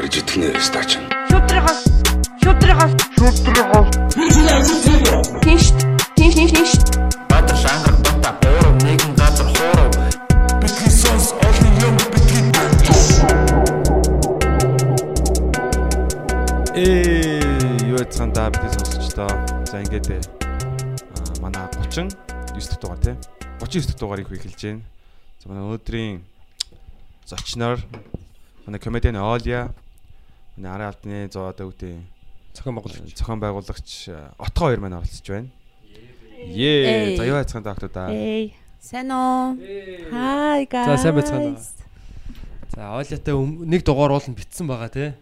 барьж итгэнэ стач. Шүтрихос шүтрихос шүтрихос Тинш тинш тинш тинш Баатар шангар бата гурав нэгэн газар хуурав Бидний сонс олон юм бидний Ээ юу яцхан да бидний сонсогчдоо. За ингээд аа манай 39 дэх дугаар тий. 39 дэх дугаарыг эхэлж байна. За манай өнөөдрийн зочноор манай комедиан Оlia манай арын албаны зоо одоо үүдээ Цохон байгуулагч. зохион байгуулагч э, Отгоо хоёр маань оролцож байна. Ее. За юу доктор. Эй. Сайн уу? Hi guys. За, сайн байцгаана. За, өм- нэг дугаар ууланд битсэн байгаа тий.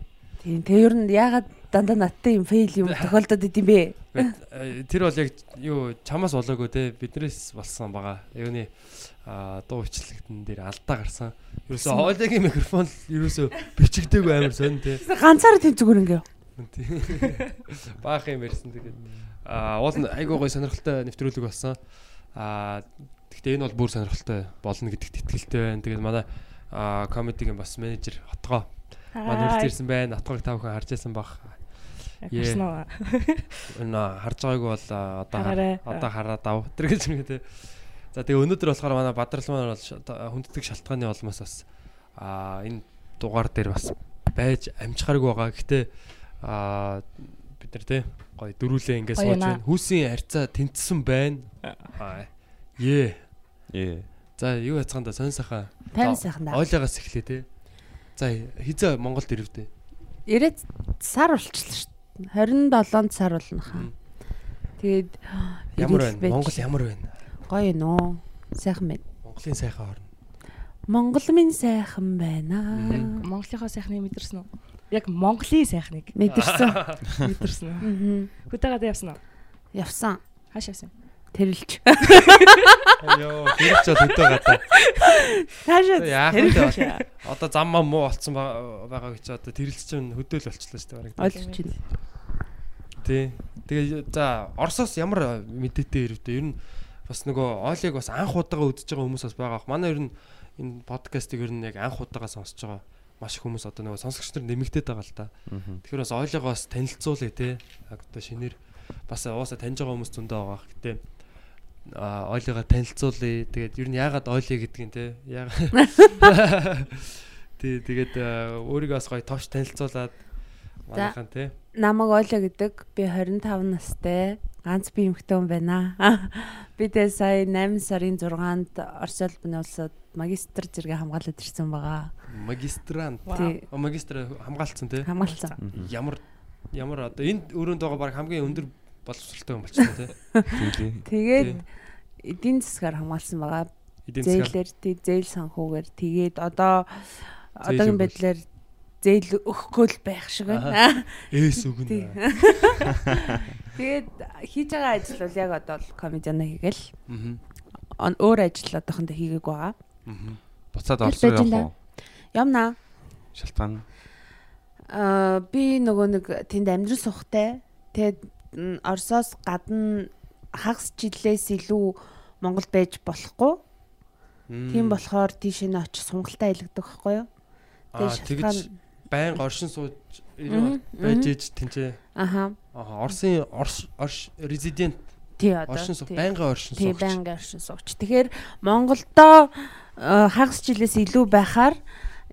Тийм. Тэгээ ер нь яагаад дандаа надтай юм фейл юм тохиолдод идэм бэ? Э, Тэр бол яг юу чамаас болоогүй тий. Биднээс болсон байгаа. Юуны дуу бичлэгтэн дээр алдаа гарсан. Ерөөсөө Олиагийн микрофон ерөөсөө бичигдээгүй амар сонь тий. Ганцаараа тийм зүгээр ингээ. Баах юм ярьсан тэгээд а уул айгуу гой сонирхолтой нэвтрүүлэг болсон. А гэхдээ энэ бол бүр сонирхолтой болно гэдэгт итгэлтэй байна. Тэгээд манай а комедигийн бас менежер Отгоо манай хүрч ирсэн байна. Отгоог тав хүн харж байсан баг. Е. Энэ харж байгаагүй бол одоо одоо хараад ав. Тэр гэж юм гэдэг. За тэгээ өнөөдөр болохоор манай Бадрал маань бол хүнддэг шалтгааны улмаас бас а энэ дугаар дээр бас байж амжихааргүй байгаа. Гэхдээ а бид нар те гоё дөрүүлээ ингээд сууж байна. Хүүсийн харьцаа тэнцсэн байна. Аа. Е. Ее. За юу яцгаанда сонь сайхан. Тань сайхан да. Ойлгоогоос эхлэе те. За хизээ Монголд ирвдээ. Ирээд сар болчихлоо шүү дээ. 27-нд сар болно хаа. Тэгээд Ямар байна? Монгол ямар байна? Гоё нөө. Сайхан байна. Монголын сайхан орн. Монгол минь сайхан байна. Монголынхоо сайхныг мэдэрсэн үү? Яг Монголын сайхныг Мэдэрсэн. мэдэрсэн үү? Хөтөөгөө явсан уу? Явсан. Хааш явсан? Тэрэлж. Йоо, тэр ч хөдөө гадаа. Хаашаа тэрэлж. Одоо зам мам муу болцсон ба- байгаа гэж одоо тэрэлч чинь хөдөөл болчихлоо шүү дээ. Ойлгож байна. Тий. Тэгээ за Оросоос ямар мэдээтэй ирвдээ? Ер нь бас нөгөө Олиг бас анх удаага үзэж байгаа хүмүүс бас байгаа. Манай ер нь энэ подкастыг ер нь яг анх удаага сонсож байгаа маш их хүмүүс одоо нөгөө сонсогч нар нэмэгдээд байгаа л да. Тэгэхээр бас Олигоо бас танилцуулъя те. Одоо шинээр бас уусаа таньж байгаа хүмүүс зөндөө байгаа. Гэтэ а Олигоо танилцуулъя. Тэгээд ер нь яагаад Оли гэдгийг те. Яагаад Тий, тэгээд өөрийгөө бас гоё товч танилцуулаад манайхан те. Намаг Оля гэдэг. Би 25 настай. Ганц би эмэгтэй хүн байна. Бидээ сая 8 сарын 6-нд Орос улбаны улсад магистр зэрэг хамгаалаад ирсэн байгаа. Магистрант. Тий, Магистр хамгаалцсан те. хамгаалсан. Ямар ямар одоо энд өрөөнд байгаа баг хамгийн өндөр боловсралтай хүн болчихсон. Тэглээ. Тэгээд эдийн засгаар хамгаалсан байгаа. Зээлэр тий зээл санхүүгээр тэгээд одоо одоогийн байдлаар зээл өгөхгүй л байх шиг байна. ээс үг Тий. нь. Тэгээд хийж байгаа ажил бол яг одоо л комедиана хийгээл Аа. өөр ажил одоохондоо хийгээгүй байгаа. Аа. Буцаад орсон явах уу? Ямнаа Шалтгаан. Аа би нөгөө нэг тэнд амьдрал сухтай. Тэгээд Оросоос гадна хагас жилээс илүү Монгол байж болохгүй. Тийм болохоор тийш нэ очиж сонголтоо илгдэг байхгүй юу? Аа тэгж байнга оршин сууж байж ээж тэнцээ. Аха. Аа Оросын Орш резидент Тий одоо. оршин суух тий. байнгын оршин Тий суугч. байнга оршин суугч. Тэгэхээр Монголдоо э, хагас жилээс илүү байхаар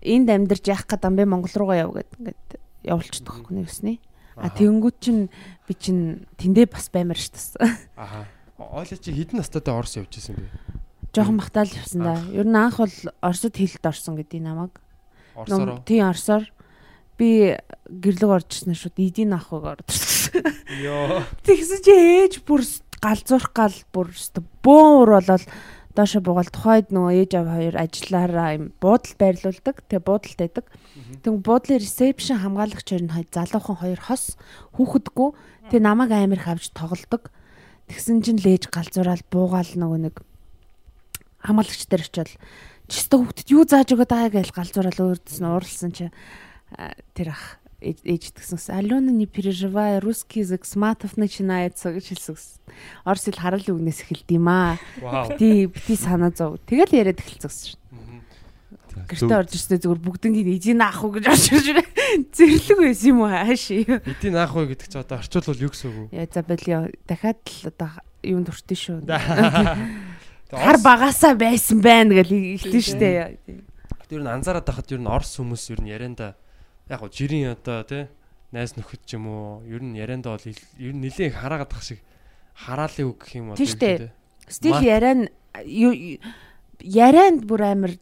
энд амьдарч яах гэдэг юм бэ Монгол руугаа яв гэд ингээд явуулчихдаг байхгүй нэгснээ. А тэгэнгүүт чинь би чинь тэндээ бас баймар ш тас. Аха. Ойлоо чи хэдэн настайдаа Орос явж исэн бэ? Жохон бахтаал явсан да. Ер нь анх бол Оросд хэлд орсон гэдэг намайг. Оросороо. Тийм Оросоор би гэрлэг орчихсон шууд эдийн авахыг ордсон. Йоо. Тэгсэн чи ээж бүр галзуурах гал бүр өстө бөөн уур болол доошо буугаал тухайд нөгөө ээж аав хоёр ажиллаараа юм буудал байрлуулдаг. Тэгээ буудалд байдаг. Тэг буудлын ресепшн хамгаалагч хоёр нь залуухан хоёр хос хүүхэдгүй. Тэгээ намайг амир их авч тоглодог. Тэгсэн чинь лээж галзуурал буугаал нөгөө нэг хамгаалагч дээр очиод чисто хүүхдэд юу зааж өгöd байгаа гэж галзуурал өөрдсөн уурлсан чи а, тэр ах ээж ээж тэгсэн ус Алена не переживай русский язык с матов начинается гэж хэлсэн ус. Орос хэл харал үгнээс эхэлд юм аа. Бити бити санаа зов. Тэгэл яриад эхэлсэн ус. Мгм. Гэртээ орж ирсээ зүгээр бүгднийг эдийн аах уу гэж орж ирж байна. Зэрлэг байсан юм уу хаашаа. Эдийн аах вэ гэдэг чи одоо орчуулвал юу гэсэн үг вэ? Яа за бэл дахиад л одоо юунд өртөн шүү. Хар багасаа байсан байна гэж хэлсэн штэ. Тэр нь анзаараад тахад ер нь орс хүмүүс ер нь ярианда яг гоо жирийн одоо тий найз нөхөд ч юм уу ер нь ярианда бол ер нь нэлээд хараагаад тах шиг хараалын үг гэх юм уу Тийм тий. Стил яриан ярианд бүр амар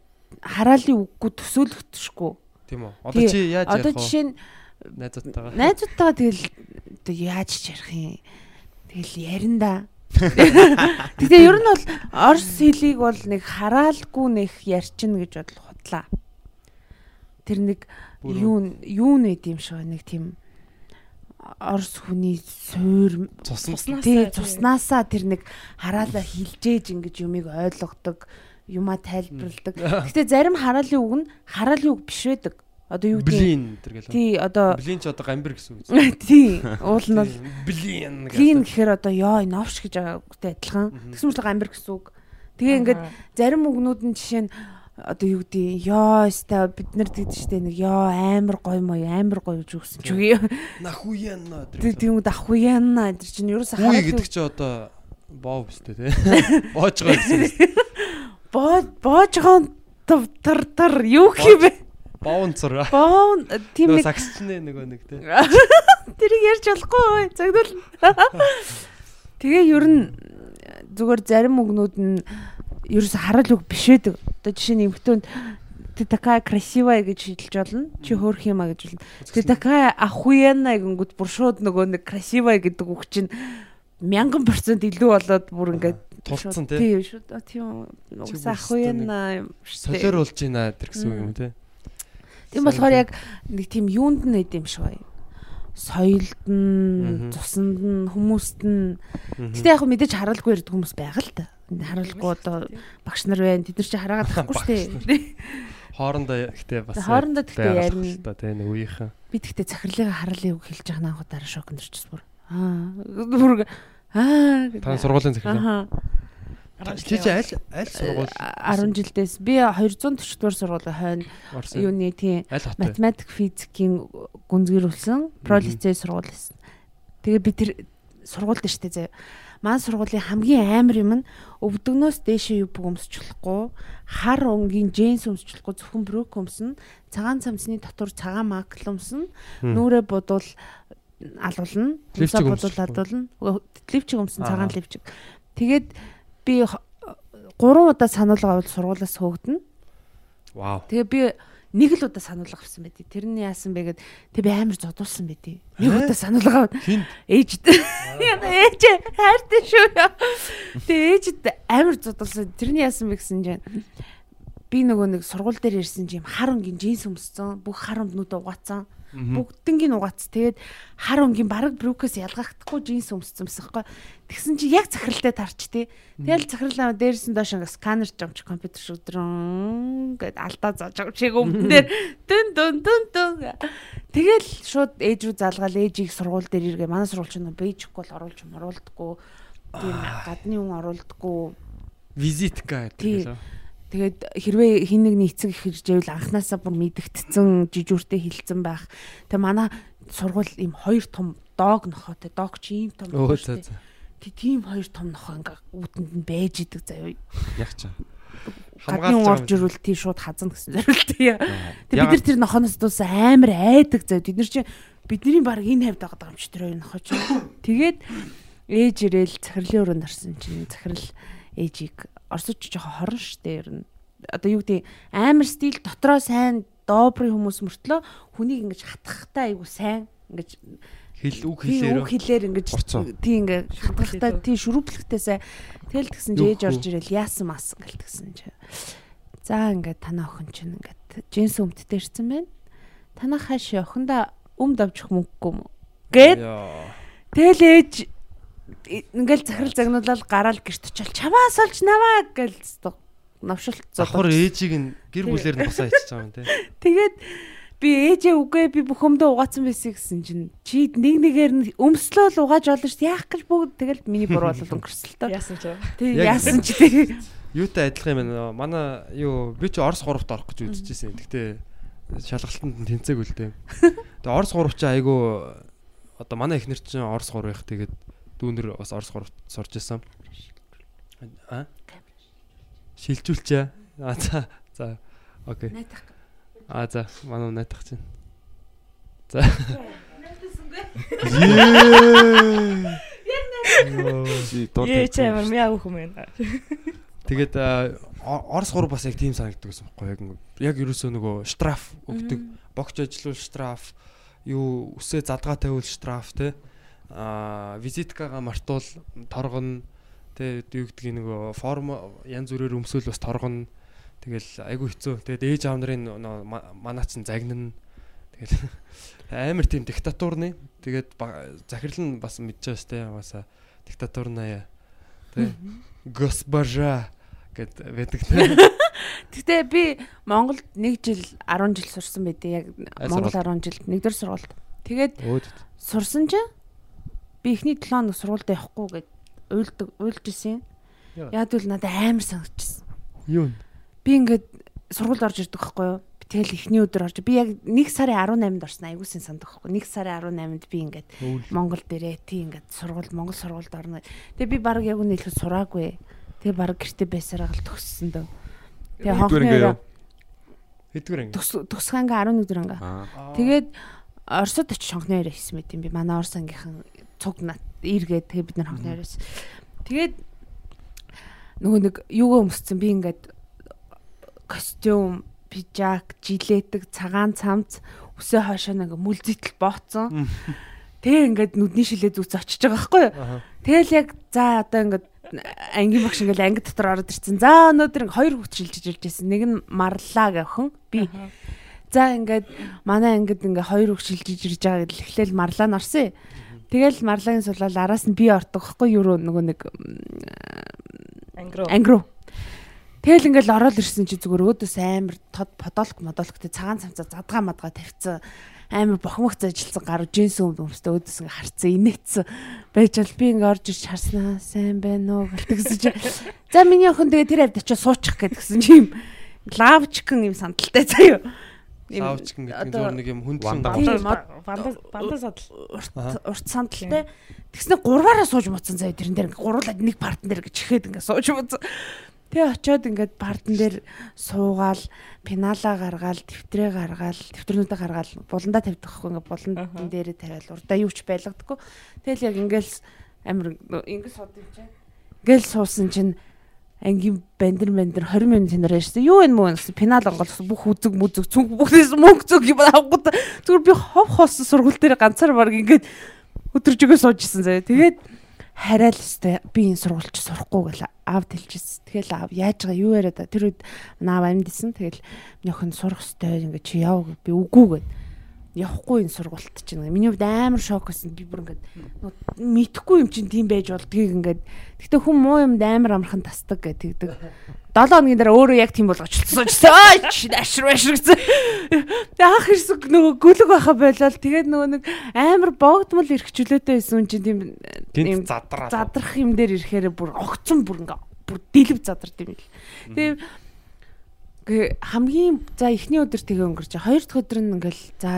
хараалын үггүй төсөөлөгдөшгүй. Тийм үү. Одоо чи яаж Одоо ярих вэ? жишээ нь найзуудтайгаа. найзуудтайгаа тэгэл одоо яаж ч ярих юм. Тэгэл ярина да. Тэгтээ ер нь бол орс хэлийг бол нэг хараалгүй нэх ярьчин гэж бодол худлаа. Тэр нэг юу юу нэт юм шиг нэг тийм орс хүний суур Цусна Туснаас тий цуснаасаа тэр нэг хараалаа хилжээж ингэж юмыг ойлгодог, юмаа тайлбарладаг. Гэтэ зарим хараалын үг нь хараалын үг биш байдаг. Одоо юу гэдэг блин тэр гэл. тий одоо Блин ч одоо гамбир гэсэн үг. тий уул нь бол блин Клин гэхээр одоо ёо новш гэж байгаатай адилхан. Тэгсэн мэт амбир гэсэн үг. Тэгээ ингээд зарим үгнүүд нь жишээ нь одоо юу гэдэг ёо өстой бид нар тэгдэж штэ нэг ёо амар гоё мой амар гоё гэж үгсэн ч үгүй. нахуяна тэр. тийм үг ахуяна тэр чинь Үе хараад гэдэг чи одоо боо өстэй тий. Боож байгаа гэсэн. боо боожгоон тар тар юу хэмэ Боунцор. боо тийм нэг сагсчнээ нөгөө нэг тий. тэрийг ярьж болохгүй загнуул. Тэгээ ер нь зүгээр зарим үгнүүд нь ерөөсө харал үг биш байдаг. Одоо жишээ нь эмхтөнд ты такая красивая гэж хэлж болно. Чи хөөх юма гэж болно. Ты такая охуенная гингүүд бүр шууд нөгөө нэг красивая гэдэг үг чинь мянган процент илүү болоод бүр ингээд Тулцсан тий. Тийм шүү. Тийм угсаа бүр охуенна юм шүү. Солиор болж байна тэр гэсэн үг юм тий. Тийм болохоор яг нэг тийм юунд нь нэт юм шиг бай. Соёлд нь, цуснд нь, хүмүүст нь. Гэтэ яг мэдээж харуулгүй ирдэг хүмүүс байгаа л та. Харуулгүй одоо багш нар байна. Тэд нар чи хараагаад тахгүй шүү дээ. Хоорондоо ихтэй бас Хоорондоо байгаа ярина. тий нэг үеийнхэн. Би тэгтээ захирлын харалын үг хэлж байгаа наахад дараа шок нэрчс бүр. Аа. Бүр аа. Та сургуулийн захирал. Аа. Чи чи аль аль сургууль 10 жилдээс би 240 дугаар сургуулийн хойно юуны тийм математик физикийн гүнзгийрүүлсэн пролицей сургууль байсан. Тэгээ би тэр сургууль дээр штэ заяа. Маань сургуулийн хамгийн амар юм нь өвдөгнөөс дээшээ юу өмсч болохгүй, хар өнгийн джинс өмсч болохгүй, зөвхөн брюк өмснө, цагаан цамцны дотор цагаан макл өмснө, нүрээ бодвол алуулна, өмсч бодвол алуулна, ливчиг өмснө, цагаан Аа. ливчиг. Тэгээд би 3 удаа сануулга авал сургуулаас хөөгдөн. Вау. Тэгээ би нэг л удаа сануулга авсан байдий. Тэр нь яасан бэ гэд тэг би амар зодуулсан байдий. Нэг удаа сануулга аваад ээжд. Ээж хайртай шүү. Тэгээ ээжд амар зодуулсан. Тэр нь яасан бэ гэсэн чинь би нөгөө нэг сургууль дээр ирсэн чинь хар өнгийн джинс өмссөн. Бүх хар өмднүүдээ угаацсан. Бүгднгийн угаац. Тэгээд хар өнгийн бараг брюкээс ялгахдахгүй джинс өмссөн байхгүй. Тэгсэн чи яг захиралтай тарч тий. Тэгэл захирлаа дээрсэн доош ингээ сканер жамч компьютер шүдрэн гэд алдаа зааж байгаа чиг өмнө дээр дүн дүн дүн дүн. Тэгэл шууд ээж рүү залгаал ээжийг сургууль дээр иргээ. Манай сургууль чинь бэйжихгүй бол оруулж оруулдаггүй. Тийм гадны хүн оруулдаггүй. визитка гэдэг лөө. Тэгээд хэрвээ хин нэгний эцэг их иржээвэл анханасаа бүр мэдгдсэн жижүүртэй хилцэн байх. Тэгээ манай сургууль им хоёр том дог нохоотой. Дог чи ийм том. Тэг тийм хоёр том нохоо ингээ үүтэнд нь байж идэг заяа. Яг ч. Хүн орж ирвэл тий шууд хазна гэсэн зорилттой. Тэг бид нар тэр нохоноос дуусан амар айдаг заяа. Бид нар чи бидний баг энэ хавьд байгаа юм чи тэр хоёр нохоо чи. Тэгээд ээж ирээл захирлын өрөөнд орсон чинь захирал ээжийг орсоч жоохон хорон штэ ер нь. Одоо юу гэдэг амар стил дотроо сайн добрын хүмүүс мөртлөө хүнийг ингэж хатгахтай айгу сайн ингэж Хэл үг хэлээр. үг хэлээр ингэж тий ингээ хатгахтай тий шүрүүплэхтэйсээ тэгэл тэгсэн чи ээж орж ирэл яасан мас ингээл тэгсэн чи. За ингээд танаа охин чинь ингээд джинс өмдтэй ирсэн байна. Танаа хааш охинда өмд авчих мөнгөгүй юм? Гэт тэгэл ээж ингээл захирал загнуулаад гараал гэрт очил чамаас олж наваа гээл навшилт Давхар ээжийг нь гэр бүлээр нь босоо ичиж байгаа юм тий. Тэгээд би ээжээ үгүй би бүх өмдөө угаацсан байсан гэсэн чинь чи нэг нэгээр нь өмслөө л угааж олно шүү яах гэж бүгд тэгэл миний буруу бол өнгөрсөл тоо. Яасан ч. Яг- яасан ч тэг юутай адилхан юм байна. Манай юу би чи Орос 3-т орох гэж үзчихсэн. Гэхдээ шалгалтанд нь тэнцээгүй л дээ. Тэгээ Орос 3 чи айгу одоо манай эхнэр чинь Орос 3 их тэгээд дүүнэр бас Орос 3-т сурж исэн. А? Шилжүүлчээ. А за за окей. Найтах. А за манай найтах чинь. За. Ээ чи амар мяа үхэн байна. Тэгээд Орос 3 бас яг тийм санагддаг гэсэн байхгүй яг ерөөсөө нөгөө штраф өгдөг. Богч ажиллуул штраф, юу үсээ задгаа тавиул штраф те. А визиткага мартуул торгоно те юу гэдгийг нөгөө форм янз бүрээр өмсөөл бас торгоно. Тэгэл айгу хэцүү. Тэгээд ээж аав нарын нөө ма- манаа чин загнана. Тэгэл амар тийм диктатурны. Тэгээд ба- захирал нь бас мэдчихэж те ямаасаа диктатурная те госпожа гэд байдаг те. Гэтэ би Монголд 1 жил 10 жил сурсан байдیں۔ Яг Монгол сургуульд? 10 жил нэгдүгээр сургуульд. Тэгээд сурсан чинь би эхний 7 хоног сургуульд явахгүй гэд уйлдаг уйлж исэн. Яг л надад амар санагдчихсан. Юу нэ? Би ингээд сургуульд орж ирдэг байхгүй юу? Би Тэгэл эхний өдөр орж би яг 1 сарын 18-нд орсон айгуусын санд байхгүй. 1 сарын 18-нд би ингээд Монгол дээрээ тий ингээд сургууль Монгол сургуульд орно. Тэгээ би баг яг үнэ илүү сураагүй. Тэгээ баг гэрте байсараа гал төгссөн дөө. Тэгээ хонхноо Хэдгээр анги? ингээ 11 дэх ингээ. Аа. Тэгээд Оросод очиж хонхны яриа хийсэн мэт юм би. Манай Орос ангийнхан цуг нат иргээд тэгээ бид нар хонхны яриас. Тэгээд нөгөө нэг юугаа өмссөн би ингээд костюм, пижак, жилетэг, цагаан цамц өсөө хойшоо нэг мүлзитл бооцсон. Тэгээ ингээд нүдний шилээ зүгц очиж байгаа байхгүй юу? Тэгэл яг за одоо ингээд ангийн багш ингээл анги дотор ороод ирсэн. За өнөөдөр хоёр хүүхд шилжиж ирж байсан. Нэг нь марлаа гэхүн би. За ингээд манай ангид ингээ хоёр хүүхд шилжиж ирж байгаа гэдэл эхлээл марлаа нь орсон. Тэгэл марлагийн сулал араас нь би ордог байхгүй юу нөгөө нэг Ангируу. анги руу. Тэгэл ингээл ороод ирсэн чи зүгээр өөдөөс амар тод подолк модолктэй цагаан цамцаа задгаа мадгаа тавьсан амар бохмогц ажилласан гаруу джинс өмд өмстэй өөдөөс ингээ харцсан инээдсэн. Байж бол би ингээ орж ирж харснаа. Сайн байна уу гэлтгсэн чи. За миний охин тэгээ тэр авд очиж суучих гэдгсэн чи юм. Лавчкан юм сандалтай заяа Саавчгэн гэдэг нь зур нэг юм хүндлэн Ванда- садал. урт сандалтай. Тэгснэ гурваараа сууж муцсан заяа тэрэн дээр. Гуруулаад нэг партн дээр гэж ихэд ингээ сууж муцсан. Тэгээ очиод ингээд партн дээр суугаал пеналаа гаргаал дэвтрээ гаргаал дэвтрнүүдээ гаргаал буландаа тавьдаг хгүй ингээд буланд Аха. дээрээ тавиал. Урдаа юу ч байлгадаггүй. Тэгэл яг ингээл амар ингээд сууд юм чинь. Ингээл суусан чинь ангийн бандер бандер 20 минут тэнэр ярьсан юу вэ мөн? Гэсэн пенал онгол бүх үзэг мүзэг цүнх бүхнээс мөнгө зүг юм авахгүй зүгээр би хов хос сургууль дээр ганцаар баг ингээд өдөржигөө суужсэн заяа. Тэгээд хараал өстэй. Би энэ сургуульч сурахгүй гэл аав тэлжсэн. Тэгэл аав яаж байгаа? Юу яриад тэр үед наав амьдсэн. Тэгэл охин сурах өстэй. Ингээ чи яв? би үгүй гэд. Явахгүй энэ сургуульд чинь. Миний хувьд амар шок байсан. Би бүр ингээд мэдхгүй юм чинь тийм байж болдгийг ингээд. Гэтэ хүн муу юмд амар амархан тасдаг гэдэг тэгдэг. 7 хоногийн дараа өөрөө яг тийм болгож олцсон. Ой чи ашир ашир гэсэн. Тэгээ ах ирсэн нөгөө гүлэг байха болол тэгээд нөгөө нэг амар богдмол эрхчлөөтэй байсан юм чинь тийм ийм гинт задраа. задрах юм дээр ирэхээр бүр огцон бүр ингээ бүр дэлб задард юм л. Тэгээ гэ- хамгийн за эхний өдөр тэгээ өнгөрч хоёр дахь өдөр нь ингээл за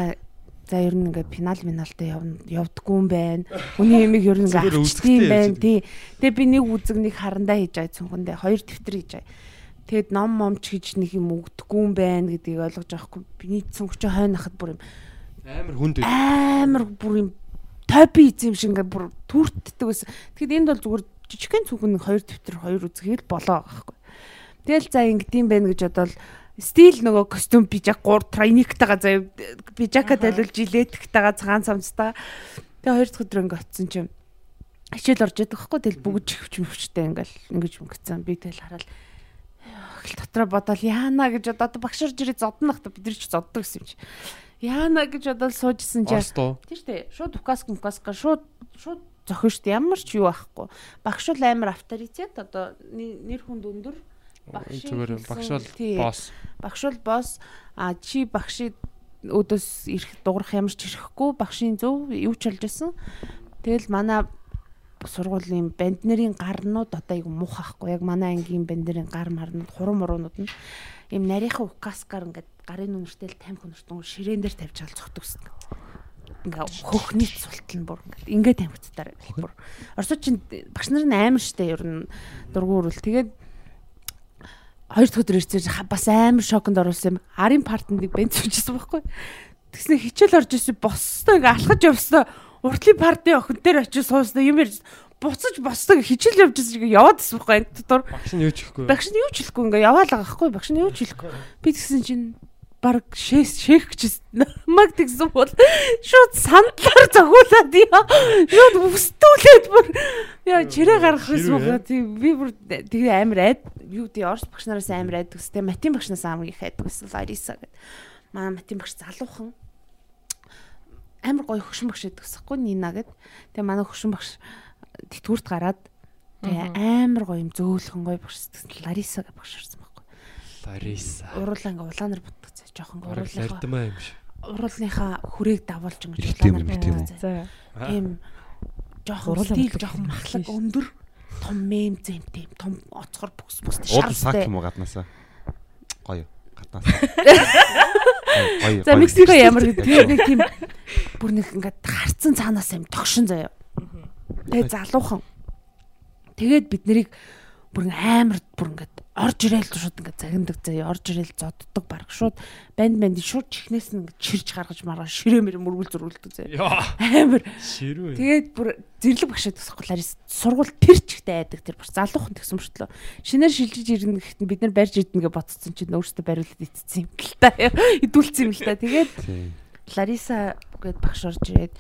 за ер нь ингээ пенал миналтай явдггүй юм байна. Үний ямиг ер нь ингээ Зүгээр авчдсан юм байна тий. Тэгээ би нэг үзэг нэг харандаа хийж байгаа цүнхэндээ хоёр дэвтэр хийж байгаа. Тэгэд ном момч гэж нэг юм өгдөггүй юм байна гэдгийг ойлгож байгаа хгүй. Биний цүнх чи хойно хахад бүр юм Амар хүнд амар бүр юм топи эзэм шиг ингээ бүр түртдэг байсан. Тэгэхэд энд бол зүгээр жижигхэн цүнхэн хоёр дэвтэр хоёр үзэхэл болоо байгаа байхгүй. Тэгэл за ингэдэм байх гэж бодвол стил нөгөө костюм пижак гур трайниктайгаа заяа пижака тайлбал жилетгэтэйгаа цагаан цамцтай. Тэгээ хоёр дахь өдөр ингээ очисон чинь хичээл орж яддаг байхгүй тэгэл бүгд чихвч мөвчтэй ингээл ингэж мөнгөцсөн би тэгэл хараад хэл дотроо бодоол яана гэж одоо багш орж ирээ зоднох та бид нар ч зоддог гэсэн юм чи. Яана гэж бодоол суужсэн чи шүү дээ. Шууд укаск укаска шууд шууд зохино шүү дээ. Ямар ч юу байхгүй. Багш бол амар авторитет одоо нэр хүнд өндөр. Багшийн багш бол босс. Багш бол босс а чи багшийн өдөөс ирэх дуурах ямар ч ирэхгүй багшийн зөв юу ч болж байсан. Тэгэл манай сургуулийн банд нарын гарнууд одоо айгу мух ахгүй яг манай ангийн банд нарын гар марнууд хурам муруунууд нь ийм нарийнхан укаскаар ингээд гарын нүнэртэй л тамхи нүртэн ширээн дээр тавьж гал зогтөгсөн. Ингээ хөхний цултал нь бүр ингээд ингээ тамхицтаар бүр. Орсууд чинь багш нар нь амар штэ ер нь дургуурвал тэгээд хоёр дахь өдөр ирсэн бас амар шоконд оруулсан юм. Арын партныг бенцүүлчихсэн байхгүй. Тэгснэ хичээл орж ирсэн боссоо ингээ алхаж явсан. Уртлын парти охин дээр очиж суусан юм ярьж буцаж боссоо хичээл явж ирсэн чинь яваад байсан байхгүй. Дотор Багш нь юу ч ихгүй. багш нь юу ч хэлэхгүй ингээ яваал байгаа байхгүй. Багш нь юу ч хэлэхгүй. Би тэгсэн чинь баг шээс шээх гэж намайг тэгсэн бол шууд сандлаар зохиулаад яа шууд өстүүлээд бүр яа чирээ гаргах байсан байгаа. Тийм би бүр тэгээ амар айд юу тий орс багш нараас амар айд гэстэй матин багш нараас амар их айд гэсэн Лариса гэд манай матин багш залуухан. Амар гоё хөшин багш байдаг гэсэхгүй Нина гэд тэгээ манай хөшин багш тэтгэврт гараад тэгээ амар гоё юм зөөлхөн гоё багш гэсэн Лариса гэх багш орсон байхгүй. Лариса. уруулаа ингээ улаанаар бутгацаа жоохон шиг. уруулынхаа хүрээг давуулж ингэж улаанаар бутгацаа. За. Тийм жоохон стил жоохон махлаг өндөр том мэм зэмтэй том оцгор бүс сак шарстай. юм уу гаднаасаа? Гоё. Гаднаасаа. Гоё. За Мексико ямар гэдэг тийм нэг тийм бүр нэг ингээд харцсан цаанаас юм тогшин заяа. Тэгээ залуухан. Тэгээд бид нарыг бүр амар бүр ингээд орж ирээл шууд ингээд загиндаг заяа. Орж ирээл зодддаг баг шууд банд банд шууд чихнээс нь ингээд чирж гаргаж маргаа ширээ мэр мөргөл зөрүүлдэг заяа. Яа. Амар Ширүү. Тэгээд бүр зэрлэг багшаа тусахгүй Ларис сургууль тэр чигтэй айдаг тэр бүр залуухан тэгсэн мөртлөө шинээр шилжиж ирнэ гэхэд бид нар барьж идэнгээ ботцсон чинь өөртөө бариулаад итцсэн юм л та идүүлсэн юм л та тэгээд. Лариса гээд багш орж ирээд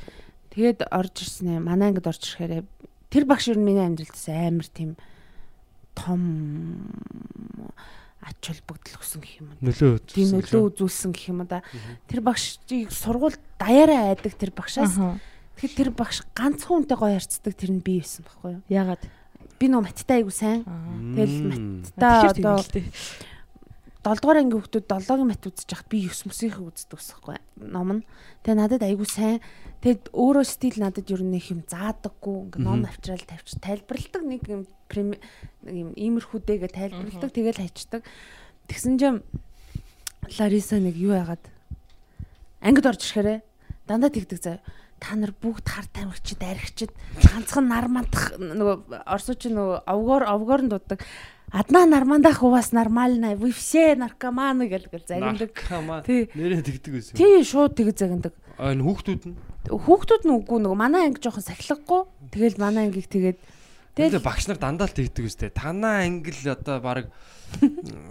тэгээд орж ирсэн ээ манай ангид орж ирэхээр тэр багш юу миний амьдралдас амар тийм том ач холбогдол өгсөн гэх юм уу Нөлөө үзүүлсэн. тийм нөлөө үзүүлсэн гэх юм да тэр багшийг сургууль даяараа айдаг тэр багшаас. Тэгэхээр тэр багш ганцхан хүнтэй гоё харцдаг тэр нь би байсан байхгүй юу? Яагаад? Би нөө маттай айгу сайн. Тэгэл Тэгэхээр одоо тийм л дээ. 7 дугаар ангийн хүмүүс 7-гийн мат үзэж хахад би 9 мөсийнхээ үздэг байхгүй ном нь. Тэгээ надад айгу сайн. Тэгэд өөрөө стил надад ер нь их юм заадаггүй. Ингээ ном авчраал тавьчих тайлбарладаг нэг юм юм иймэрхүүдэгээ тайлбарладаг тэгэл хайчдаг. Тэгсэн чинь Лариса нэг юу яагаад ангид орж ирэхээрээ дандаа тэгдэг заяа та нар бүгд хар тамхичд архичд ганцхан нар мандах нөгөө орсууч нөгөө овгоор овгоор нь дууддаг одна нормандах у вас нормально вы все наркоманы гэл гэл загиндаг. Тий. Нэрээ тэгдэг байсан. тий шууд тэг загиндаг энэ хүүхдүүд нь хүүхдүүд нь үгүй нөгөө манай анги жоохон сахилгагүй тэгэл манай ангиг тэгээд Тэгээ тэгэл багш нар дандаа л тэгдэг үстэй. Танаа англ одоо баг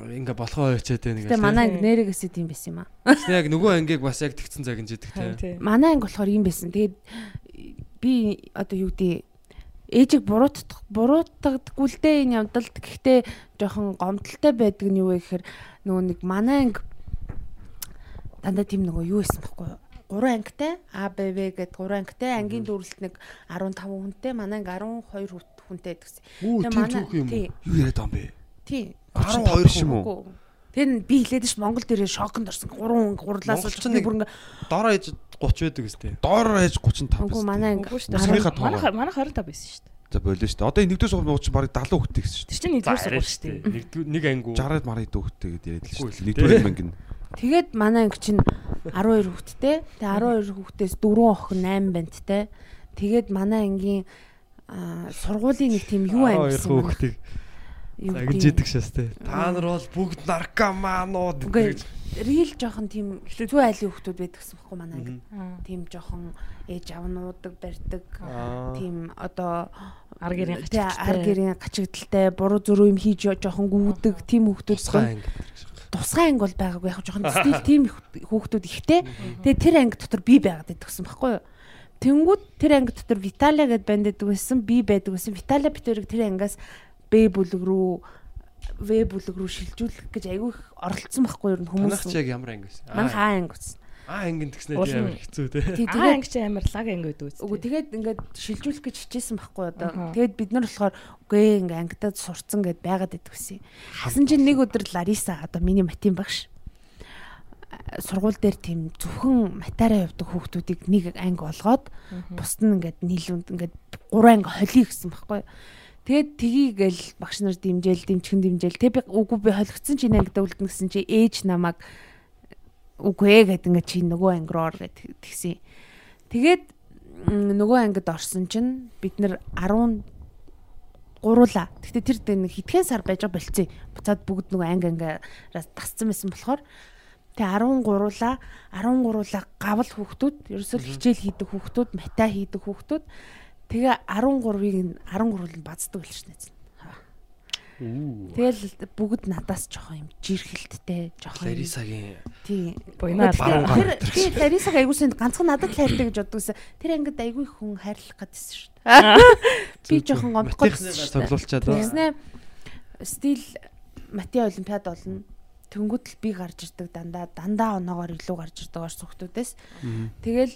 ингээ болохоо ойчаад байна тэгээ гэх. манай анги нэрээгээсээ тийм байсан юм аа яг нөгөө ангийг бас яг тэгсэн загинж идэг Харин те. тий. манай анги болохоор юм байсан тэгээд би одоо юу гэдэг ээжийг буруутгах буруутгадаггүй л дээ энэ явдалд гэхдээ жоохон гомдолтой байдаг нь юу вэ гэхээр нөгөө нэг манай анги дандаа тийм нөгөө юу байсан бэхгүй юу? Гурван ангитай А Б В гэд гурван ангитай ангийн дүүрэлт нэг 15 хүнтэй манай анги 12 хүт- хүнтэй гэдэгсэн. Үу Тэгээ манай- тий, Юу яриад байгаа юм бэ? тий. 12 шим үү? Тэр нь би хэлээд ш Монгол дээрээ шоконд орсон. Гурван гурлаас Монголч олж нэг- бүр ингээ Дороо ээж 30 байдаг үстэй. Доор ээж 35 үгүй байсан. манай анги шүү дээ. Манай манай 25 байсан шүү дээ. За болоо шүү дээ. Одоо энэ нэгдүгээр сургууль мууч барыг 70 хүүхдтэй гэсэн шүү Тэр чинь нэгдүгээр сургууль шүү дээ. Нэг дээ. 60-аад марыг дүүхтэй гэдээ яриад л шүү дээ. Нэгдүгээр дээ. мангин. Тэгээд манай анги чинь 12 хүүхэдтэй. Тэгээ 12 хүүхдээс 4 охин 8 банттай. Тэгээд манай ангийн сургуулийн нэг тийм юу анги 12 гэсэн юм. хүүхдийг гэдэг- идэг шээс те. Та нар бол бүгд наркоманууд Үгүй гэж. рил жоохон тийм зүй айлын хүүхдүүд байдаг гэсэн байхгүй манай анги. Тийм жоохон ээж аав нуудаг, барьдаг. Тийм одоо Ар гэрийн гачигдaltaй. ар гэрийн гачигдaltaй, буруу зөрүү юм хийж жоохон гүйдэг тийм хүүхдүүд Тусгай анги. Тусгай анги бол байгаагүй яг жоохон стил тийм хүүхдүүд ихтэй. Тэгээ тэр анги дотор би байгаад идэгсэн байхгүй юу? Тэнгүүд тэр анги дотор Виталия гэд банд байсан, би байдаг байсан. Виталия битэрийг тэр ангиас Б бүлэг рүү В бүлэг рүү шилжүүлэх гэж айгүй их оролцсон байхгүй юу хүмүүс. чи яг ямар анги гэсэн? Манайх аа анги байсан. Аа Уул нь- амар хэцүү те. Тий Аа тэгээд анги чи амар лаг анги байдаг үст. Үгүй тэгээд ингээд шилжүүлэх гэж хичээсэн байхгүй одоо. Тэгээд бид нар болохоор үгүй ээ ингээ ангидад сурцсан гэд байгаад идвэсэн. Хасан чинь нэг өдөр Лариса одоо миний матин багш сургууль дээр тийм зөвхөн матараа явдаг хүүхдүүдийг нэг анги олгоод бусд нь ингээд нийлүүнд ингээд гурван анги холиё гэсэн байхгүй. Тэгээд тгийгээл багш нар дэмжээл, дэмчгэн дэмжээл. Тэг би үгүй би холигдсон чи ангид үлдэн гэсэн чи ээж намайг үгүй ээ гэд ингээд чи нөгөө анги руу ор гэд тэгсэн. Тэгээд нөгөө ангид орсон чинь бид нэр 10 гуруула. Гэтэ тэр дээр нэг хитгэн сар байж байгаа болцсон. Буцаад бүгд нөгөө анги ангиараас тасцсан байсан болохоор Тэгээ 10 гуруула 10 гуруула гавл хүүхдүүд ерөөсөө хичээл хийдэг хүүхдүүд мата хийдэг хүүхдүүд тэгээ 13-ыг 13-ыг бацдаг л шнэ. Тэгэл бүгд надаас жоохон юм жирхэлттэй жоохон. Ларисагийн тий. Буйнаа Тэр тий Ларисаг айгуусан ганцхан надад хайртай гэж боддогсэн. Тэр ангид айгүй хүн хайрлах гэдсэн шүү дээ. Би жоохон гомдохгүй. тоглуулчаад ба. Тэгснэ стил Мати олимпиад болно. Тэнгүүд л би гарч ирдэг дандаа дандаа оноогоор илүү гарч ирдэг орс хүмүүсээс. Тэгэл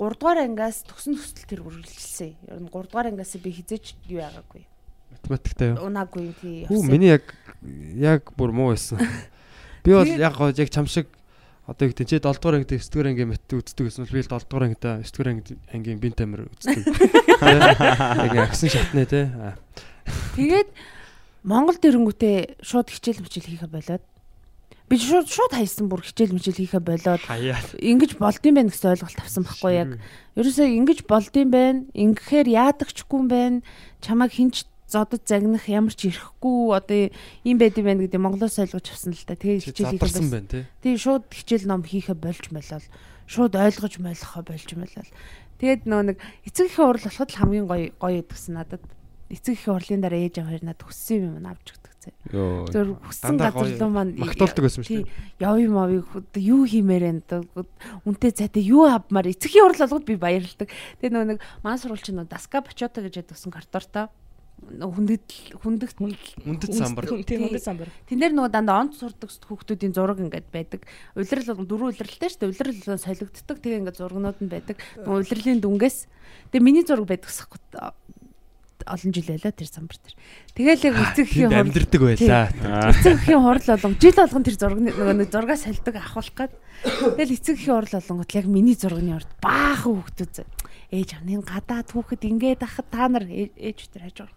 3 дугаар ангиас төгсөн төсөл тэр үргэлжилсэн. Ер нь 3 дугаар ангиас би хизээч юу яагаагүй. Математиктай юу? Унаагүй тий. Хүү миний яг яг бүр муу байсан. Би бол яг гоо яг чам шиг одоо юу гэдэг чи 7 дугаар ангид 9 дугаар ангийн математик үздэг гэсэн бол би л 7 дугаар ангидаа 9 дугаар анги- ангийн бинт амир үздэг. Яг агсан шатны те. Аа. Тэгээд Монгол дэрэнгүүтээ шууд хичээл мичээл хийхэ болоод би шууд шууд хайсан бүр хичээл мичээл хийхэ болоод ингэж болдсон байх гэсэн ойлголт авсан байхгүй яг. Ерөөсөө ингэж болдсон байх. Ингэхээр яадагчгүй юм байна. Чамайг хинч зодод загнах ямар ч ирэхгүй одоо юм байд юм байна гэдэг Монголоос ойлгож авсан л та. Тэгээ хичээл Задарсан болсон. байна те. Тэгээ шууд хичээл ном хийхэ болж молол. Шууд ойлгож молохоо болж молол. Тэгээд нөө нэг эцэг ихийн урал болоход л хамгийн гоё гоё гэдгсэн надад. Эцэг ихийн урлын дараа ээж аваа хоёр надад хүссэн юм авч өгдөг. Йоо. Зөв хүссэн газар руу маань магтуулдаг байсан шүү тий, дээ. Яв юм авыг юу хиймээр энэ үнтэй цайтай юу авмаар эцгийн урал болгоод би баярлдаг. Тэгээ нөгөө нэг маань сурвалж нь даска бачота гэж ядсан картортоо хүндэт хүндэгт Үндэт самбар. Тийм үндэт самбар. Тэндэр нөгөө дандаа онц сурдаг хүүхдүүдийн зураг ингээд байдаг. Улирал бол дөрвөн улиралтай шүү дээ. Улирал бол солигддог. Тэгээ ингээд зургнууд нь байдаг. Нөгөө улирлын дүнгээс. Тэгээ миний зураг байдаг гэсэхгүй олон жил байлаа тэр самбар тэр. Тэгээл яг эцэг Тэнд ихийн хурал амьдрдаг байлаа. эцэг ихийн хурал болгон жил болгон тэр зураг нөгөө нэг зургаа сольдог авахулах гээд. Тэгэл эцэг ихийн хурал болгонгот яг миний зургийн орд баахан хүүхдүүд. Ээж авны гадаад хүүхэд ингээд ахад та нар ээ- ээж тэр хажуу.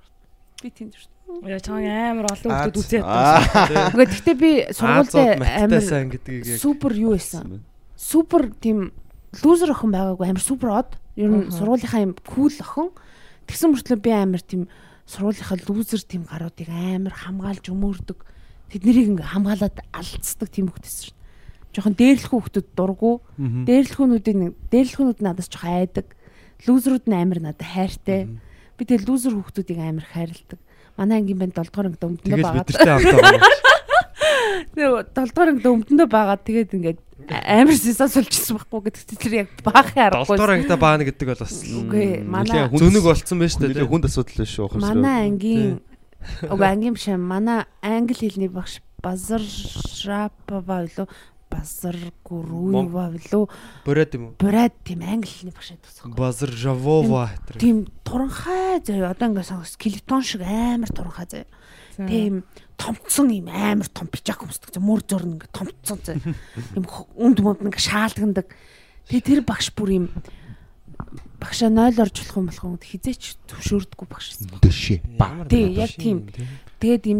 Би тэнд шүү. Яа чам амар олон хүмүүс үзээд Аа. Гэхдээ гэхдээ би сургуультай амар амин гэдгийг яг супер юу байсан. Супер тийм лузер охин байгаагүй амар супер од. Ер нь сургуулийнхаа юм кул охин. Тэгсэн мөртлөө би амар тийм сургуулийнхаа лузер тийм гаруудыг амар хамгаалж өмөрдөг. Тэднийг ингээ хамгаалаад алдцдаг тийм хөлтөс шин. Жохон дээрлэх хүүхдүүд дургу. Дээрлэхүүнүүдийн дээрлэхүүнүүд надаас жоох айдаг. Лузерүүд нь амар надад хайртай. Би тэгэл лузер хүүхдүүдийг амар хайрладаг. Манай ангийн банд 7 дугаар ангид өмдөндөө тэгэл байгаа. бидэртэй хамт байгаа. Тэгээ 7 дугаар ангид өмдөндөө байгаа. Тэгээд ингээд амар сисаа сулжсэн байхгүй гэдэг тэр яг баахын 7 аргагүй. дугаар ангита баана гэдэг бол бас Үгүй манай зөнөг болцсон байж Нэлээ тээ. хүнд асуудал л шүү. манай ангийн уг ангийн биш манай англи хэлний багш Базар Шрапова билүү Базар Гуруева билүү Бороод юм уу? Бурад тийм англи хэлний багш байдаг. Базар Жавова тэр. Тийм туранхай заяа одоо ингээд сонгос скелетон шиг амар туранхай заяа. Тийм томцсон юм амар том пижак өмсдөг. Мөр зөрн ингээд томцсон заяа. Юм хө- үнд мөнд ингээд шаалдагдаг. Тэгээ тэр багш бүр юм багшаа 0 орж болох юм болох юм хизээч төвшөөрдөггүй багш. Дэшээ. Тий, яг тийм. Тэгээд юм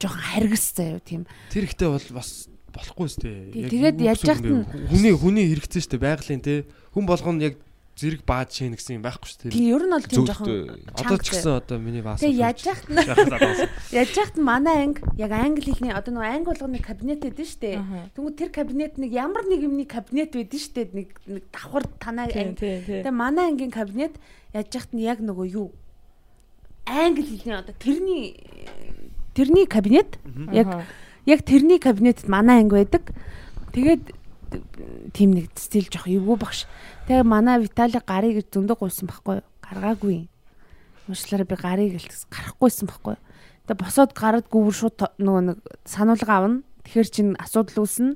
жоохон харгас заяа тийм. Тэр ихтэй бол бас болохгүй сте. Тий, тэгээд яаж яахт нь- хүний хүний хэрэгцээ штэ байгалийн те. Хүн болгоно яг зэрэг баад шин гэсэн юм байхгүй штэ. Тийм ер нь бол тийм жоохон Одоо ч гэсэн одоо миний бас. Тэгээ яаж яахт нь яаж яахт нь манай анги яг англи хэлний одоо нөгөө анги болгоны кабинет байдаг шүү дээ. Тэнгүү тэр кабинет нэг ямар нэг юмны кабинет байдаг шүү дээ. Нэг нэг давхар танаа анги. Тэгээ манай ангийн кабинет яаж яахт нь яг нөгөө юу англи хэлний одоо тэрний тэрний кабинет яг. Яг тэрний кабинетд манай анги байдаг. Тэгээд тийм нэг стил жоох эвгүй багш. Тэгээ манай Витали гарыг зөндөө гуйсан байхгүй юу? Гаргаагүй. Муучлаараа би гарыг гэлтс гарахгүйсэн байхгүй юу? Тэгээ босоод гараад гүүр шууд нөгөө нэг сануулга авна. Тэгэхэр чин асуудал үүснэ.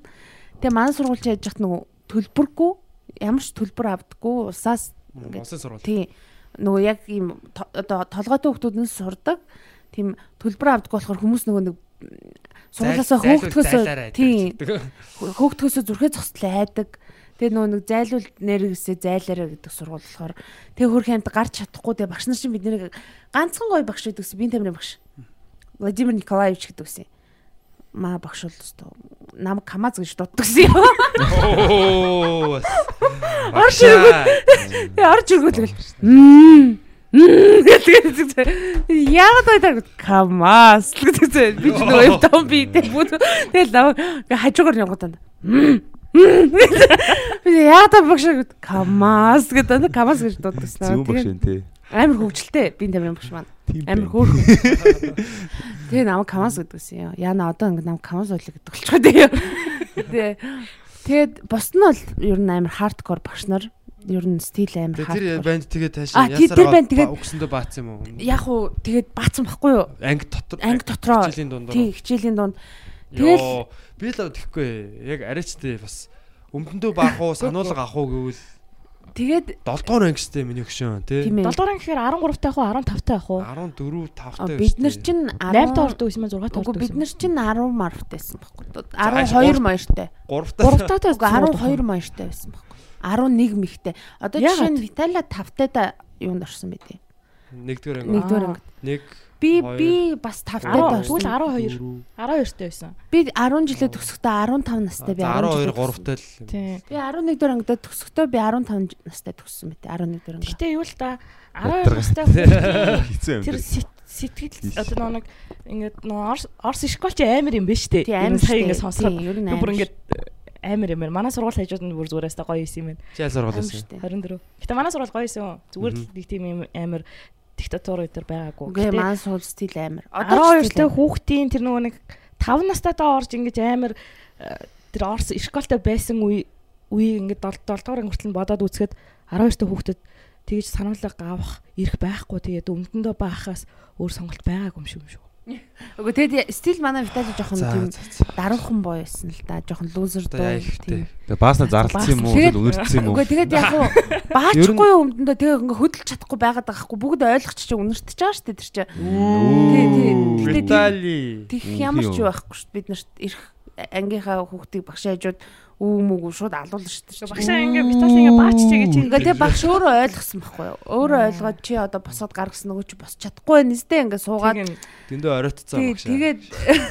Тэгээ манай сургууль яаж яхад нөгөө төлбөргүй ямар ч төлбөр авдаггүй усаас Монсын сурвал. тий нөгөө яг ийм одоо толгойтой хүмүүсээс сурдаг. Тийм төлбөр авдаггүй болохоор хүмүүс нөгөө нэг Сургуулаасаа хөөгдөхөөсөө тийм хөөгдөхөөсөө зүрхээ зогсдол айдаг. Тэгээ нөө нэг зайлуул нэрээсээ зайлаараа гэдэг сургууль болохоор тэгээ хөрх хамт гарч чадахгүй тэгээ багш нар чинь бид нэрийг ганцхан гоё багш гэдэг гэсэн би тамирын багш. Владимир Николаевич гэдэг гэсэн. Маа багш бол өстөө намайг камаз гэж дууддаг гэсэн юм. Орж иргүүл. Тэгээ орж иргүүл тэгэл. Яагаад байдаг камаз гэдэг би ч нөгөө юм том би тэгэл намайг хажуугаар явгадаа. Би яагаад багш камаз гэдэг камаз гэж дуудсан. Зүүн багш энэ тий. Амар хөвгчлээ би тамирын багш маань. Амар хөөрхөн. Тэгээ намайг камаз гэдгсэн юм. Яна одоо ингэ намайг камаз ойлоо гэдэг болчихоо. Тэгээ тэгээд бос нь бол ер нь амар хардкор багш нар ер нь стил амар Тэр хардкор. банд тэгээд А, таашаа тий, тэр банд тэгээд- өгсөндөө баацсан юм уу? Яг уу тэгээд баацсан байхгүй юу? Анги дотор Анги дотроо. хичээлийн дундаа. Тий, хичээлийн дунд Тэгэл- би л тэгэхгүй яг арайчтай бас өмдөндөө баах уу, сануулга авах уу гэвэл тэгээд 7 дугаар ангистай миний хөшөө тий. тийм ээ. 7 дугаар гэхээр 13 таах уу 15 таах уу? 14 А, 5 таа. Бид нар чинь 8 таа ордог юм 6 таа Үгүй бид нар чинь 10 марфтайсэн байхгүй. ааш 12 гурав- маяртай. 3 3 таа. таа Үгүй 12 маяртай байсан байхгүй. 11 мэгтэй. Одоо жишээ нь Виталя 5 таа юунд орсон бэ тий. Нэгдүгээр анги. Нэгдүгээр Аа. ангид. Нэг Би Хоёр. би бас 5 таа 10 орсон. тэгвэл 12 12 таа байсан. Би 10 жилээ төгсөхдөө 15 настай би 10 12 жилээ 3 төгссөн. таа л. Тийм. Би 11 дэх ангидаа төгсөхдөө би 15 настай төгссөн мэт 11 дэх ангид. Гэтэ юу л та 12 Ядаргаа. настай юм. тэр сэтгэл одоо нэг ингээд орс орс школ чи амар юм биш үү? Тий амар сая штэ. ингээд би бүр ингээд амар юм. Манай сургууль хажууд нь бүр зүрээс та гоё юм байна. Чи аль сургууль байсан? штэ. 24. Гэтэ манай сургууль гоё юм. Зүгээр л нэг тийм амар диктатур өдр байгаагүй. Гэтэ маань суул стил амар. 12 та хүүхдийн тэр нөгөө нэг 5 настай доо орж ингэж амар э, тэр орс школтой байсан үе үе ингээд 7 дугаар ангиртал нь бодоод үзэхэд 12 та хүүхдэд тэгж сануулга авах эрх байхгүй тэгээд өмдөндөө баахаас өөр сонголт байгаагүй юм шиг юм шүү. Үгүй тэгээд стил манай Витали жоохон тийм даруухан боо байсан л да. Жоохон лузер дуу. яа ихтэй. Тэгээ баасна зарлцсан юм уу? Тэгээд- Үнэрчсэн юм уу? Үгүй тэгээд яг уу баачгүй өмдөндөө тэгээ ингээ хөдөлж чадахгүй байгаад байгаа хгүй бүгд ойлгоч чи үнэртэж байгаа шүү дээ тэр чи. Тий, тий. Витали. Тих ямар ч юу? байхгүй шүү дээ. бид нарт ирэх ангийнхаа хүүхдийг багш хажууд үү мүгүү шууд алуулна шүү дээ. Багшаа ингээ Витали ингээ баач чигээ чи Ингээ тэгээ багш өөрөө ойлгосон байхгүй юу? Өөрөө ойлгоод чи одоо босоод гаргасан нөгөө чи босч чадахгүй байна нэстэ ингээ суугаад Дэндөө оройтцсан тий багш. тэгээд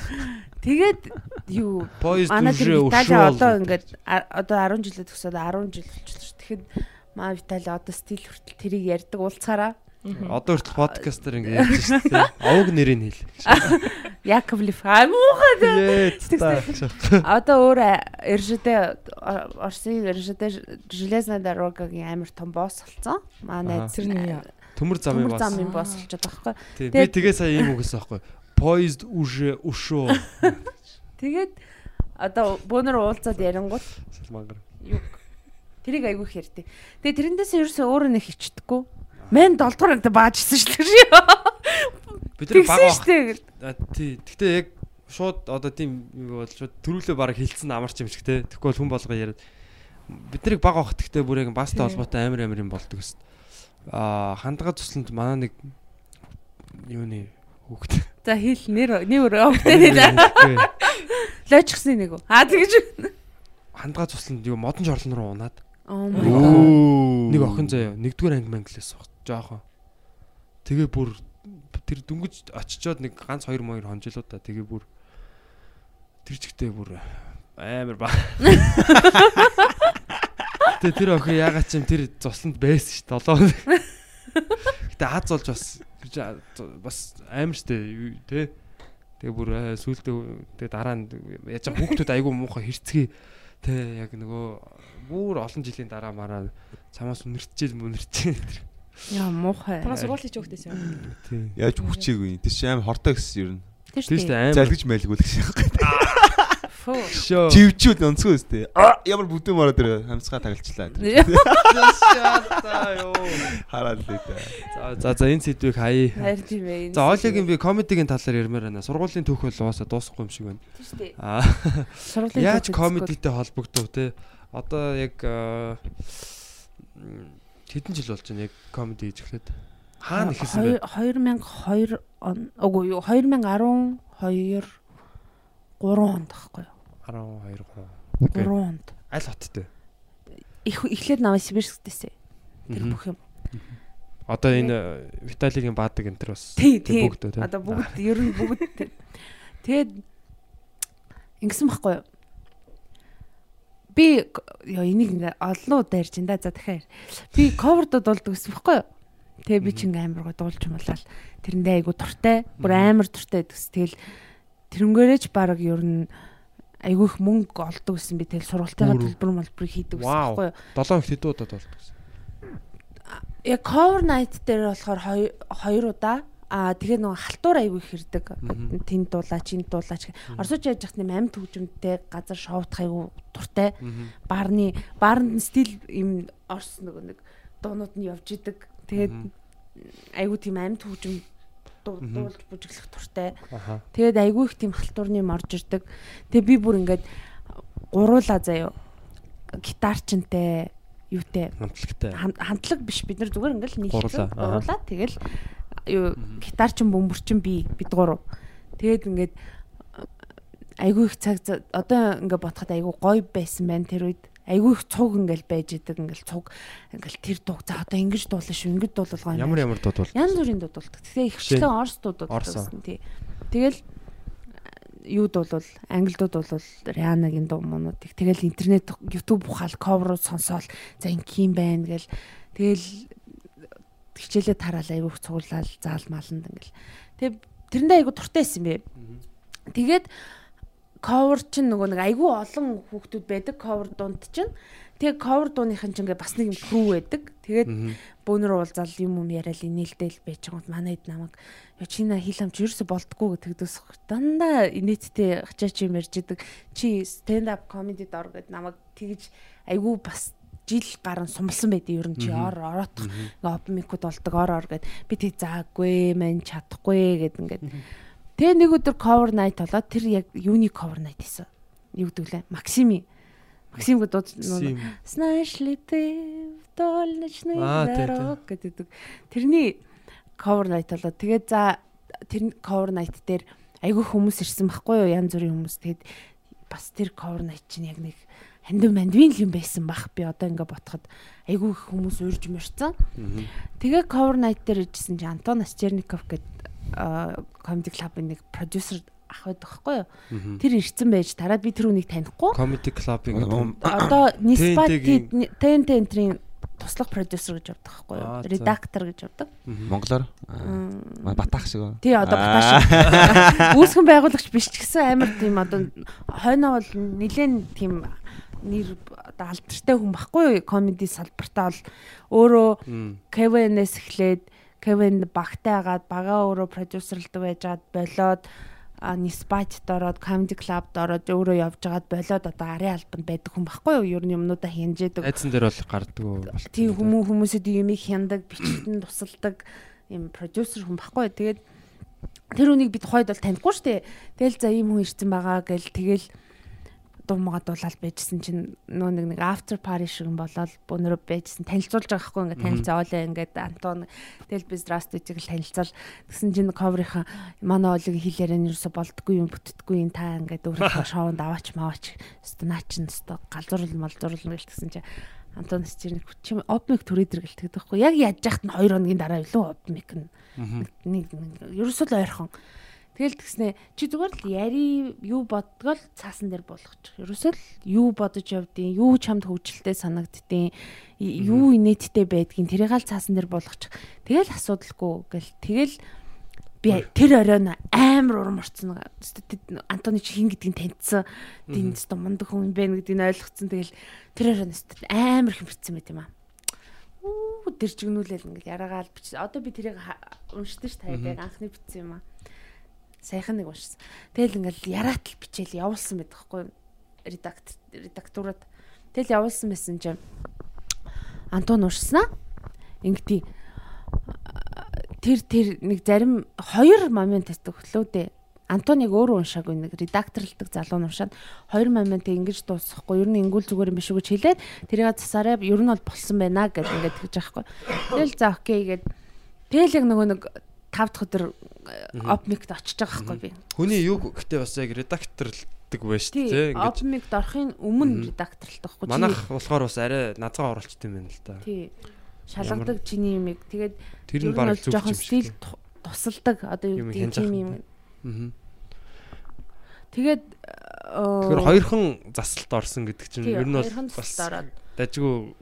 тэгээд юу манай тэр өшөө. одоо ингээд а- одоо 10 жилээ төгсөөд 10 жил болчихлоо шүү. Тэгэхэд маа Витали одоо стил хүртэл тэрийг ярьдаг уулцаараа Одоо хүртэл подкастер ингэ ярьж шүү дээ. Овг нэрийг хэл. Яковлев амуухан Ээ. Одоо өөр Эржидэ Орсын Эржидэ Железная дорогагийн амар том босс болсон. Найз Тэрний яа. Төмөр замын Төмөр бас. замын босс болчиход байгаа байхгүй. Би Тэгээд- тэгээ сая ийм үгээс аахгүй. Поезд үржээ өшөө. Тэгээд одоо бөөнөр уулзаад ярингууд Салмангар. юу тэрийг айгүй их ярьдیں۔ Тэгээ тэрэндээс ерөөсөө өөрөө нэг хичдэггүй. Мэн 7 дугаар ангид баажсэн шүү дээ. Бид нар баг Тий. Гэтэ яг шууд одоо тийм юу бол шууд төрүүлээ бараг хилцэн амарч юм шиг те. Тэгэхгүй бол хүн болго яриад бид нарыг баг авах гэхдээ бүр яг баста холбоотой амар амар юм болдог гэсэн. Аа хандгаа тусланд манай нэг юуны хүүхд. За хэл нэр нэр өвтэй нэ. Лойчсан нэг үү? Аа тэгэж. Хандгаа тусланд юу модон жорлон руу унаад нэг охин заяа нэгдүгээр анги манглаас баг жоохон. Тэгээ бүр тэр дүнгэж очичоод нэг ганц хоёр моёр хонжилоо та тэгээ бүр тэр чигтээ бүр амар ба. Тэгээ тэр охин ягаад ч юм тэр цусланд байсан ш 7 хоног. Гэтэ аз болж бас бас амар штэ тий. Тэгээ бүр аа, сүултээ тэгээ дараа нь яаж хүүхдүүд айгүй муухай хэрцгий тий яг нөгөө бүр олон жилийн дараа мараа цамаас үнэрчээл мүнэрчээ. Яа муухай. Танаа сургуулийн хүүхдээс юм. Тий. Яаж хүчээгүй. Тэр чинь амар хортой гэсэн юм. Тэр Тийш шүү дээ. дээ амар. Залгиж мэлгүүл гэсэн юм. Фу. Шөө. Живчүүд онцгой өстэй. А ямар бүдүүн мараа тэр хамсгаа тагалчлаа. Хараад л дээ. За за за энэ сэдвийг хаяа. Хайр тийм ээ. За Оливийн би комедигийн талаар ярмаар байна. Сургуулийн түүх бол угаасаа дуусахгүй юм шиг байна. Тийм шүү дээ. Аа Сургуулийн яаж комедитэй холбогдов те? Одоо яг хэдэн жил болж байна яг комеди хийж эхлээд? Хаана ихсэн бэ? 2002 он үгүй юу 2012 3 онд байхгүй юу? 12 3 онд. Аль хоттой? Их эхлээд намайг Сибирсктэйсэн. Тэр бүх юм. Одоо энэ Виталигийн баадаг энэ төр бас бүгд? Одоо бүгд ер нь бүгд. Тэгээд ингэсэн байхгүй юу? Би энийг удаа ярьж энэ за дахиад. Би ковердод болдог гэсэн байхгүй юу? Тэгээ би ч ингээ амар гоо дуулж юмлал тэрэндээ айгу туртай. Бүр амар туртай гэдэгс. Тэгэл тэрнгээрээч баг ер нь айгу их мөнгө олдог гэсэн би тэгэл сургалтынхаа төлбөр молборыг хийдэг гэсэн байхгүй юу? 7 их хэдэн удаа болдог гэсэн. Яг cover night дээр болохоор хоёр хоёр удаа Аа тэгээ нөгөө халтуур аягүй хэрдэг. Тэнд дуулаач, энд дуулаач. Орсууч яаж яхад нэм амьд хөгжмөнтэй газар шоудах аягүй дуртай. Баарны баарнд стил им орс нөгөө нэг дуунууд нь явж идэг. Тэгээд аягүй тийм амьд хөгжим дуулж бүжиглэх дуртай. Тэгээд айгүй их тийм халтуурны юм орж ирдэг. Тэгээ би бүр ингээд гуруулаа заяо. Гитарчантай юутэй Хамтлагтай. хам- хамтлаг биш бид нар зүгээр ингээл аа. гуруулаа тэгэл гитарчин бөмбөрчин би бид гурав. Тэгээд ингээд айгүй их цаг одоо ингээд ботход айгүй гоё байсан байна тэр үед. Айгүй их цуг ингээл байж идэг ингээл цуг ингээл тэр дууг за одоо ингэж дуулаа шүү ингэж дуулалгаа юм. Ямар ямар дууд бол. Янз бүрийн дууд болдог. Тэгээ ихчлэн орс дуудууд Орс. болсон тий. Тэгэл юуд бол англидууд бол Rihanna-гийн дуу муунуудыг тэгэл интернет YouTube ухаал cover-ууд сонсоол за ин ким байна гэл тэгэл хичээлээ тараал айгүйх цуглаал заал маланд ингээл. Тэг тэрэндээ айгу туртай байсан бэ. Тэгээд cover чинь нөгөө нэг айгүй олон хүүхдүүд байдаг cover дунд чинь. Тэгээ cover дууныхын чинь ингээ бас нэг юм crew байдаг. Тэгээд бөөнөр уулзаал юм юм яриад инээлтэл байж байгаа юм. Манайд намайг ёо чи на хил хамч ерөөсө болдгоо гэдэгдээс дандаа инээдтэй хачаач юм ярьж идэг. Чи stand up comedy дор гэд намайг тэгж айгүй бас жил гарan сумлсан байдیں۔ ер нь чи ор ингээ open mic-уд болдог ор ор гэд би тэг заагүй мэн чадахгүй гэд ингээд Тэгээ нэг өдөр cover night болоод тэр яг юуны cover night хийсэн. Юу гэдэг лээ? Максими. Максим гэдэг Сим. Снайшли ты вдоль ночных дорог гэдэг. Тэрний cover night болоод тэгээд за тэр cover night дээр айгүй хүмүүс ирсэн байхгүй юу? Янз бүрийн хүмүүс. Тэгээд бас тэр cover night чинь яг нэг хандив мандвин юм байсан бах би одоо ингээ ботход айгүй их хүмүүс урьж мөрцөн. Тэгээ cover night дээр ижсэн чи Антон Асчерников гэдэг comedy club-ын нэг продюсер ах байдаг байхгүй юу? Тэр ирсэн байж тараад би тэр үнийг танихгүй. Comedy Club-ийн Одоо TNT-гийн- TNT энтрийн туслах продюсер гэж явдаг байхгүй юу? Редактор гэж явдаг. Монголоор Аа, батаах шиг ба. Тий одоо баташ. Үүсгэн байгуулагч биш ч гэсэн амар тийм одоо хойноо бол нилээн тийм нэр одоо алдартай хүн байхгүй юу? Комеди салбартаа бол өөрөө Кевинээс эхлээд Кевин багтайгаад бага өөрөө продюсерлдаг байжгаад болоод а Ниспатд ороод Comedy Club-д ороод өөрөө явж байгаад болоод одоо арын албанд байдаг хүн байхгүй юу? Ер нь юмнуудаа хянжээдэг. айдсан дээр бол гардаг уу? Тийм хүмүүс хүмүүсэд юмыг хяндаг, бичилтэн тусалдаг юм продюсер хүн байхгүй. Тэгээд тэр үнийг би тухайд бол танихгүй шүү дээ. Тэгэл за ийм хүн ирсэн байгаа гэл тэгэл дуумгаа дуулаад байжсэн чинь нөө нэг нэг after party шиг юм болоод бөөнөрөө байжсэн. Танилцуулж байгаа хгүй ингээд танилцаалаа ингээд Антон тэгэл би здравствуйте гэл танилцал тэгсэн чинь cover-ийнхаа манай олиг хэлээрээ нэрсө болдггүй юм бүтдэггүй юм та ингээд өөрийнхөө шоунд аваач маваач өстө наа чин өстө галзуурл малзуурл гэл тэгсэн чинь Антон Счирник чи обмик түрээдэр гэлдэг байхгүй яг яаж яхад нь 2 хоногийн дараа илүү обмик нь. Нэг нэг ерөөсөө л ойрхон Тэгэл тгснээ чи зүгээр л яри юу боддгоо л цаасан дээр болгочих. Ерөөсөө л юу бодож явдیں۔ Юу чамд хөвчлөлтэй санагддیں۔ Юу инээдтэй байдгийг тэрийг аль цаасан дээр болгочих. Тэгэл асуудалгүй гэл тэгэл би тэр оройн амар урам орцсон антоны чи хин гэдгийг таньдсан. Тийм ч мундаг хүн байна гэдгийг ойлгоцсон. Тэгэл тэр оройн амар хэмэрсэн байт юм аа. Тэр чигнүүлээл ингээд яраагаал бичсэн одоо би тэрийг уншдаг ш таядаг анхны бичсэн юм аа сайхан нэг уншсан. Тэгэл ингээл яраат л бичээл явуулсан байдаг хгүй редактор редактурад. Тэгэл явуулсан байсан чинь Антон уншснаа. Ингэдий тэр тэр нэг зарим хоёр момент хөлөө дээ. Антон яг өөрөө уншаагүй нэг редакторлдаг залуу нь уншаад хоёр моментыг ингэж дуусгахгүй. Ер нь ингүүл зүгээр юм биш үү гэж хэлээд тэрийг засаараа ер нь бол болсон байна гэд ингээд тэгж байгаа хгүй. Тэгэл за окей гэд тэгэл яг нөгөө нэг 5 дахь өдөр опмикт очиж байгаа байхгүй би. Хүний юу гэхдээ бас яг редакторлдаг байж тээ. Ингээд опмикт орохын өмнө Мгм. редакторлдог байхгүй. манайх болохоор бас арай назгаа оруулчт юм байна л да. тий. Шалгадаг чиний юмыг тэгээд Тэр нь баг зөв жоохон юм стил тусалдаг одоо юу Юм гэдэг авах юм. Аа. Тэгээд Тэгэхээр хоёрхан засалт орсон гэдэг чинь ер нь бол бас дажгүй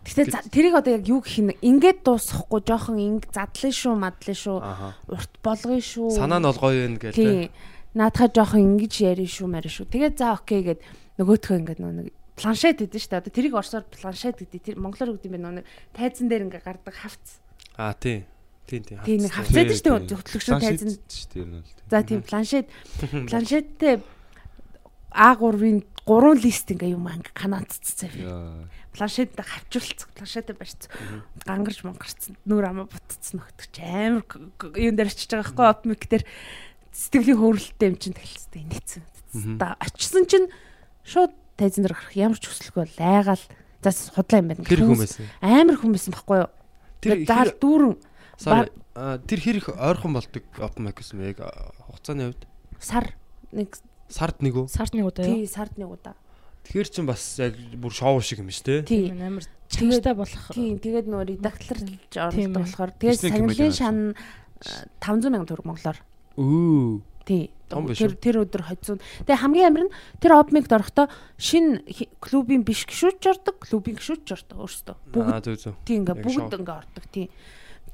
Гэтэ тэрийг одоо яг юу гэх юм ингээд дуусахгүй жоохон инг задлын шүү мадлын шүү урт болгоё шүү. Санаа нь бол гоё юм гээл тий. наадхаа жоохон ингэж ярина шүү марин шүү. Тэгээд за окей гэд нөгөөтхөө ингээд нэг планшет гэдэг шүү дээ. Одоо тэрийг орсоор планшет гэдэг тэр монголоор үг юм байна. Нөө нэг тайзан дээр ингээд гардаг хавц. Аа тий. Тий тий. тий нэг хавцтай. хавцад шүү дээ. хөтлөгчөө тайзан. шүү дээ ер нь л. за тийм планшет. Планшеттэй А3-ын 3 лист ингээ юм анги канадцсан Яа. планшеттэй хавчулцсан планшеттэй барьцсан гангарч мангарцсан нүүр амаа бутцсан нөхдөж амар юун дээр очиж байгаа байхгүй опмик дээр сэтгэлийн хөөрөлттэй юм чинь тэлцтэй нийцсэн та очисон чинь шууд тайзан дээр гарах. Ямар ч хүсэлгүй бол айгаал за худлаа юм байна Тэр Хүмүүс амар хүмүүс байхгүй юу? Тэр тэр заал дүүрэн тэр хэр их ойрхон болдог open mic гэсэн бэ? Яг аа, хугацааны хувьд? Сар нэг сард нэг үү? Сард нэг удаа тий сард нэг удаа Тэгэхээр чин бас яг бүр шоу шиг юм шүү дээ. тий Тийм амар чанартай болох. тий тэгээд нөө редакторлж Тийм ээ. болохоор тэгээд комеди шан 500 сая төгрөг монголоор Өө. Тий. Тэр тэр өдөр хоцсон. Тэгээ хамгийн амар нь тэр опмигд орохдоо шин клубын биш гişүүч ордог, клубын гişүүч ордог өөрсдөө. Бүгд тий ингээ бүгд ингээ ордог тий.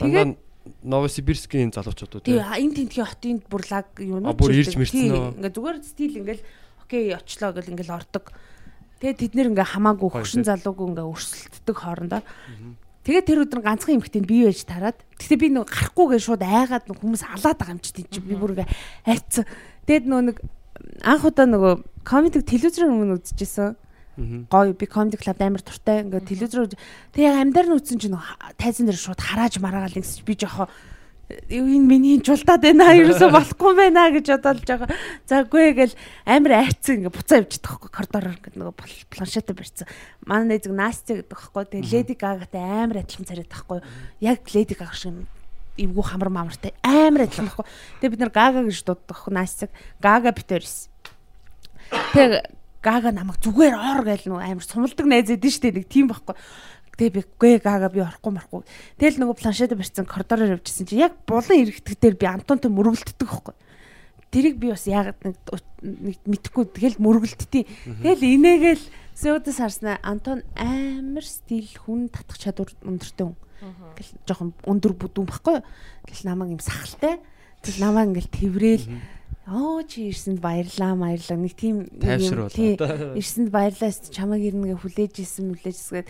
Дандаа Новосибирскийн залуучууд тий энэ тентгийн хотын бурлаг юу А, бүр ирж мэрцэн тий нөө. ингээ зүгээр стил ингээл окей очлоо гэл ингээл ордог. Тэгээ тэд нэр ингээ хамаагүй хөшин залуугүй ингээ өрсөлддөг хоорондоо. Тэгээ тэр өдөр ганцхан эмхтэйг бие байж тараад. Гэтэ би нэг гарахгүйгээ шууд айгаад нэг хүмүүс алаад байгаа юм чи тийч би бүр ингээ айцсан. Тэгэд нөө нэг анх удаа нөгөө комедиг телевизээр өмнө үзчихсэн. Гоё би комеди клуб амар туртай ингээ телевизээр тэг яг амьдар нь үзсэн чинь тайзан дээр шууд харааж мараагаал ингэсч би жоохоо энэ миний жулдаад байна ерөөсө болохгүй байна гэж бодоод жоо. За үгүй гэл амар айцсан ингээ буцаа явчихдаг байхгүй коридороор ингээ нөгөө пл- планшетэ барьсан. Манай нэзэг Настя гэдэг байхгүй. Тэгээ Леди Гагатай амар адилхан царайд байхгүй. Яг Леди Гага шиг эвгүй хамар мамартай амар адилхан байхгүй. Тэгээ бид нар Гага гэж дууддаг байхгүй Настяг. Гага битэрс. Тэгээ Гага намайг зүгээр ор гээл нөө амар сумалдаг найз эдэн штэ нэг тийм байхгүй. Тэгээ би гээ гага би орохгүй марахгүй. Тэгэл нөгөө планшет барьсан коридороор явжсэн чи яг булан иргэдэг дээр би Антонтой мөргөлддөг байхгүй. Тэрийг би бас яг нэг мэдхгүй тэгэл мөргөлдтий. Тэгэл инээгээл зөөдөс харснаа Антон амар стил хүн татах чадвар өндөртэй хүн. Гэл жоохон өндөр бүдүүн байхгүй. Гэл намайг юм сахалтай. Тэгэл намайг ингээл тэврээл оо чи ирсэнд баярлаа баярлаа нэг тийм Тавшруулаад. ирсэнд баярлаа өст чамайг ирнэгээ хүлээж исэн мүлээж гээд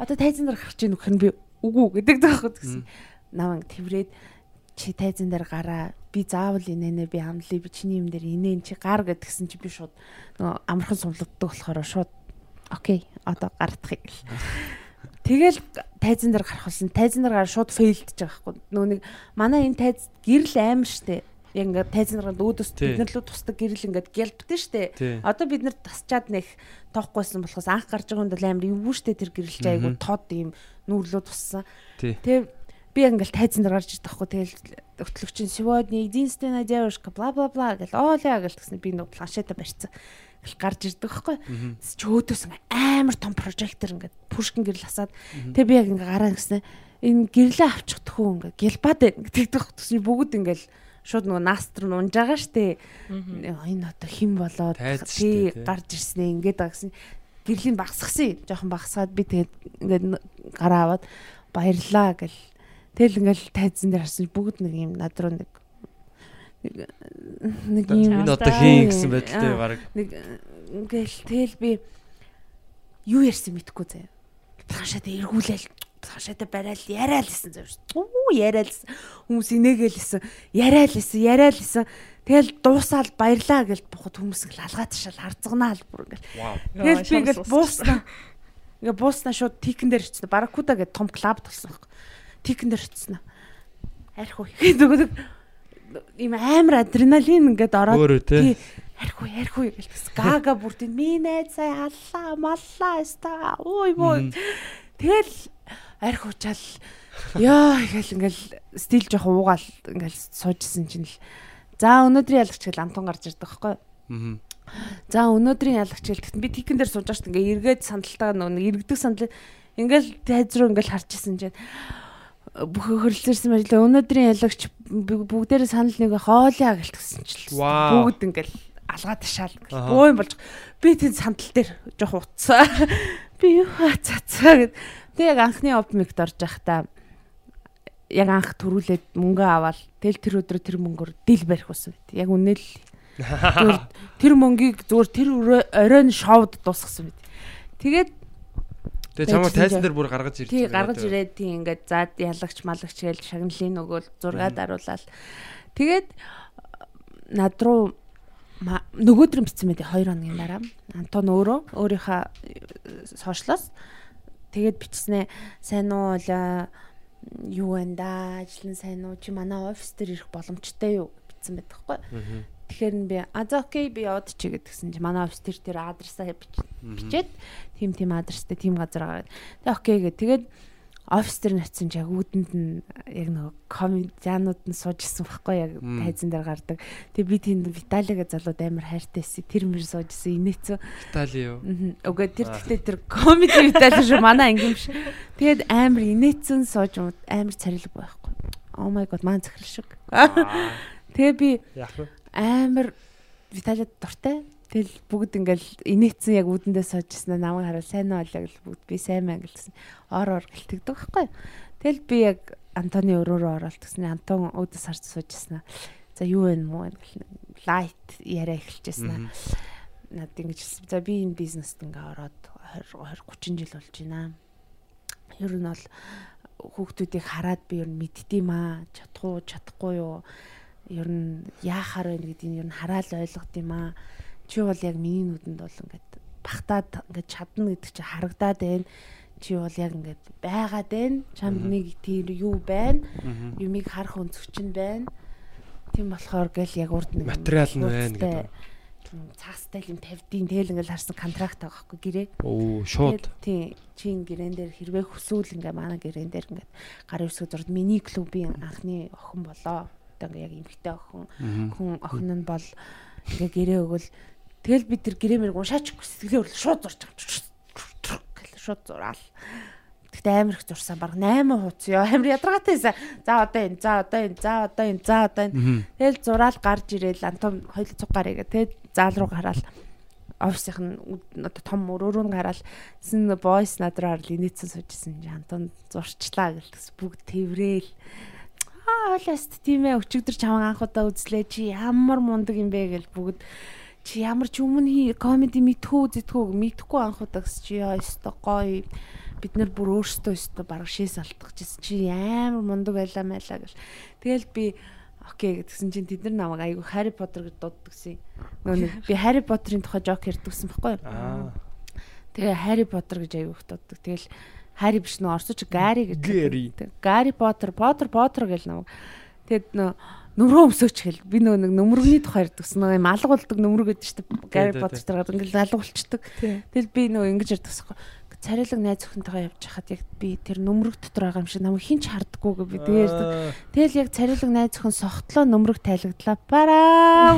одоо тайзан дээр гарч ийн нөхөр нь би үгүй гэдэг таахгүй гэсэн. Намайг тэврээд чи тайзан дээр гараа би заавал инээнэ би амлаа би чиний юм дээр инээн чи гар гэдгсэн чи би шууд нөгөө амархан сумлагддаг болохоор шууд окей одоо гардахыг гэл. Тэгэл тайзан дээр гарах болсон. Тайзан дээр гараа шууд фейлдэж байгаа хгүй. Нөгөө нэг манай энэ тайз гэрэл аим штэ. Яг ингээд дээр өөдөөс Тий. бид нар лөө тусдаг гэрэл ингээд гялбдэн штэ. Одоо бид нар тасчаад нэх тоохгүй байсан болохоос анх гарч байгаа хүнд амар эвгүй штэ тэр гэрэлч айгу тод ийм нүүрлөө туссан. Тэгээ би ингээл тайзан дээр гарч ирдэг хгүй тэгэл өтлөгч нь сегодня единственная девушка бла бла бла гэл оолаа гэл тэгснэ би нэг планшетаа барьцсан. Гэл гарч ирдэг хгүй. Чи өөдөөс ингээ амар том прожектор ингээд пүшкин гэрэл хасаад тэгээ би яг ингээ гараа гэснэ энэ гэрлээ авчих тхүү ингээ гэлбаад байна гэдэг тэгсэн бүгд ингээл шууд нөгөө наастр нь унж байгаа штэ. Энэ одоо хэн болоод тий гарч ирснэ ингээд байгаа гэсэн гэрлийн багсгсан жоохон багсгаад би тэгээд ингээд гараа аваад баярлаа гэл тэгэл ингээл тайзан дээр харсан бүгд нэг юм над руу нэг нэг- нэг юм Энэ одоо хийн гэсэн байдалтай баг. нэг ингээл тэгэл би юу ярьсан мэдхгүй заяа. Планшетэ эргүүлээл планшетэ барайл яриа л исэн заяа. Уу яриа л. Хүмүүс инээгээл исэн. Яриа л исэн, яриа л исэн. Тэгэл дуусаал баярлаа гэж бухад хүмүүс ингээл алгаад ташаал харцганаа л бүр ингээл. Тэгэл би ингээл бууснаа. Ингээ бууснаа шууд тикэн дээр очсон. Баракуда гэдэг том клуб толсон байхгүй. Тикэн дээр очсон. Архив үе. Зүгээр ийм амар адреналин ингээд ороод тий. Архив гэж бас гага бүр тийм минь найз сая аллаа маллаа ста ой боо. Тэгэл арх уучаал. Ёо ингээл ингээл стил жоох уугаал ингээл суужсэн чинь л. За өнөөдрийн ялагч гэл антон гарч ирдэг байхгүй? Аа. За өнөөдрийн ялагч гэл тэгтэн би тикэн дээр сууж байгаа ингээ эргээд сандалтаа нөгөө эргэдэг сандал ингээл тайз руу ингээл харж исэн чинь. Бүх хөрөлцөрсөн байж л өнөөдрийн ялагч бүгдээрээ санал нэг хоолын агалт гэсэн чил. Бүгд ингээл алгаа ташаал. Боо юм болж би тэнд сандал дээр жоох утсаа би юу хацацаа гэд тэг яг анхны опмикт орж байхдаа яг анх төрүүлээд мөнгө аваад тэл тэр өдрөө тэр мөнгөөр дил барих байсан байт. Яг үнэл тэр мөнгийг зүгээр тэр оройн шоуд дуусгасан байт. Тэгээд Тэгээ чамаа тайзан дээр бүр гаргаж ирж тий байна гаргаж тий. ирээд тий ингээд заад ялагч малагч гээл шагналын нөгөөл зургаад аруулаад тэгээд над руу нь бичсэн мэт 2 хоногийн дараа Антон өөрөө өөрийнхөө сошиалоос тэгээд бичснээ сайн уу юу вэ да ажил нь сайн уу? Чи манай офис дээр ирэх боломжтой юу? бичсэн байдаг хгүй. Тэгэхээр би а за окей би яваад чи гэдгсэн чи манай офис тэр тэр адресаа бич- бичээд тим тим адрестэй тим газар агаад тэг окей гэ тэгээд офис дээр нацсан чи яг үүдэнд нь яг нөгөө комедианууд нь сууж исэн байхгүй яг тайзан дээр гардаг. Тэг би тэнд Виталига залууд амар хайртайсэн тэр мөр сууж исэн инээцүү Итали юу? Уга тэр тэгтээ тэр комеди Витали шүү. Манай анги юм шиг. Тэгээд амар инээцэн сууж амар царилэг байхгүй. Oh my god маань захирал шиг. Тэгээ би амар Виталид дуртай. Тэгэл бүгд ингээл инээцэн яг үүдэндээ суужсэн намайг хараад сайн уу олоо гэл бүгд би сайн мэн гэлсэн. Ор ор гэлтэгдэг байхгүй. Тэгэл би яг Антоны өрөөрөө оролт гэсэн. Антон өөдөөс харж суужсэн. За юу вэ мүү гэл лайт яриа эхэлчихсэн. Над ингэж хэлсэн. За би энэ бизнест ингээ ороод 20 20 30 жил болж байна. Ер нь бол хүүхдүүдийг хараад би ер нь мэддэм аа. Чадах уу, чадахгүй юу? Ер нь яахаар байна гэдгийг ер нь хараал ойлгод юм аа. Чи бол яг миний нүдэнд бол ингээд багтаад ингээд чадна гэдэг чи харагдаад байна. Чи бол яг ингээд байгаад байна. Чамд нэг тийм юу байна? Юмыг харах өнцөг чинь байна. Тийм болохоор гэл яг урд нэг Материал нь байна гэдэг. цаастай юм тавьдیں۔ Тэгэл ингээл харсан контракт байгаа байхгүй гэрээ. Оо шууд. Тийм. Чин гэрэн дээр хэрвээ хүсвэл ингээ манай гэрэн дээр ингээ гар үсгэж зурд миний клубын анхны охин болоо. Одоо ингээ яг эмгтэй охин. Хүн охин нь бол ингээ гэрээ өгөл тэгэл бид тэр гэрээ мэр уншаачихгүй сэтгэлээ өөр шууд зурж. Гэл шууд зураал. Тэгтээ амар их зурсан. Баг 8 хуудас ёо. Амар ядаргаатайсан. За одоо энэ, за одоо энэ, за одоо энэ, за одоо энэ. Тэгэл зураал гарч ирээл антом хоёул цуг гарыг. Тэгээд заал руу гараал. Офисынх нь одоо том өрөөрөө нь гараал. Зэн бойс над руу харал инээдсэн суужсэн чи антон зурчлаа гэлтс бүгд тэврээл аа хоолост тийм ээ. Өчигдөр чамаа анх удаа үзлээ. Чи ямар мундаг юм бэ гэл бүгд чи ямар ч өмнө комеди мэдхүү зэтгүү мэдхгүй анх удаа гэс чи яа өстой гоё бид нар бүр өөрсдөө өстой бараг шээс алтгажсэн чи амар мундаг байлаа мэлаа гэл тэгэл би окей гэдгсэн чинь тэд нар намайг айгу Харри Поттер гэж дууддагсэн. Нөгөө би Харри Поттерын тухай жок ярьдагсан байхгүй юу? Тэгээ Харри Поттер гэж айгу их дууддаг. Тэгэл Харри биш нөө орсоч Гари гэдэг. Гари Поттер, Поттер, Поттер гэл намайг. Тэгэд нөө нөмрөө өмсөөч хэл. Би нөгөө нэг нөмрөгний тухай ярьдагсан. Нөгөө юм алга болдог нөмрөг гэдэг чинь тий, Поттер дээр ингээл алга болчдөг. Тэгэл би нөгөө ингэж ярьдагсан. Царилэг найз өхөнтэйгээ явж хахад яг би тэр нөмрөг дотор байгаа юм шиг намайг хинч хардггүй гэ би тэгээ ярьдаг. Аа. Тэгэл яг царилэг найз өхөн согтлоо нөмрөг тайлагдлаа. Бараа.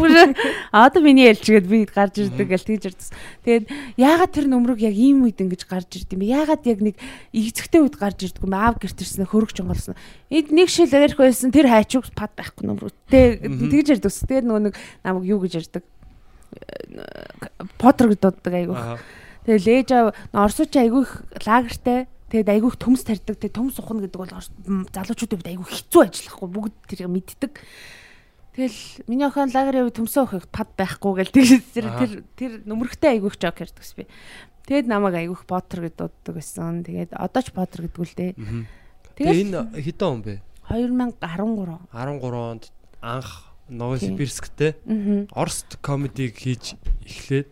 Одоо миний ялчгээд би гарч ирдэг гэл тэгж ярьдсан. Тэгээд яагаад тэр нөмрөг яг ийм үед ингэж гарч ирд юм бэ? Яагаад яг нэг игцэгтэй үед гарч ирдэг юм? Аав гэрт ирсэн хөрөг чонголсон. Энд нэг шил ярих байсан тэр хайчуг пад байхгүй нөмрөг. Тэг тэгж ярьдаг. Тэгээд нөгөө нэг намайг юу гэж? Поттер гэдэг дууддаг айгу. Ээж аав орсууч айгүй их лагертай. Тэгэд айгүй их төмс тарьдаг. Тэгээ төмс ухна гэдэг бол м, залуучуудад айгүй хэцүү ажиллахгүй бүгд тэрийг мэддэг. Тэгэл миний охин лагерын үед төмсөө охих пад байхгүй гэл тэр тэр тэр тэр нөмрөгтэй айгүй их жок ярьдагс би. Тэгэд намайг айгүй их Поттер гэдэг дууддаг байсан. Тэгээд одоо ч Поттер гэдэг үл дээ. Тэгээ Тэгэл энэ хэдэн он бэ? 2013. 13 онд анх Новосибирсктэй. Орст комедиг хийж эхлээд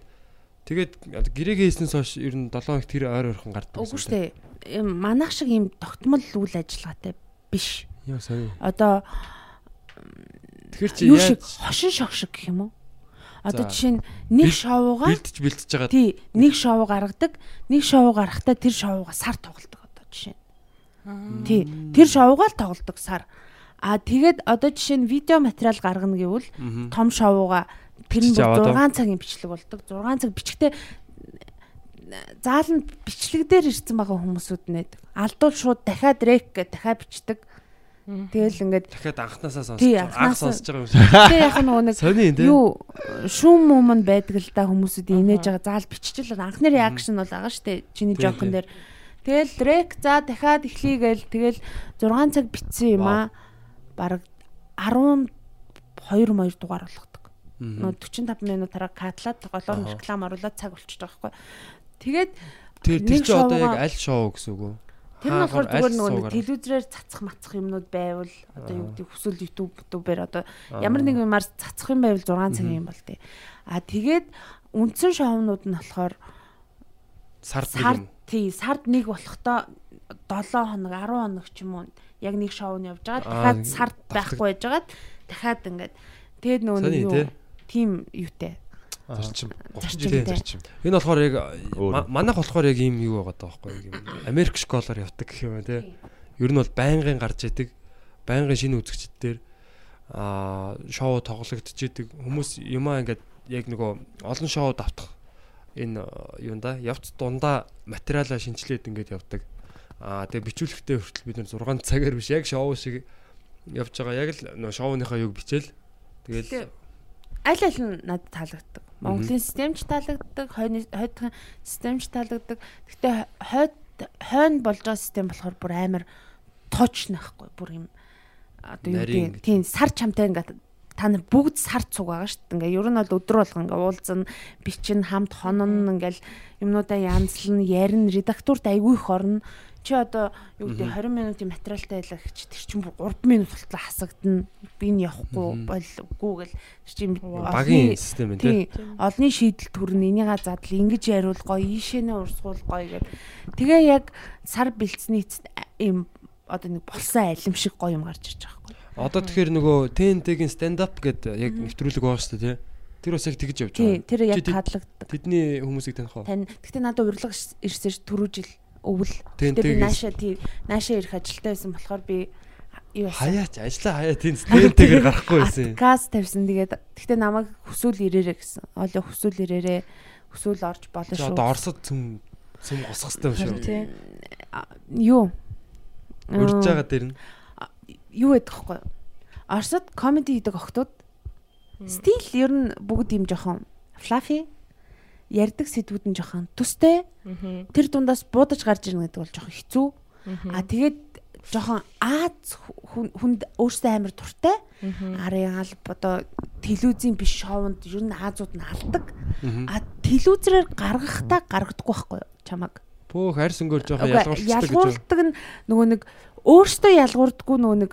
тэгээд гэрээгээ хийснээс хойш ер нь 7 хоногт тэр ойр ойрхон гардаг. Үгүй шүү дээ. Манайх шиг ийм тогтмол үйл ажиллагаатай биш. Яа сайн. Одоо Тэгэхээр чи яаж хошин шог шиг гэх юм уу? Одоо жишээ нь нэг шоугаа бэлдэж бэлдэж байгаа. тий нэг шоу гаргадаг. Нэг шоу гарахтаа тэр шоугаа сар тоглодог одоо жишээ. нь. Тий. Тэр шоугаа л тоглодог сар. А тэгээд одоо жишээ нь видео материал гаргана гэвэл том шоуга Тэр нь 6 цагийн бичлэг болдог. 6 цаг бичгтээ зааланд бичлэг дээр ирсэн байгаа хүмүүсүүд нэд алдуул шууд дахиад рек гэ дахиад бичдэг. Тэгэл ингээд дахиад анханасаа сонсож анх сонсож байгаа юм шиг. Тэгээ яг нөгөө нэг юу шүүм муумн байдаг л да хүмүүсүүд инээж байгаа заал биччихэл анхны реакшн бол байгаа штэ чиний жокен дээр. Тэгэл рек за дахиад эхлийгээл тэгэл 6 цаг битсэн юм а. Бараг 12 моёр дугаар болох 45 минут хараа катлаад голоор реклам оруулаад цаг болчихж байгаа байхгүй. Тэгээд тэр тэр чи одоо яг аль шоу гэсэн үг үү? Тэр нь болохоор зүгээр нөгөө телевизээр цацах мацах юмнууд байвал одоо юу гэдэг хүсэл YouTube-ээр одоо ямар нэг юмар цацах юм байвал 6 цагийн юм бол тээ. А тэгээд үндсэн шоунууд нь болохоор сард сард тий сард нэг болохдоо 7 хоног 10 хоног ч юм уу яг нэг шоунд явж байгаа. Дахиад сард байхгүй байжгаад дахиад ингээд. Тэгээд нөгөө юу тий. тим юутэй. Аа. зарчим. 30 Зарчим, жилийн зарчим. Энэ болохоор яг манайх болохоор яг ийм юу байгаа даа байхгүй яг юм. Америк школоор явдаг гэх юм тий. Ер нь бол байнгын гарч идэг байнгын шинэ үзэгчд дээр аа шоу тоглогдчихэдэг хүмүүс юмаа ингээд яг нөгөө олон шоу давтах энэ юун да явц дундаа материалаа шинжилээд ингээд явдаг. Аа тэгээ бичүүлэхдээ хүртэл бид нэр 6 цагаар биш яг шоу шиг явж байгаа. Яг л шоуныхаа юг бичээл тэгэл Аль аль нь надад таалагддаг. Монголын системч таалагддаг, хойны хойдын системч таалагддаг. Гэхдээ хойд хойно болж байгаа систем болохоор бүр амар точ нөхгүй бүр юм одоо юу гэдэг тийм сар чамтай ингээд та нар бүгд сар цуг байгаа шүү дээ. Ингээ ер нь бол өдөр болго ингээ уулзна, бичин, хамт хонон ингээл юмнуудаа янзлна, ярина, редактурт айгүй их орно. Чи одоо юу гэдэг 20 минутын материалтай байлаа гэж тэр чинь бүр 3 минут болтлоо хасагдана. Би энэ явахгүй болгүй гэл. Тэр чинь багийн систем энэ олны шийдэл төрн энийга задал ингэж яриул гоё ийшэнэ урсгуул гоё гэл. Тэгээ яг сар бэлдсэний эцэст ийм одоо нэг болсон алим шиг гоё юм гарч ирж байгаа байхгүй Одоо тэгэхээр нөгөө TNT-гийн stand up гэдэг яг нэвтрүүлэг байгаа шүү дээ тий. Тэр бас яг тэгж явж тий байгаа. тэр яг таалагддаг. Тэдний хүмүүсийг таних уу? тань гэхдээ надад урилга ирсэн ш түрүү жил өвөл тэгээ би нааша тий нааша ирэх ажилтаа байсан болохоор би юу Хаяач ажиллаа хаяа тийм TNT-гээр гарахгүй байсан юм. газ тавьсан тэгээд гэхдээ намайг хүсвэл ирээрээ гэсэн олоо хүсвэл ирээрээ хүсвэл орж болно шүү одоо Оросд цөм цөм госох хэрэгтэй юм шүү. Тий. Юу Урьж Аа, байгаа дээр нь. юу гэдэг вэ? Оросд комеди хийдэг охтууд стил ер нь бүгд юм жоохон флафи ярддаг сэдвүүд нь жоохон төстэй тэр дундаас буудаж гарч ирнэ гэдэг бол жоохон хэцүү. А тэгээд жоохон Аз хүн- хүнд өөртөө амар туртай. Арын алба одоо телевизийн биш шоунд ер нь Азууд нь алдаг. А телевизээр гаргахтаа гаргадаггүй байхгүй чамаг Бөөх арьс өнгөөр жоохон ялгуурчдаг гэж. ялгуурдаг нь нөгөө нэг өөртөө ялгуурдаггүй нөгөө нэг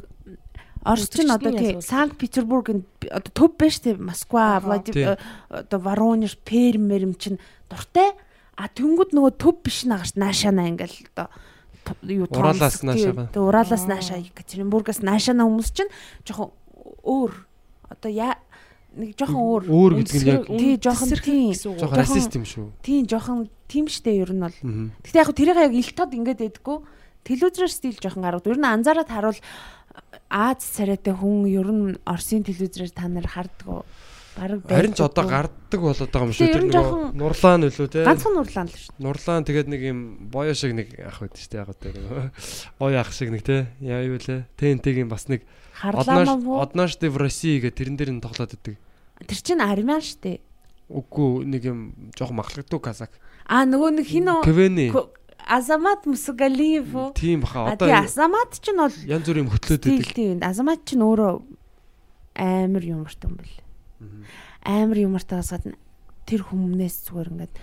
Орос ч одоо тий ялгуурдаг. Санкт Петербург одоо төв байж тий Москва. Тий. Владимир одоо Воронеж, Пермь мэрэм чин дуртай. А тэнгууд нөгөө төв биш наагаш наашаана ингээл одоо юу Уралаас наашаага. тий, Уралаас нааша Екатеринбургаас наашаана хүмүүс чинь жоохон өөр одоо яа нэг жоохон өөр Өөр гэдэг нь яг тий жоохон тий жоохон расист юм шүү. тий жоохон тийм штэ ер нь бол. Гэтэ яг тэрийг яг ил тод ингээд байдггүй. Телевизээр стил жоохон гаргад. Ер нь анзаараад харуул Аз царайтай хүн ер нь Оросын телевизээр та нар харддаг. Бараг Харин ч одоо гарддаг болоод байгаа юм шүү. Тэр жоохон- нурлаан үлээ те. ганцхан нурлаан л шүү. Нурлаан тэгээд нэг юм боё шиг нэг ах байд штэ яг одоо нэг боё ах шиг нэг те. Яа юу лээ. ТНТ-гийн бас нэг. Однажды в России гэх тэрэн дээр нь тоглоод идэг. Тэр чинь армян штэ. Үгүй нэг юм жоохон махлагддаг казак. А нөгөө нэг хин Квены. Азамат Мусагалиев үү? Тийм баха. Одоо Азамат ч нь бол янз бүрийн хөтлөөд тий идэг. тий Азамат ч нь өөрөө амар юмартай юм бэл. Амар юмартайгаас гадна тэр хүмүүнээс зүгээр ингээд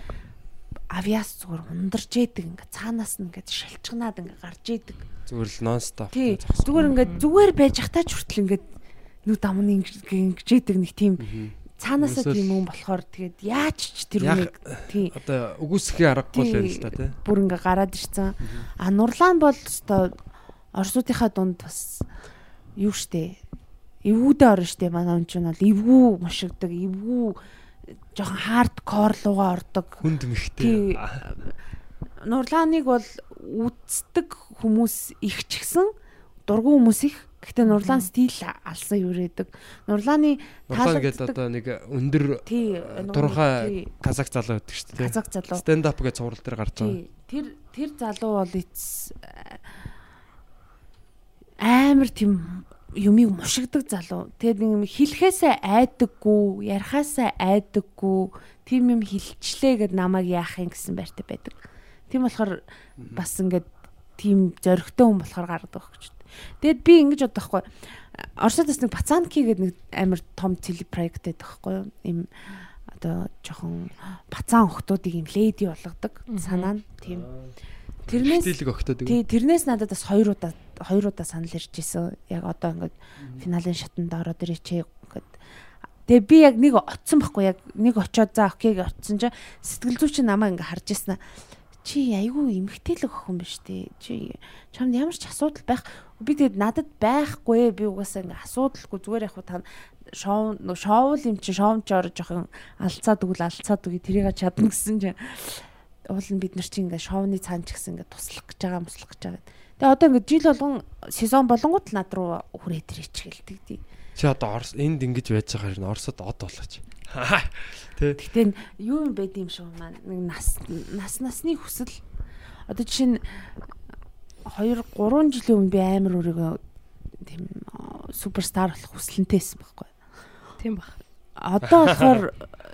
авиас зүгээр ундарч идэг ингээд цаанаас нь ингээд шалчгнаад ингээд гарч идэг. Зүгээр л нонстоп. Тий. Зүгээр ингээд зүгээр байж хатаач хүртэл ингээд нүд амны ингэж идэг нэг тийм цаанаасаа тийм юм болохоор тэгээд яаж ч тэр үнийг тий Одоо үгүйсэхээ аргагүй л байл л та тий. бүр ингээ гараад ирсэн. А Нурлаан бол өстой орсуудынхаа дунд бас юу штэ. Эвгүүдээ орно штэ манай хүн чинь бол эвгүү мушигдаг, эвгүү жоохон хардкор лугаа ордог. Хүнд Тий. мөхтэй. Нурлааныг бол үздэг хүмүүс их ч гэсэн дургу хүмүүс их. Гэхдээ нурлаан стил алсан юурээдэг. Нурлааны Нурлаа гэдэг одоо нэг өндөр тий турхай казак залуу байдаг шүү дээ. казак залуу. Stand up гэж цуврал дээр гарч байгаа. Тэр тэр залуу бол эц амар тийм юмыг мушигдаг залуу. Тэгээд нэг юм хэлэхээсээ айдаггүй, ярихаасаа айдаггүй, тийм юм хилчлээ гэд намайг яах юм гэсэн байртай байдаг. Тийм болохоор бас ингээд тийм зөрөгтэй хүн болохоор гаргадаг гэж. Тэгэд би ингэж бодохгүй. Оросод бас нэг Пацанки гэдэг нэг амар том теле проект байдаг байхгүй юу? Им одоо жоохон бацаан охтуудыг юм леди болгодог санаа нь тийм. Тэрнээс Стилэг өгтөд. тий тэрнээс надад бас хоёр удаа хоёр удаа санал ирж исэн. Яг одоо ингээд финалийн шатанд ороод ирээч ингээд Тэгээ би яг нэг оцсон байхгүй яг нэг очиод за окей гэж оцсон чинь сэтгэл зүйч намаа ингээ харж ирсэн. Чи айгүй эмгтээлэг охин биш тий. Чи чамд ямар ч асуудал байх. Би тэгээд надад байхгүй би угаасаа ингээ асуудалгүй зүгээр яг та шоу шоул юм чи шоумч орж жоохон алцаад өгөл алцаад үгүй тэрийг чадна гэсэн чинь уул нь бид нар чи ингээ шоуны цаан ч гэсэн ингээ туслах гэж байгаа муслах гэж байгаа. Тэгээ одоо ингээ жил болгон сезон болонгууд л над руу хүрээд ирээч гэлдэг тий. Чи одоо Орос энд ингэж байж байгаа хэрэг Оросод од болооч. Тэ. Н- юу юм байд юм шиг маань нэг нас нас насны хүсэл одоо жишээ нь 2 3 жилийн өмнө би амар өөрийгөө тийм аа, суперстар болох хүсэлнтэйсэн байхгүй. Тийм баг. Одоо болохоор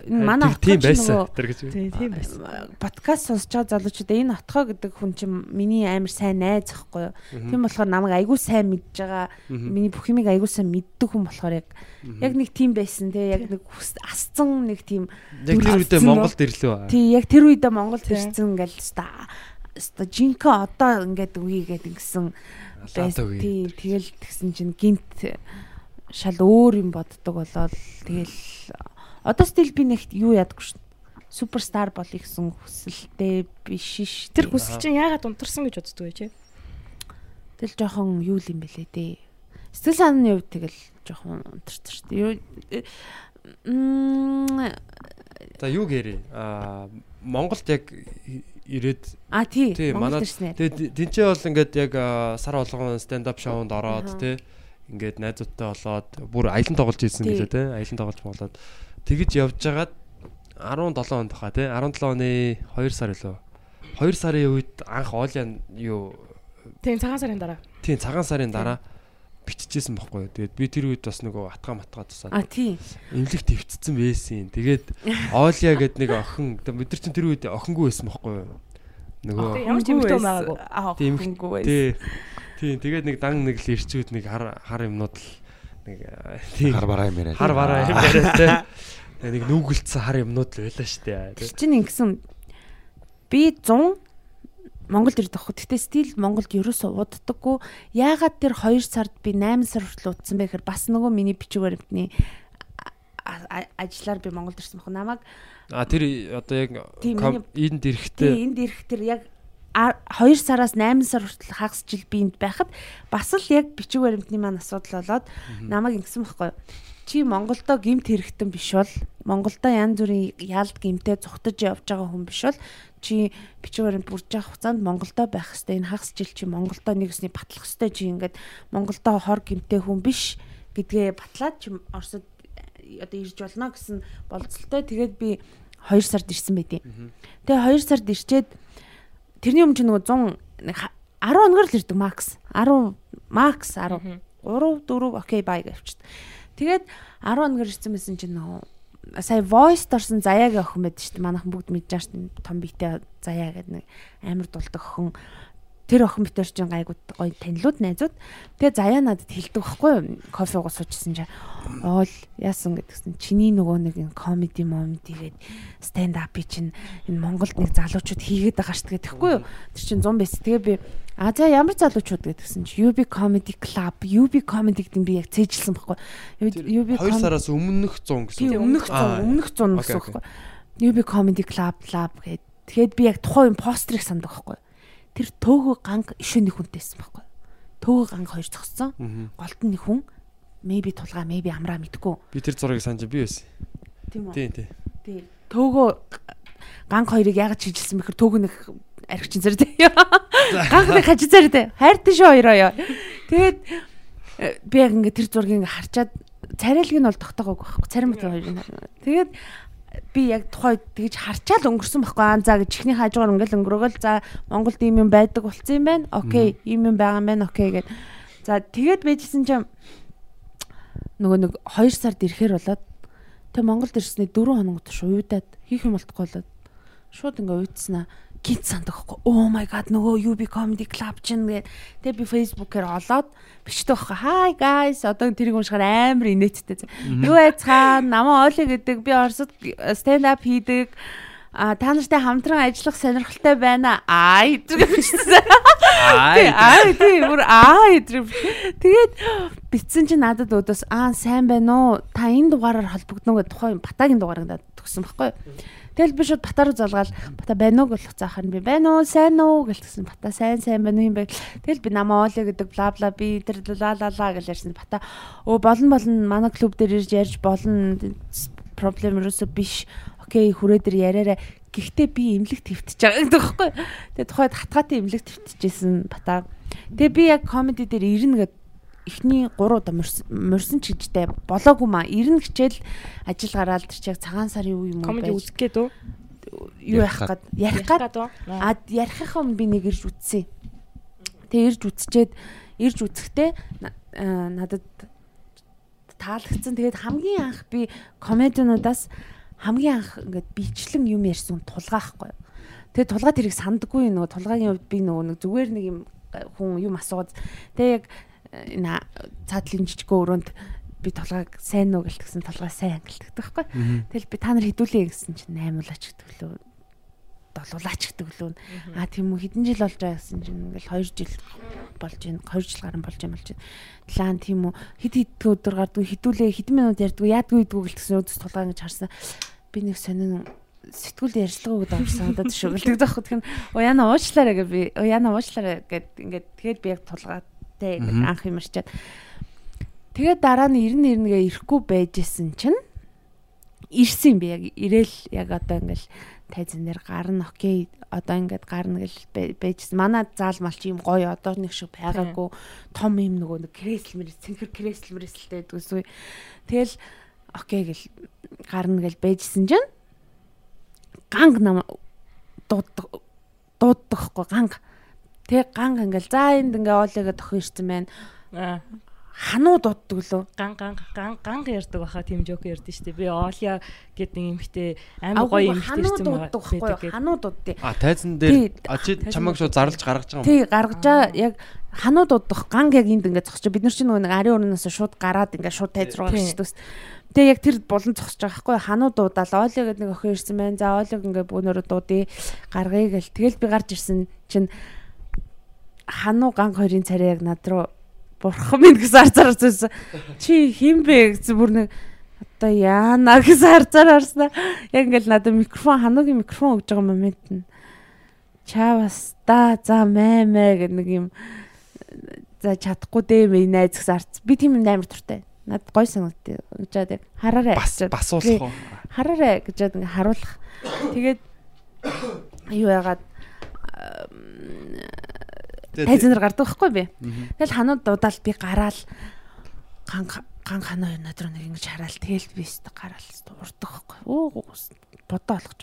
энэ манай тийм байсан. Тэр гэж. Тийм тийм байсан. подкаст сонсож байгаа залуучууд энэ отгоо гэдэг хүн чинь миний амар сайн найз ахгүй юу. Тийм болохоор намайг айгүй сайн мэдж байгаа. Миний бүх юмыг айгүй сайн мэддэг хүн болохоор яг яг нэг тийм байсан те яг нэг асцсан нэг тийм Яг тэр үедээ Монголд ирлээ. тий яг тэр үедээ Монголд ирсэн ингээл ста ста жинхэнэ одоо ингээд үгээд ингэсэн тий тэгэл тэгсэн чинь гинт шал өөр юм боддог болоод тэгэл одоо стил би нэг юу ядаггүй шин суперстар болъё гэсэн хүсэлтэй биш ш Тэр хүсэл чинь яагаад унтарсан гэж боддөг вэ чи? Тэгэл жоохон юу л юм бэлээ дээ. Сэтгэл санааны хувьд тэгэл жоохон унтарч шүү дээ. За юу гэрээ? Аа Монголд яг ирээд а тий манай ирсэн ээ. тэгээ тэнцээ бол ингээд яг сар болгон stand up шоунд ороод тий ингээд найзуудтай болоод бүр аялан тоглож ирсэн гэлээ тий аялан тоглож болоод. Тэгэж явж байгаад 17 онд хаа тий. 17 оны 2 сар илүү. 2 сарын үед анх оолын юу? Тийм цагаан сарын дараа. тий цагаан сарын дараа биччихсэн бохгүй юу. Тэгээд би тэр үед бас нөгөө атгаа матгаа тусаад А тий. имлэг твцсэн байсан. Тэгээд Оолия гэд нэг охин бид нар чинь тэр үед охингүй байсан бохгүй юу. Нөгөө Ямар ч юмтай байгаагүй. Аа хөнгөө байсан. тий. Тэгээд нэг дан нэг л ирчүүд нэг хар хар юмнууд л нэг тий Хар бараа юм яриа. хар бараа юм яриа тий. Тэгээд нэг нүгэлцсэн хар юмнууд л байлаа штэ. Тэр чинь ингэсэн би 100 Монголд ирдэг хөө. Гэтэ стил Монголд ерөөсөө уддаггүй. Яагаад тэр 2 сард би 8 сар хүртэл удсан бэ гэхээр бас нөгөө миний бичиг баримтны ажиллаар би Монголд ирсэн баг. Намайг А тэр одоо яг энд тий ирэхдээ энд ирэх тэр яг 2 сараас 8 сар хүртэл хагас жил би энд байхад бас л яг бичиг баримтны маань асуудал болоод намайг ингэсэн байхгүй. Чи Монголдо гимт хэрэгтэн биш бол Монголдо янз бүрийн яалт гимтээ зүхтаж явж байгаа хүн биш бол чи баримт бүрж явах хугацаанд Монголдо байх хэвээр энэ хагас жил чи Монголдо нэгсний батлах хэвээр чи ингээд Монголдо хор гимтээ хүн биш гэдгээ батлаад чи Оросод э, одоо ирж болно гэсэн болцолтой. Тэгээд би 2 сард ирсэн байдیں۔ Тэгээ 2 сард ирчээд тэрний өмнө чи нөгөө 100 нэг ха- 10 өнөөр л ирдэг макс. 10 макс 10 3 4 окей бай гэвчт. Тэгээд 10 өнөөр ирсэн байсан чинь нөгөө сая voice дорсон заяагийн охин байдаг шүү дээ. Манайхан бүгд мэдж байгаа шүү дээ. Том биетэй заяа гэдэг нэг амар дулдаг охин. Тэр охин битэр чинь гайгүй гоё танилуд найзууд. Тэгээ заяа надад хэлдэг байхгүй? Кофе уугаа суучсан чинь оол яасан гэдгсэн. Чиний нөгөө нэг энэ comedy moment игээд stand up-ий чинь энэ Монголд нэг залуучууд хийгээд байгаа шүү дээ тэгэхгүй юу? Тэр чинь 100 байс. Тэгээ би А за ямар залуучууд гэдгсэн чи UB Comedy Club, UB Comedy гэдэг нь би яг цээжилсэн байхгүй. UB 2 сараас өмнөх 100 гэсэн. Тийм өмнөх Аа, 100 өмнөх 100 Окей, гэсэн байхгүй. UB Comedy Club Club гээд тэгээд би яг тухайн пострыг санддаг байхгүй. Тэр төөгөө ганг ишөө нэг хүнтэйсэн байхгүй. Төөгөө ганг хоёр зогссон. Голд нь нэг хүн maybe тулгаа maybe амраа мэдгүй. Би тэр зургийг санаж би байсан. Тийм үү? Тий, тий. Тий. Төөгөө ганг хоёрыг яагаад чижилсэн бэхэр төөгөө нэг архичин зэрэг тий. Ганхны хажи зэрэг тий. Хайртай шүү хоёроо. Тэгээд э, би яг ингээд тэр зургийг харчаад царайлаг нь бол тогтоогоогүй байхгүй. Царим бат хоёрын. Тэгээд би яг тухай тэгж харчаал өнгөрсөн байхгүй аа за гэж чихний хажуугаар ингээл өнгөрөөгөл за Монголд ийм юм байдаг болсон юм байна. Окей, ийм юм байгаа юм байна. Окей гэд. За тэгээд байжсэн чинь нөгөө нэг 2 сард ирэхээр болоод тэг Монголд ирсний 4 хоног турш уйдаад хийх юм болтгүй болоод шууд ингээ уйдсан аа гинт сандахгүй. Oh my god нөгөө UB comedy club чинь гээд тэг би Facebook-ээр олоод бичдэг байхгүй. Hi guys одоо тэрийг уншихаар амар инээдтэй. Юу айцхан намаа Оли гэдэг би Оросд stand up хийдэг. А та нартай хамтран ажиллах сонирхолтой байна. Ай бичсэн. Ай ай тий бүр ай тэгээд битсэн чи надад өдөөс аа сайн байна уу? Та энэ дугаараар холбогдно гэдэг тухайн батагийн дугаараа төгсөн байхгүй юу? Тэгэл би шууд бата руу залгаал бата байна уу гэж хуцаахаар би байна уу сайн уу гэлтсэн бата сайн сайн байна юм бэ. Тэгэл би намаа оолё гэдэг бла бла би тэр ла ла ла гэж ярьсан бата өө болон болон манай клуб дээр ирж ярьж болно проблем ерөөсө биш. Окей хүрээ дээр яриараа Гэхдээ би имлэг твтж байгаа гэдэг байхгүй. Тэгээ тухайд хатгаатай имлэг твтжсэн бата. Тэгээ би яг комеди дээр ирнэ гэд эхний 3 удаа морьсон ч гэжтэй болоогүй маа. Ирнэ хичээл ажил гараад тэр чиг цагаан сарын үе юм уу Комеди үзэх гээд үү? юу яах гээд ярих гээд а ярихынхаа өмнө би нэг ирж үтсэн. Тэгээ ирж үтсчээд ирж үтсэхдээ надад таалагдсан. Тэгээд хамгийн анх би комедиануудаас хамгийн анх ингээд бичлэн юм ярьсан тулгаахгүй. Тэгээд тулгаа тэрийг сандаггүй нөгөө тулгааны хувьд би нөгөө нэг зүгээр нэг юм хүн юм асууад тэгээд яг энэ цаадлын жижигөө өрөөнд би тулгааг сайн уу гэлтгсэн тулгаа сайн гэлтгдэг байхгүй. Тэгэл би та нар хідүүлээ гэсэн чинь 8 улаач гэдэг лөө долуулаач гэдэг лөө. Аа тийм үү хэдэн жил болж байгаа гэсэн чинь ингээл 2 жил болж байна. 2 жил гарan болж юм болж байна. Талаан тийм үү хэд хэд өдөр гардгүй хідүүлээ хэдэн минут ярьдгүй яадгүй идгүй гэлтгсэн өдөс тулгаа ингэж харсан. Би нэг сонин сэтгүүл амарсан удаад шүү гэлдэг заахгүй. Тэгэхээр уяна уучлаарай гэж би уяна уучлаарай гэд ингээд тэгээд би яг тулгаатай анх юм арчаад Тэгээд дараа нь 91-гээ ирэхгүй байжсэн чинь ирсэн би яг ирээл яг одоо ингээл тайзан дээр гарна окей одоо ингээд гарна гэл байжсэн. Манай заал малч юм гоё одоо нэг шиг байгаагүй том юм нөгөө нэг креслэр цэнхэр креслэр мэрэсэлтэй гэдгүйсгүй. Тэгэл окей гэл гарна гэл байжсэн чинь ганг нам дууддаг дууддагхгүй ганг. Тэг ганг ингээл за энд ингээ оолыгаа тохин ирсэн байна. Хануу дууддаг лөө. Ган ган ган ган ярьдаг баха тийм жок ярьдэн штэ би оолия гэдэг нэг эмхтэй амар гоё эмхтэй ирсэн байгаа хануу дууддаг. А тайзан дээр а чи чамайг шууд зарлж гаргаж байгаа юм. Тий гаргаж байгаа яг хануу дуудах ганг яг энд ингээд зогсож бид нар чинь нөгөө нэг ари өрнөөс шууд гараад ингээд шууд тайз руу гарчихдаг Тэгээ яг тэр болон зогсож байгаа хгүй хануу дуудаал оолио гэдэг нэг охин ирсэн байна. За оолиог ингээ бөөнөрө дуудъя. Гаргая гэл. Тэгэл би гарч ирсэн чинь хануу ганг хоёрын царай яг над руу бурхан минь гэсэн харцаар үзсэн. Чи хин бэ гэсэн бүр нэг одоо яана гэсэн харцаар харснаа. Яг ингээл надад микрофон хануугийн микрофон өгж байгаа момент нь чавас да за мэ мэ гэх нэг юм за чадахгүй дээ минь найз гэсэн харц. Би тийм амар туртай. Над гой санагдтыг гэж яг хараарай. Бас бас уулах уу? Хараарай гэж ингээ харуулах. Тэгээд юу яагаад тайзанаар гардаг байхгүй би. Тэгэл ханууд дуудаал би гараал ган ган ханаа өнөөдөр нэг ингэж хараал тэгэл би өстө гараал урддаг байхгүй. Оо бодоо болгож.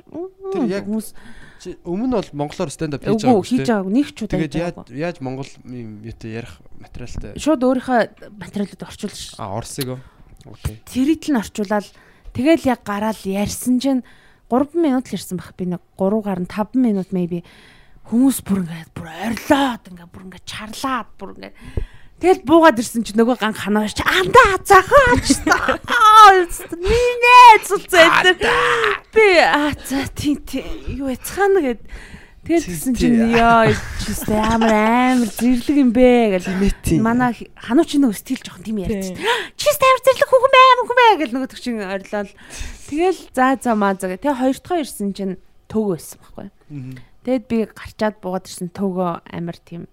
Тэр яг хүмүүс өмнө бол монголоор stand up хийж байгаа үү? Хийж байгааг нэг ч удаа. Тэгээд яаж монгол юм ярих материалтай. Шууд өөрийнхөө материалууд орчуулж. А орсыг. Окей. Цэрэдл нь орчуулаад тэгэл яг гараал ярьсан чинь 3 минут л ирсэн баг би нэг 3 гарна 5 минут maybe хүмүүс бүр ингээд бүр орилоод ингээд бүр ингээд чарлаад бүр ингээд. Тэгэл буугаад ирсэн чи нөгөө ганг ханаа чи андаа захаач минь зүцээд би аа за тий тий. Юу яцхан гэд. Тэгэл гисэн чинь ёо чистэй амар амар зэрлэг юм бэ гэл манай хануу чи нөгөө стил жоохон тийм ярьж чистэй амар зэрлэг хүүхэн бай мөн бай гэл нөгөө төгчин орилол тэгэл за за маа за тэгээ хоёр дахь ирсэн чинь төг байсан байхгүй Тэгэд би гарчаад буугаад ирсэн төгөө амар тийм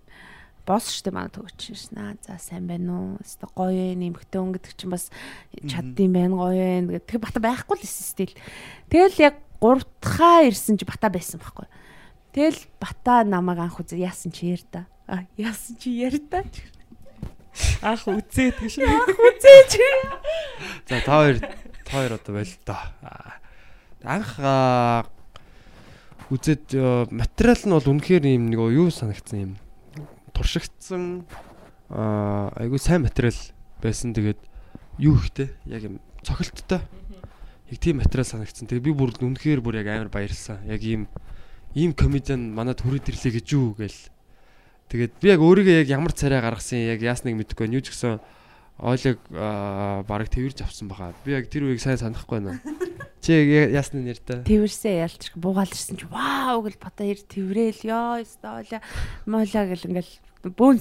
босс штэ манай төгч шин аа за сайн байна уу өстө гоё нэмхтэн өнгө гэдэг чинь бас чаддсан байна гоё вэ гэдэг бата байхгүй л стил тэгэл яг гуравтхаа ирсэн чи бата байсан байхгүй Тэгэл бата намайг анх үзээ яасан чи яар та. А яасан чи яар та. Анх үзээд гэж. Үзээ чи. За та хоёр та хоёр одоо байл та. Анх үзээд материал нь бол үнэхээр юм нэг юу санагдсан юм. Туршигдсан айгүй сайн материал байсан. Тэгээд юу ихтэй яг юм цохилттой. Яг тийм материал санагдсан. Тэгээд би бүр үнэхээр бүр яг амар баярлсан. Яг ийм ийм комедиан манад хүрээд ирлээ гэж юу гээл. Тэгээд би яг өөрийгөө яг ямар царай гаргасан яг яасныг мэдэхгүй. Юу ч гэсэн ойлог бараг тэрж авсан баха. Би яг тэр үеийг сайн санахгүй байна. Чи яасны нэртэй. Тэрвэрсээ ялч буугаал ирсэн чи вау гэл бата ир тэрвээл ёо ёстоола мола гэл ингээл бүүн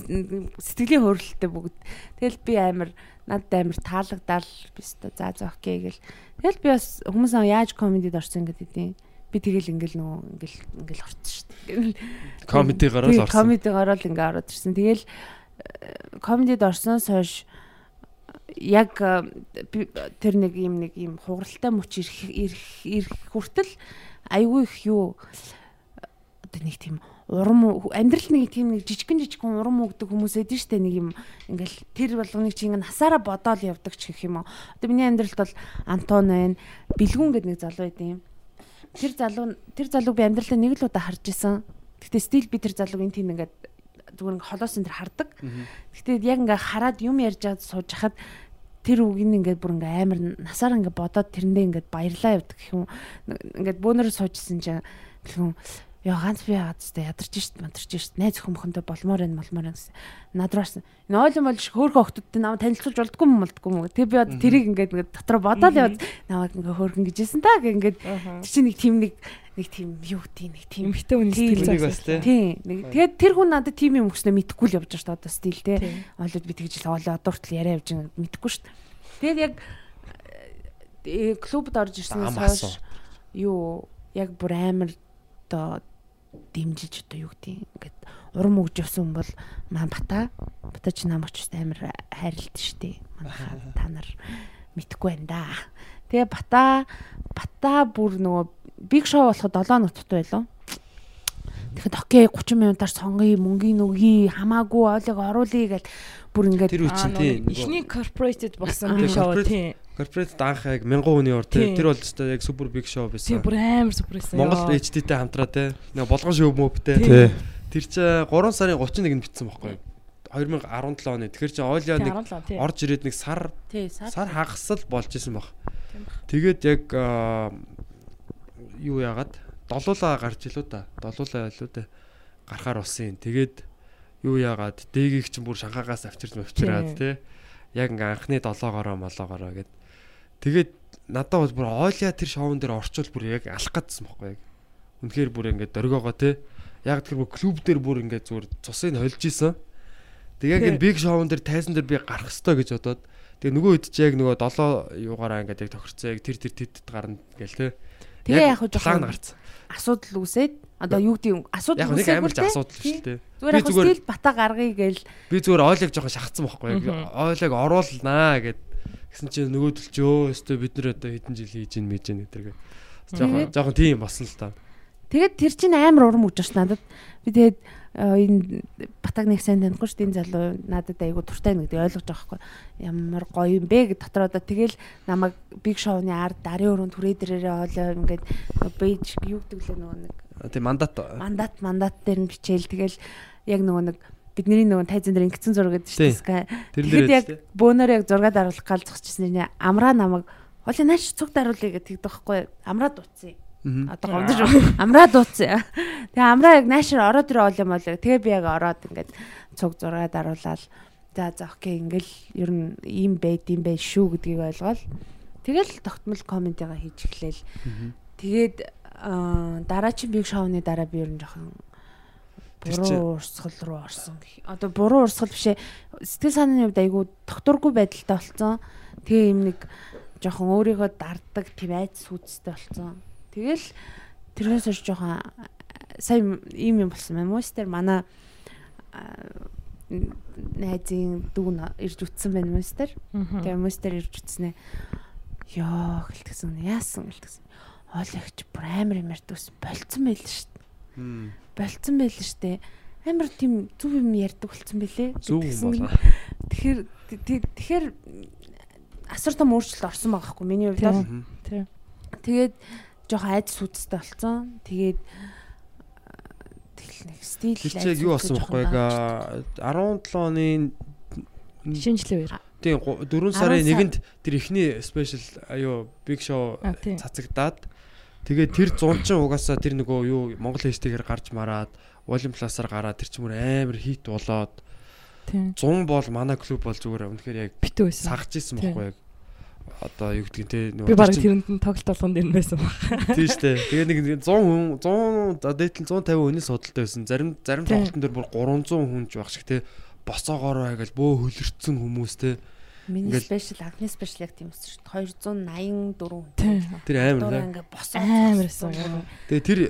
сэтгэлийн хөрөлттэй бүгд. Тэгэл би амар надад амар таалагдал би өстө за за окей гэл. Тэгэл би бас хүмүүс яаж комедид орсон гэдэг тийм би тэгэл ингээл нөгөө ингээл ингээл орсон шүү дээ. Комеди гараад орсон. Комеди гараад ингээ ороод ирсэн. Тэгэл комедид орсноос хойш яг э, тэр нэг юм нэг юм хугаралтай мөч ирэх ирэх ирэх хүртэл айгүй их юу одоо нэг тийм урам амьдрал нэг тийм нэг жижигэн жижигэн урам өгдөг хүмүүс эдэн штэ нэг юм ингээл тэр болгоныг чи ингээ насаараа бодоол явдаг ч гэх юм уу. Одоо миний амьдралд бол Антон байна. Бэлгүн гэдэг нэг залуу байд юм. Тэр залуу тэр залууг би амьдралаа нэг л удаа харж исэн. Гэтэ стил би тэр залууг энэ тийм ингээд зүгээр ингээ холоос энэ хардаг. Гэтэ яг ингээ хараад юм ярьж байгаад сууж хахад тэр үгийг ингээд бүр ингээ амар насаар ингээ бодоод тэрэндээ ингээд баярлаа явдаг гэх юм. Ингээд бөөнөр суужсэн чинь юм Яа ганц би яагаад ч ядарч шít мадарч шít найз хүмүүхэндээ болмоор энэ болмоор энэ. Надраарсан. Энэ ойлон бол хөөрхөн охтодтой намайг танилцуулж болдгүй юм болдгүй юм. Тэг би одоо тэрийг ингээд ингээд дотор бодоод яваад намайг ингээ хөөрхөн гэжсэн та ингээд тэр чинь нэг тийм нэг нэг тийм юу тийм нэг тийм хүний Тийм. сэтгэл бас тий. Тийм. Нэг тэгээд тэр хүн надад тийм юм өгснөө мэдхгүй л явж байгаа шүү дээ одоо стил те. Ойлод би тэгж л ойлоо одоо хүртэл яриа явж байгаа мэдхгүй шүү дээ. Тэгээд яг э, клубд орж ирснээс хойш юу яг бүр амар одоо дэмжиж одоо юу гэдэг ингээд урам өгж явсан хүн бол маань бата. Бата ч нам очиж амар хайрлалт штэ манайха та нар мэдхгүй байна да. Тэгээ бата бата бүр нөгөө биг шоу болоход 7 нот тутуу байлаа Тэгэхэд окей 30 минутаар сонгоё, мөнгөний нөгий, хамаагүй ойлог оруулъя гэл бүр ингээд Тэр үе чинь тий. Эхний corporated болсон Аа, би шоу тийм. Корпорат анх яг 1000 хүний ор тий. Тийм. Тэр бол өстой яг супер биг шоу Тийм байсан. бүр амар супер байсан. Монгол HD-тэй хамтраа тий. Нэг болгон шоу мөвтэй. Тий. Тэр чи 3 сарын 31-нд битсэн байхгүй юу? 2017 оны. Тэгэхээр чи ойлоо нэг орж ирээд нэг сар сар хагасл болж исэн баг. Тэгээд яг юу яагаад долуулаа гарч илүү та. Долуулаа илүү та гарахаар болсон юм. Тэгээд юу яагаад дэгийг чинь бүр шанхаагаас авчирч авчираад тий. Яг ингээ анхны долоогоороо молоогоороо гэд. Тэгээд надад бол бүр ойлаа тэр шоун дээр орчвол бүр яг алах гэдсэн байхгүй яг. Үнэхээр бүр ингээ дөргөөгоо тий. Яг тэр бүр клуб дээр бүр ингээ зүгээр цусыг холж исэн. Тэг яг энэ биг шоун дээр тайзан дээр би гарах хэвээр гэж бодоод Тэгээ нөгөө хэд ч яг нөгөө 7 юугаараа ингээд яг тохирцоо яг тэр тэр тэд гарна гээл те. Тэгээ яг жоохон гарцсан. асуудал үүсээд одоо юу гэдэг асуудал Яг нэг амар те. асуудал шүү дээ. Зүгээр яг стил бата гаргая гээл Би зүгээр ойлог жоохон шахацсан байхгүй яг ойлог оруулнаа гэд гэсэн чинь нөгөөдөл ч өө өстө бид нар одоо хэдэн жил хийж ин мэж ин гэдэргээ. Жоохон жоохон тийм болсон л та. Тэгээд тэр чинь амар урам өгч байна надад. Би тэгээд энэ батаг нэг сайн танихгүй шүү дээ энэ залуу надад айгу туртай нэг гэдэг ойлгож байгаа хгүй. Ямар гоё юм бэ гэд дотор одоо тэгэл намайг биг шоуны ард дарын өрөөнд түрээ дээрээ хоолоо ингээд бейж юу гэдэг лээ нөгөө нэг Тийм мандат мандат мандат дээр нь бичээл тэгэл яг нөгөө нэг бидний нөгөө тайзан дээр ингэсэн зураг гэдэг шүү дээ. Тэгэхэд яг бөөнөр яг зураг даруулах гал зогсчихсан нэ амраа намайг хоолой нааш цуг даруулъя гэдэг тэгэхгүй амраа дууцсан. Одоо гомдож амраа дууцсан. Тэгээ амраа яг наашаар ороод ирээ ол юм бол тэгээ би яг ороод ингээд цуг зураг даруулаад за за окей ингээл ер нь ийм байд юм байл шүү гэдгийг ойлгоол. Тэгэл тогтмол комментигаа хийж эхлээл. Тэгээд аа, дараагийн биг шоуны дараа би ер нь жоохон буруу урсгал руу орсон гэх. Одоо буруу урсгал бишээ сэтгэл санааны хувьд айгүй докторгүй байдалтай болцсон. Тэгээ юм нэг жоохон өөрийгөө дарддаг тийм айц сүцтэй болцсон. Тэгэл тэрнээс хойш жоохон а, сая ийм юм болсон байна. Мөстер манай а, найзын дүүн ирж үтсэн байна мөстер. Тэгээ мөстер ирж үтснэ. Йоо гэлтгсэн яасан гэлтгсэн. Оол ихч бүр амар юм ярьдагс болцсон байл шүү. Болцсон байл штэ. Амар тийм зүв юм ярьдаг болцсон бэлээ. Тэгсэн-. Тэгэхээр тэг- тэгэхээр асар том өөрчлөлт орсон байгаа хгүй миний хувьд бол. Тэгээд жоохон айдас үдстэй болцсон. Тэгээд тэгэл нэг стил чиг юу болсон бэхгүй яг 17 оны Шинжлэх үеэр. тийм 4 сарын 1-нд тэр ихний спешиал аюу big show цацагдаад тэгээд тэр 100 чин угаасаа тэр нөгөө юу Монгол хэстэйгээр гарч мараад Plus-аар гараад тэр ч мөр амар хит болоод Тийм. 100 бол манай клуб бол зүгээр үнэхээр яг Битүү байсан. сагж исэн байхгүй яг. Одоо юу гэдгийг те Би баг тэрэнд нь тоглолт болгонд ирнэ байсан баг. тийм штэ. Тэгээд нэг 100 хүн 100 дээтэл 150 хүний судалтай байсан. Зарим зарим тоглолтын дээр бүр 300 хүн ч байх шиг те. Босоогоороо хагаал бөө хөлөрцөн хүмүүс те Миний спешиал анхны спешиал яг тийм өссөн шүү дээ. 284. Тийм. тэр амар те ингээ босоо. Амар байсан. Тэгээ тэр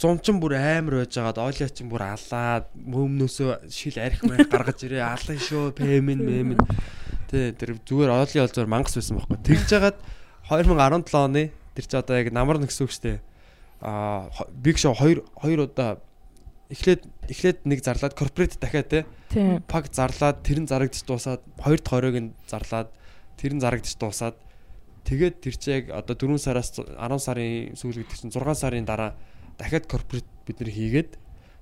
зумчин бүр амар байж байгаад Оля чин бүр алаад мөмнөөсөө шил арх маяг гаргаж ирээ алан шүү пэмэн мэмэн тэ тэр зүгээр Оли бол зүгээр мангас байсан байхгүй тэгж жагаад 2017 оны тэр чи одоо яг намар нэгсэн үг штэ а биг шоу 2 2 удаа эхлээд эхлээд нэг зарлаад корпорат дахиад те паг зарлаад тэр нь зарагдчих дуусаад хоёр дахь хориг нь зарлаад тэр нь зарагдчих дуусаад тэгээд тэр чи яг одоо 4 сараас 10 сарын сүүл гэдэг чинь 6 сарын дараа дахиад корпорат бид нэр хийгээд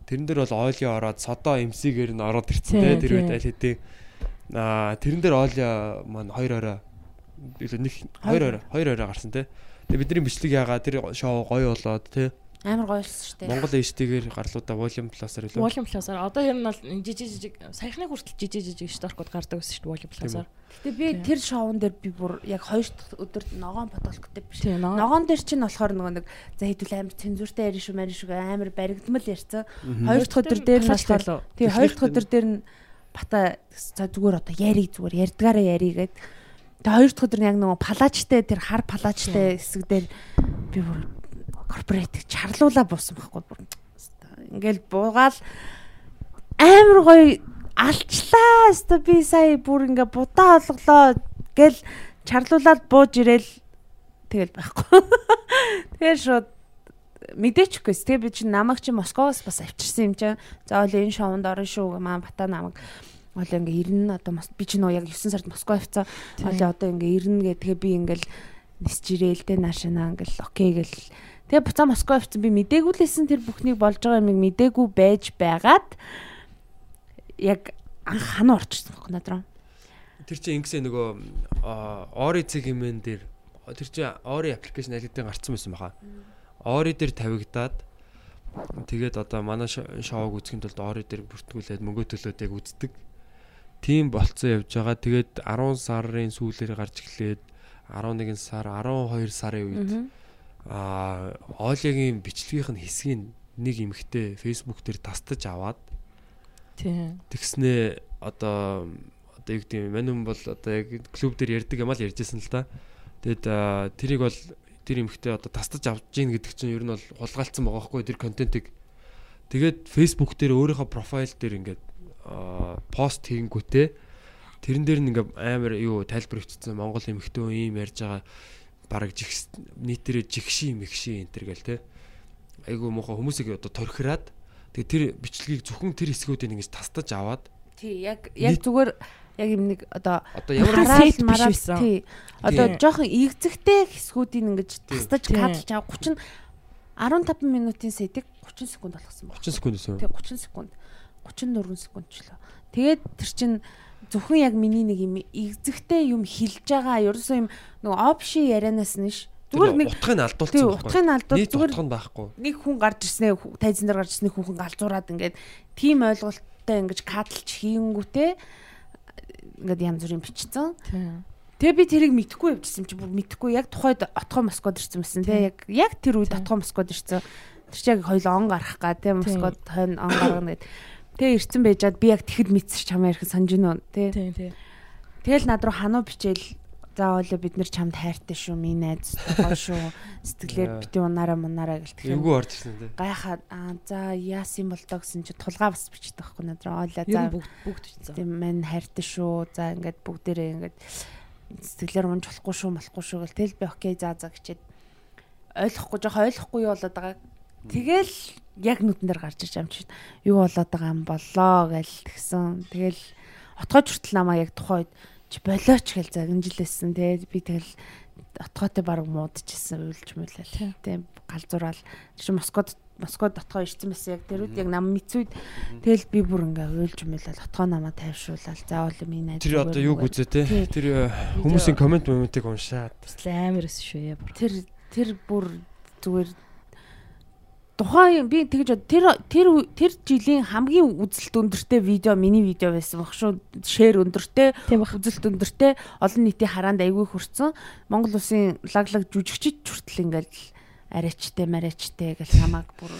тэрэн дээр бол Оли ороод Содо MC-гээр нь ороод Тийм, те тэр үед аль хэдийн. Аа тэрэн дээр Оли маань хоёр орой. Нэг хоёр орой хоёр орой гарсан те. Тэгээ бидний бичлэг ягаа тэр шоу гоё болоод те Амар гоё болсон шүү дээ. Монгол HT-гээр гарлуудаа Volume Plus-аар илүү Volume Plus-аар одоо ер нь бол жижиг жижиг саяхны хүртэл жижиг жижиг шторкууд гардаг байсан шүү дээ Volume Plus-аар. Гэтэ би тэр шоун дээр би бүр яг хоёр дахь өдөр ногоон потолктой биш. Ногоон. Дээр чинь болохоор нөгөө нэг за хэдүүл амар цензуртай ярина шүү марин шүү амар баригдмал ярьсан. Мгм. Хоёр дахь өдөр дээр нь болохоор тий хоёр дахь өдөр дээр нь бата за зүгээр одоо яриг зүгээр ярьдгаараа яригээд Тэгээ хоёр дахь өдөр нь яг нөгөө палаачтай тэр хар палаачтай хэсэг дээр би бүр корпоратыг чарлуулаа буусан байхгүй бүр. Ингээл буугаал амар гоё алчлаа. Хэвээ би сая бүр ингээ будаа олголоо гэл чарлуулаад бууж ирээл тэгэл байхгүй. Тэгээ шууд мэдээчгүй. Тэгээ би чинь намайг чи Москвоос бас авчирсан юм чинь. За ол энэ шоунд орно шүү маа бата намайг ол ингээ ирнэ одоо Мос- би чи нөө яг 9 сард Москва авцаа. Ол одоо ингээ ирнэ гэдгээ би ингээл нисж ирээл тэ наашаа ингээл окей гэл. Тэгээ буцаа Москва авцсан би мдээгүй л хэлсэн тэр бүхнийг болж байгаа юм мдээгүй байж байгаад яг анх хана орчихсон байхгүй надраа. Тэр чинь ингэсэн нөгөө Ori цэг хэмээн дээр тэр чинь Ori аппликейшн хэдийн гарцсан байсан баха. Ori дээр тавигдаад тэгээд одоо манай шо- шоуг үзэхэд бол Ori дээр бүртгүүлээд мөнгө төлөөд яг үздэг. Тийм болцсон явж байгаа. Тэгээд 10 сарын сүүлээр гарч эхлээд 11 сар 12 сарын үед а Олигийн бичлэгийнх нь хэсгийг нэг эмхтэй Facebook дээр тастаж аваад. Тэгснээ одоо одоо юу гэдэг юм мань хүн бол одоо яг клуб дээр ярьдаг юм аа л ярьжсэн л да. Тэгэд тэрийг бол тэр эмхтэй одоо тастаж авч гин гэдэг чинь ер нь бол хулгайлцсан байгаа байхгүй тэр контентыг. Тэгээд Facebook дээр өөрийнхөө профайл дээр ингээд пост хийнгүүтээ тэрэн дээр нь ингээд амар юу тайлбар өвчтсөн Монгол эмхтэй хүн ийм ярьж байгаа бараг жигс нийтээрээ жигши мэгши энэ төр гэл те. Айгу муухай хүмүүсийг одоо торхираад тэгээ тэр бичлэгийг зөвхөн тэр хэсгүүдийг ингэж тастаж аваад Тий яг яг зүгээр яг юм нэг одоо одоо ямар сет биш байсан. тий одоо жоохон игзэгтэй хэсгүүдийг ингэж тастаж кадлж аваа 30 15 минутын сетийг 30 секунд болгосон байна. 30 секунд. Тэгээ 30 секунд 34 секунд ч лөө. Тэгээд тэр чин зөвхөн яг миний нэг юм игзэгтэй юм хилж байгаа ерөөсөө юм нөгөө опши ярианаас нэш зүгээр нэг утгыг нь алдуулсан байхгүй. утгыг Нийт зүгээр утга нь байхгүй. нэг хүн гарч ирснээ тайзан дээр гарч ирснээ хүүхэн галзуураад ингээд тим ойлголттой ингэж кадлж хийнгүүтээ ингээд янз бүрийн бичсэн. Тийм. Тэгээ би тэрийг мэдхгүй явжсэн чи бүр мэдхгүй яг тухайд отгоо Москвад ирсэн байсан тий яг яг тэр үед Тийм. отгоо Москвад ирсэн. Тэр чи яг хоёул он гарах га тий Москвад хойно он гаргана гэд. Тэгээ ирсэн байжгаад би яг тэгэхэд мэдсэж чамаа ярих санаж гинөө тий. Тийм. Тийм. Тэгэл над руу хануу бичээл заавал бид нар чамд хайртай шүү минь найз гоё шүү сэтгэлээр бити унаараа мунаараа гэл тэгэхээр Эвгүй орж ирсэн тий. гайхаад аа за яас юм бол доо гэсэн чи тулгаа бас бичдэг байхгүй над руу Ер за бүгд бүгд бичсэн. тийм мань хайртай шүү за ингээд бүгдээрээ ингээд сэтгэлээр унж болохгүй шүү болохгүй шүү гэл тэл би окей за за гэчихэд ойлгохгүй жоох ойлгохгүй юу болоод байгаа Тэгэл яг нүдэн дээр гарч ирж чи юу болоод байгаа юм болоо гэл тэгсэн. Тэгэл отгой хүртэл намаа яг тухайд чи болооч гэл загинжилсэн те би тэгэл отгойтой баг муудчихсан уйлж мөлөл. Тийм галзуурал чи Москвад Москвад дотгоо ирсэн байсан яг тэр үед яг нам мэдсүйд тэгэл би бүр ингээ уйлж мөлөл отгоо намаа тайвшруулаад заавал миний найз Тэр одоо юг үзээ те. Тий. Тэр э, хүмүүсийн комент моментыг уншаад амар өс шүү яа. тэр тэр бүр зүгээр тухайн би тэгж тэр тэр тэр жилийн хамгийн үзэлт өндөртэй видео миний видео байсан баг шүү. Шэр өндөртэй, үзэлт өндөртэй олон нийтийн хараанд айгүй хүрсэн. Монгол улсын лаглаг жүжигчид хүртэл ингээл арайчтай, марайчтай гэл намайг бүр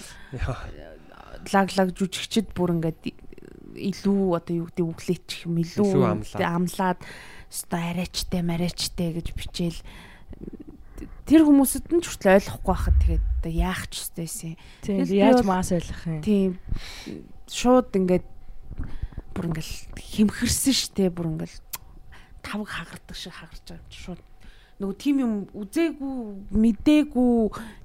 лаглаг жүжигчид бүр ингээд илүү одоо юу гэдэг үглээчих юм илүү амлаад өстой арайчтай, марайчтай гэж бичээл тэр хүмүүсэд нь ч хүртэл ойлгохгүй байхад тэгээд одоо яах ч ёстой байсан. Тийм Тэгэл яаж маас ойлгох юм. Тийм шууд ингээд бүр ингээл химхэрсэн штэ бүр ингээл тавг хагардаг шиг хагарч байгаа юм чи шууд нөгөө тим юм үзээгүй мдээгүй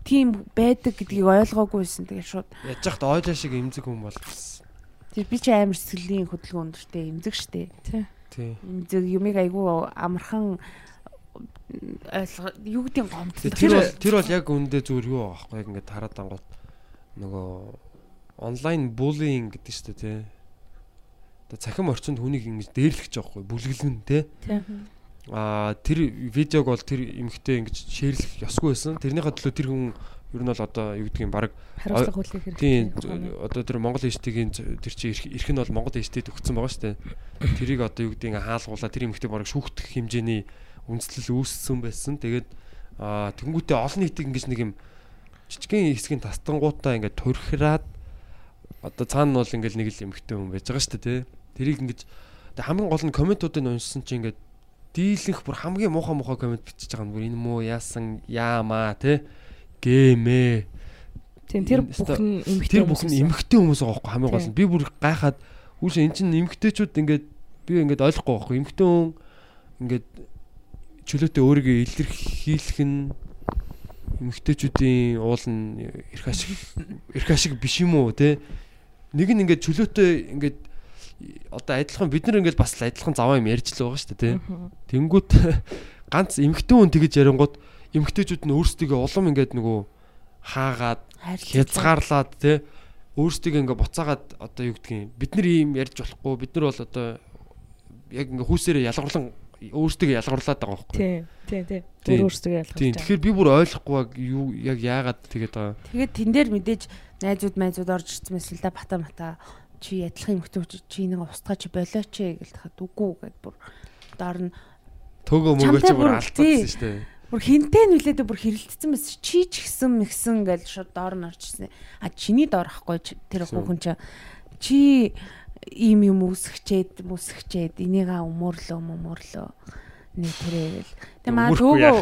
тим байдаг гэдгийг ойлгоогүйсэн тэгээд шууд Яаж яхад ойлоо шиг эмзэг хүн бол бас. тэр би чи амар сэтгэлийн хөдөлгөөн өндөртэй эмзэг штэ Тий. эмзэг юмыг айгүй амархан ойлго юу гэдэг гомдлох Тэр бол тэр бол яг үндэ зүгээр юу байхгүй яг ингээд хараад ангууд нөгөө онлайн буллинг гэдэг шүү дээ тий. Одоо цахим орчинд хүнийг ингэж дээрлэх гэж байгаа байхгүй бүлгэлнэ тий. Аа тэр видеог бол тэр эмэгтэй ингэж шеэрлэх ёсгүй байсан. Тэрнийхээ төлөө тэр хүн ер нь бол одоо юу гэдгийг баг Хариуцлага хүлээх тийм хэрэгтэй. одоо тэр Монгол ээжтэйгийн тэр чи эрх эрх нь бол Монгол ээжтэйд өгсөн байгаа шүү дээ. Тэрийг одоо юу гэдгийг хаалгуулаа тэр эмэгтэй баг шүүхтэх хэмжээний үндэслэл үүссэн байсан. Тэгээд аа тэнгуүтээ олон нийтийг ингэж нэг юм жижигхэн хэсгийн тастангуудаа ингээд турхираад одоо цаана нь бол ингээд нэг л эмэгтэй хүн байж байгаа шүү дээ тий. Тэрийг ингэж хамгийн гол нь комментуудыг уншсан чи ингээд дийлэнх бүр хамгийн муухай муухай коммент бичиж байгаа нь бүр энэ муу яасан яамаа тий гэмээ. Тийм тэр бүхэн эмгтэй тэр бүхэн эмгтэй хүмүүс байгаа байхгүй хамгийн гол нь. Би бүр гайхаад үүш эн чинь эмгтэйчүүд ингээд би ингээд ойлгохгүй байхгүй. Эмгтэй хүн ингээд чөлөөтэй өөрийгөө илэрхийлэх нь эмгтэйчүүдийн уул нь эрх ашиг эрх ашиг биш юм уу те? Нэг нь ингээд чөлөөтэй ингээд одоо адилхан бид нар ингээд бас л адилхан заваа юм ярьж л байгаа шүү дээ те? Тэнгүүт ганц эмгтэн хүн тэгэж ярингууд эмгтээчүүд нь өөрсдөө улам ингээд нөгөө хаагаад хязгаарлаад те? Өөрсдөө ингээд буцаагаад одоо юу гэдгийг бид нар ийм ярьж болохгүй бид нар бол одоо яг ингээд хүүсээрээ ялгарлан өөрсдөө ялгарлаад байгаа байхгүй. Тийм тийм. Тийм. Өөр өөрсдөө ялгаж. Тийм тэгэхээр би бүр ойлгохгүй яг юу яг яагаад тэгээд байгаа. Тэгээд тэн дээр мэдээж найзууд майзууд орж ирсэн мэс л да бата мата чи ядлах юм хөтөв чи нэг устгаа чи болооч ээ гэл тахад үгүй гэд бүр доор нь Төгөө мөгөө чи Чамтай бүр алдсан тий. шүү дээ. бүр хинтээ нүлээдээ бүр хэрэлдсэн мэс чи ч гисэн мэгсэн гэл шууд доор нь орж ирсэн. А чиний доор ахгүй чи- тэр хүүхэн чи чи ийм юм үсгчээд мүсгчээд энийгээ өмөрлөө өмөрлөө нэг тэрээ гэл. Тэгээ маа төөгөө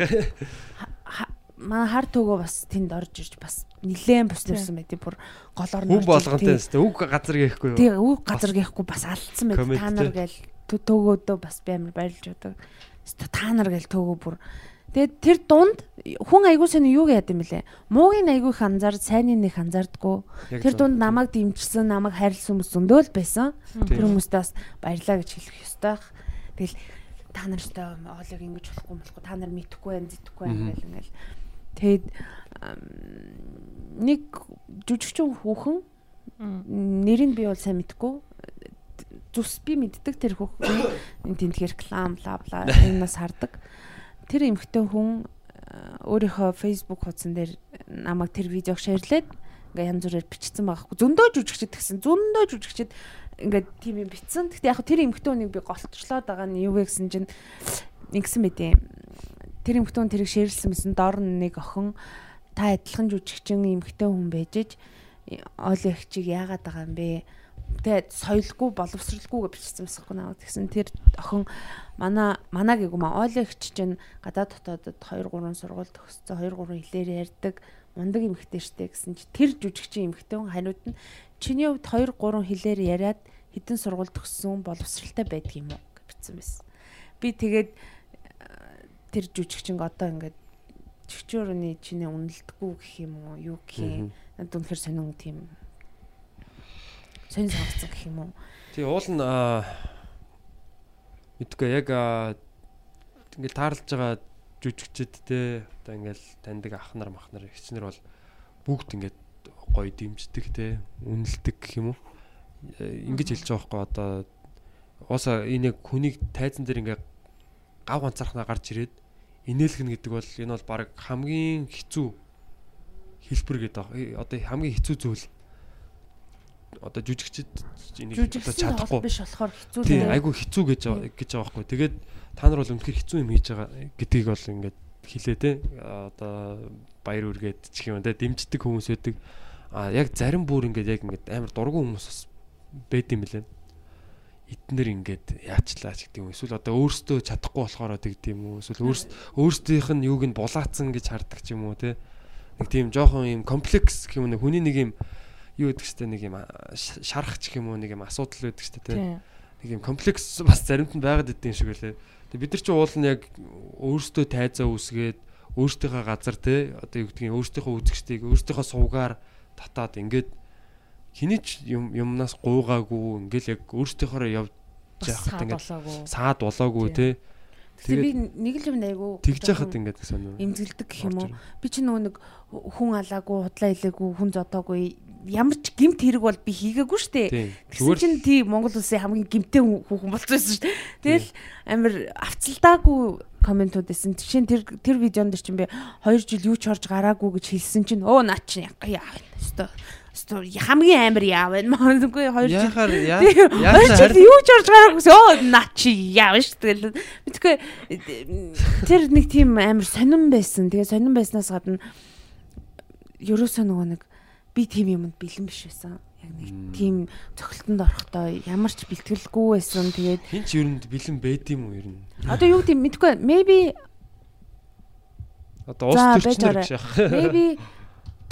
маа хар төөгөө бас тэнд орж ирж бас нилээн бус төрсэн байдیں۔ бүр голоор нь орж болгонтэй дээ. Үг газар гээхгүй юу? тий үг газар гээхгүй бас алдсан коммент та нар гээл тө- төөгөөдөө бас би амар байдаг. Өстө та нар гээл төөгөө бүр Тэгээд тэр дунд хүн айгуу сони юу яад юм бэлээ. Муугийн айгуу их анзаар, сайнны нэг анзаардггүй. Тэр дунд намайг дэмжсэн, намайг хайрлсан хүмүүс зөндөө л байсан. Тэр хүмүүстээ бас баярлаа гэж хэлэх ёстой байх. Тэгэл та нар өстой оолыг ингэж болохгүй болохгүй та нар мэдхгүй байх, зэтгэхгүй байх гэл ингээл. Тэгээд нэг жүжигчин хүүхэн нэрийг би бол сайн мэдгүй зүс би мэддэг тэр хүүхэн энэ тэнт реклам бла бла энэс хардаг. Тэр эмхтэн хүн өөрийнхөө фейсбુક хуудсан дээр намайг тэр видеог шеэрлээд ингээ янз бүрээр бичсэн байгаа хгүй. Зөндөө жүжигчд гэсэн. Зөндөө жүжигчд ингээд тийм юм битсэн. Гэхдээ яг тэр эмхтэн хүнийг би голтчлоод байгаа нь юу вэ гэсэн чинь ингэсэн мэт юм. Тэр эмхтэн тэрийг шеэрлсэн мэсэн доор нь нэг охин та адилхан жүжигчин эмхтэн хүн байж иж оол их чиг яагаад байгаа юм бэ? Тэгээд соёлгүй боловсралгүй гэж бичсэн байсан наа. Тэгсэн тэр охин манай манай гээгүү маа их чинь гадаад дотоодод 2 3 сургууль төгссөн 2 3 хэлээр ярьдаг мундаг эмэгтэй штэ гэсэн чи тэр жүжигчин эмэгтэй хүн ханиуд нь чиний хувьд 2 3 хэлээр яриад хэдэн сургууль төгссөн боловсралтай байдаг юм уу гэж бичсэн байсан. Би тэгээд э, тэр жүжигчин одоо ингээд чигчүүрний чиний үнэлдэггүй гэх юм уу юу гэх юм Надад үнэхээр сонин тийм сонин санагдсан гэх юм уу. тий уул нь мэдгүй яг аа, ингээл таарлаж байгаа жүжигчд те одоо ингээл таньдаг ах нар мах нар ихчнэр бол бүгд ингээд гоё дэмждэг те үнэлдэг гэх юм уу Э, ингэж хэлж байгаа байхгүй одоо ууса энэ яг хүнийг тайзан дээр ингээ гав ганцаархнаа гарч ирээд инээлгэн гэдэг бол энэ бол баг хамгийн хэцүү хэлбэр гэдэг. Э, Одоо хамгийн хэцүү зүйл одоо жүжигчд энийг одоо чадахгүй биш болохоор хэцүү тий дээ. айгүй хэцүү гэж гэж байгаа байхгүй. Тэгээд та нар бол үнэхээр хэцүү юм хийж байгаа гэдгийг бол ингээд хэлээ те одоо баяр үргээд чих юм те дэмждэг хүмүүс байдаг. А яг зарим бүр ингээд яг ингээд амар дургу хүмүүс бас байд юм лээ. Эднэр ингээд яачлаач гэдэг юм. Эсвэл одоо өөрсдөө чадахгүй болохоор тэгд юм уу? Эсвэл өөрс өөрсдийнх нь юуг нь булаацсан гэж хардаг ч юм уу те. Нэг тийм жоохон юм комплекс гэх юм нэг хүний нэг юм юу гэдэг чтэй нэг юм шарах ч юм уу нэг юм асуудал байдаг чтэй те Тийм. нэг юм комплекс бас заримт нь байгаад идэв шиг үлээ. Тэгээ бид нар чинь уул нь яг өөрсдөө тайзаа үсгээд өөрсдийнхөө газар те одоо юу гэдгийг өөрсдийнхөө үзэгчдийг өөрсдийнхөө сувгаар татаад ингээд хэний ч юм юмнаас гуугаагүй ингээл яг өөрсдийнхоороо явж саад ингээд саад болоогүй те Тэгсэн би нэг л юм айгу тэгж яхад ингээд гэсэн юм. эмзэглдэг гэх юм уу. Би чи нөгөө нэг хүн алаагүй, худлаа илээгүй, хүн зодоогүй ямар ч гимт хэрэг бол би хийгээгүй штэ. Тийм. Тэгсэн чинь тий Монгол улсын хамгийн гимтэй хүн болсон шүү дээ. Тэгэл амир авцалдаагүй комментууд байсан. Жишээ нь тэр тэр видеонд чинь би 2 жил юу ч орж гараагүй гэж хэлсэн чинь өө наа чи яа яа. Өстө өстө хамгийн амир яав байна. Магадгүй 2 жил яхаар яа юу ч орж гараагүй өө наа чи яав ш тэгэл. Мэдгүй тэр нэг тийм амир сонирн байсан. Тэгээ сонирн байснаас гадна ерөөсөө нөгөө нэг би тийм юмд бэлэн биш байсан. Яг нэг тийм цохилтонд орохдоо ямар ч бэлтгэлгүй байсан. Тэгээд хин ч ер нь бэлэн байд юм уу ер нь. одоо юу гэдэг мэдгүй maybe Одоо За, төрчнөр гэж яах. maybe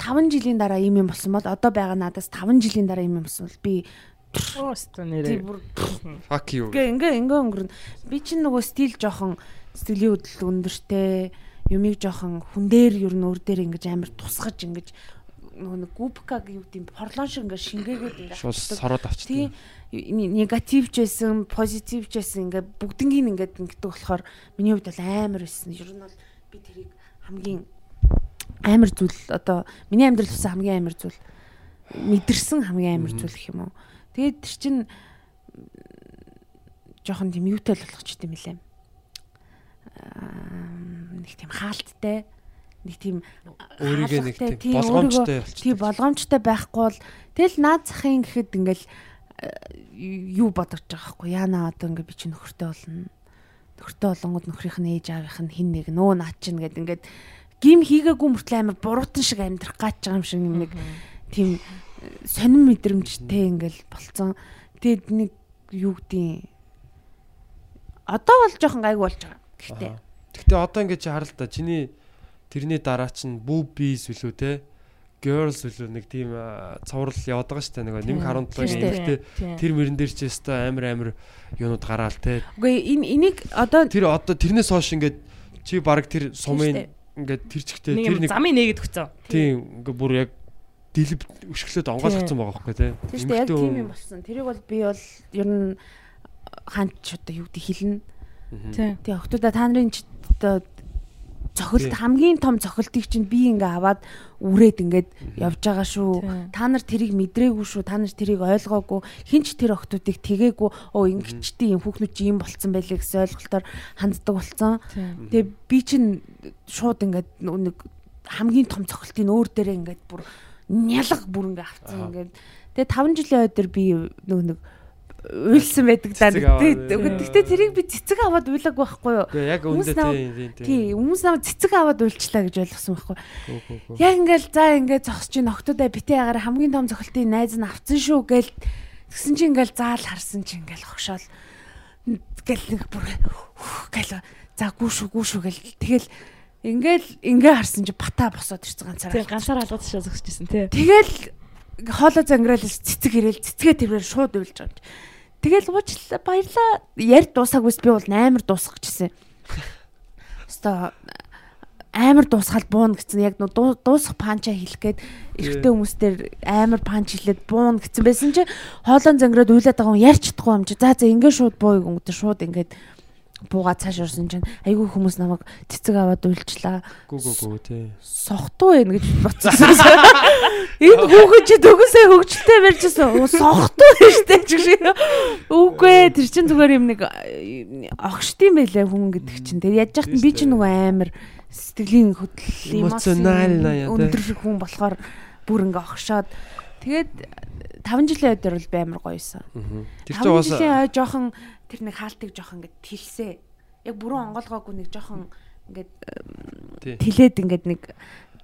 5 жилийн дараа ийм юм болсон бол одоо байгаа надаас 5 жилийн дараа ийм юм болсон бол би тийм нэрээ. Fuck you. ингээ ингээ ингээ өнгөрнө. Би чинь нөгөө стил жоохон стилийн хөдөл өндөртэй юмыг жоохон хүн дээр ер нь өөр дээр ингэж амар тусгаж ингэж нөгөө нэг гүпкаг юу гэдэг юм порлон шиг ингээ шингээгээд ингээ Шууд сороод авчдаг. Тийм негатив ч байсан, позитив ч байсан ингээ бүгднгийн ингээд ингэдэг болохоор миний хувьд бол амар байсан. Ер нь бол би тэрийг хамгийн амар зүйл одоо миний амьдрал тусан хамгийн амар зүйл мэдэрсэн хамгийн амар зүйл гэх юм уу. Тэгээд тэр чин жоохон тийм юутай л болгоч юм лээ. Аа нэг тийм хаалттай нэг тийм Өөрийгөө нэг тийм болгоомжтой болчихдог. тий болгоомжтой байхгүй бол тэгэл наад захын гэхэд ингээл юу бодож байгаа хгүй яана одоо ингээ би чи нөхөртэй болно. Нөхөртэй болонгод нөхрийнх нь ээж аавынх нь хин нэг нөө наад чинь гэд ингээд гим хийгээгүй мөртлөө амар буруутан шиг амьдрах гаач байгаа юм шиг юм нэг тийм сонин мэдрэмжтэй ингээл болцсон тэгэд нэг юу гэдیں одоо бол жоохон гайг болж байгаа. Гэхдээ. Гэхдээ одоо ингээд чи хараа л да. Чиний тэрний дараа чинь boobies үлээ те girls үлээ нэг тийм а, цуврал яваад байгаа дээ нэг нэмэх 17-гийн Тийм шүү дээ. эмэгтэй Тийм. тэр мөрөн дээр ч өстой амар амар юунууд гараал те үгүй энэ энийг одоо тэр одоо тэрнээс хойш ингээд чи баг тэр сумын ингээд тэр чигтээ тэр нэг замын нээгээд өгцөө. тийм ингээд бүр яг дэлб өшгөлөд онгойлгоцсон байгаа байхгүй те Тийм шүү дээ яг тийм юм болсон. Тэрийг бол би бол ер нь ханч одоо юу гэдэг хэлнэ. Тийм. Тэгээ охтуудаа та нарын одоо цохилт хамгийн том цохилтыг чинь би ингээ аваад үрээд ингээд явж байгаа шүү. Та нар тэрийг мэдрээгүй шүү. Та нар тэрийг ойлгоогүй. Хинч тэр охтуудыг тэгээгүй. Оо ингэчтэй юм хүүхнүүд чи юм болцсон байлээ гэсэн ойлголтоор ханддаг болцсон. Тийм. Тэгээ би чинь шууд ингээд нэг хамгийн том цохилтын өөр дээрээ ингээд бүр нялга бүр ингээ авцсан ингээд. Тэгээ 5 жилийн өдөр би нөгөө нэг уйлсан байдаг даа. Тэг-. Гэхдээ тэрийг би цэцэг аваад уйлаагүй байхгүй юу? Яг тийм Тий, хүмүүс намайг цэцэг аваад уйлчлаа гэж ойлгосон байхгүй. Яг ингээл за ингээд зогсож чинь октодоо битээ ягаар хамгийн том цохилтын найз нь авцсан шүү гээл тэгсэн чинь ингээл заал харсан чинь ингээл хогшоол гэл нэг бүр үх гээл за гүү шүү гүү шүү гээл тэгэл ингээл ингээ харсан чинь бата босоод ирсэн ганцаараа. Тийм ганцаар алгад шаа зогсчихсэн тий. Тэгэл хоолой зангираал цэцэг ирээл цэцгээ тэрээр шууд уйлж байгаа юм. Тэгэл уучлаа баярлаа. Ярь дуусаагүйс би бол амар дуусах гэжсэн. Өстой амар дуусгаал буун гэсэн. Яг дуусах панча хэлэх гээд эрэгтэй хүмүүстээр амар панч хэлээд буун гэсэн. Байсан чи хоолон зангираад уйлаад байгаа хүн ярьж чадахгүй юм чи. За за ингээд шууд буу өнгөд шууд ингээд буугаа цааш орсон чинь айгүй хүмүүс намайг цэцэг аваад уйлчлаа Гү гү гү тий. сохтуу байна гэж бодсон. Энэ хүүхэд чи төгөөсөө хөгжилтэй барьжсэн. Сохтуу байна штэ ч шиг. Үгүй ээ тэр чин зүгээр юм нэг огшд юм байлаа хүн гэдэг чинь. Тэр яаж яхад би чи нөгөө амар сэтгэлийн хөдлөл Эмоционал наяа, тий. өндөр хүн болохоор бүр ингээ огшоод тэгээд 5 жилийн өдөр бол би амар гоёсэн. Тэр 5 чинь ой жоохон тэр нэг хаалтыг жоохон ингээ тэлсээ. Яг бүрэн онгоолгоогүй нэг жоохон ингээд тэлээд ингээд нэг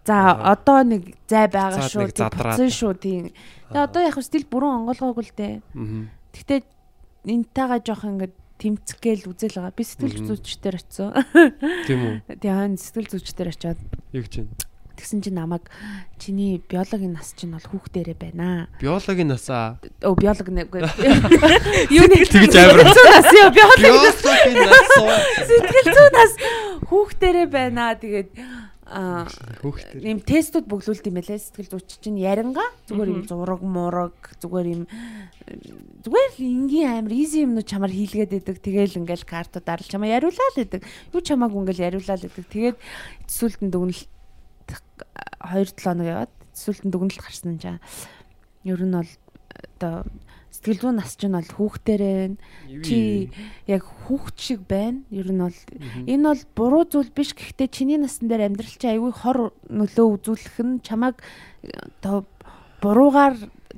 за одоо нэг зай байгаа шүү тийм шүү тийм. Тэгээ одоо яг стил бүрэн онгоолгоогүй л дээ. Гэхдээ энтэйгээ жоох ингээд тэмцэх гээл үзэл байгаа. Би сэтгэл зүйчдэр очив. Тийм үү? Тэгээ сэтгэл зүйчдэр очиод Яг чинь. Тэгсэн чинь намайг чиний биологийн нас чинь бол хүүхдэрэ байна. Биологийн насаа. Өө биолог нэг юу нэг Тэгж амар. Нас ёо биологийн насаа. сэтгэл зүйн нас хүүхдэрэ байна. Тэгээд аа ийм тестүүд бөглүүлд юм байлээ сэтгэл зүйч чинь яринга зүгээр юм зураг мураг зүгээр юм зүгээр л энгийн амир изи юмнууд чамаар хийлгээд идэг тэгэл ингээл картууд арал чамаа яриулаа л идэг юу чамааг ингээл яриулаа л идэг тэгээд эцсүүлтэн дүгнэлт 2 7 хоног яваад эцсүүлтэн дүгнэлт гарсан нь чаа ер нь бол одоо сэтгэл зүйн нас чинь бол хүүхдэрээ чи яг хүүхд шиг байна. Ер нь бол Энэ бол буруу зүйл биш. Гэхдээ чиний насн дээр амьдрал чи аягүй хор нөлөө үзүүлэх нь чамайг одоо буруугаар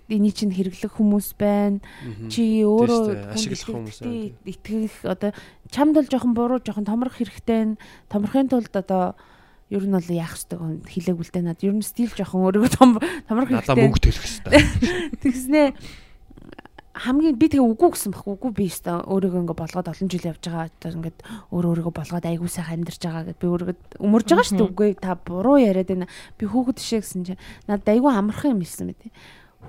эний чинь хэрэглэх хүмүүс байна. Чи өөрөө ашиглах хүмүүс байна. итгэх одоо чамд бол жоохон буруу жоохон томрох хэрэгтэй томрохын тулд одоо ер нь бол яах ёстой хэлээг үлдээ над ер нь стил жоохон өөрийгөө том томрох Надаа хэрэгтэй. мөнгө төлөх хэрэгтэй. Тэгснээ хамгийн би тэгээ үгүй гэсэн баг үгүй би өстой өөрийгөө ингээ болгоод олон жил явж байгаа. Одоо ингээд өөр өөрийгөө болгоод айгуу сайхан амьдарч байгаа гэд би өөрийгөө өмөрж байгаа шүү дээ. Үгүй та буруу яриад байна. Би хүүхэд тишээ гэсэн чинь надад айгуу амархан юм хэлсэн мэт.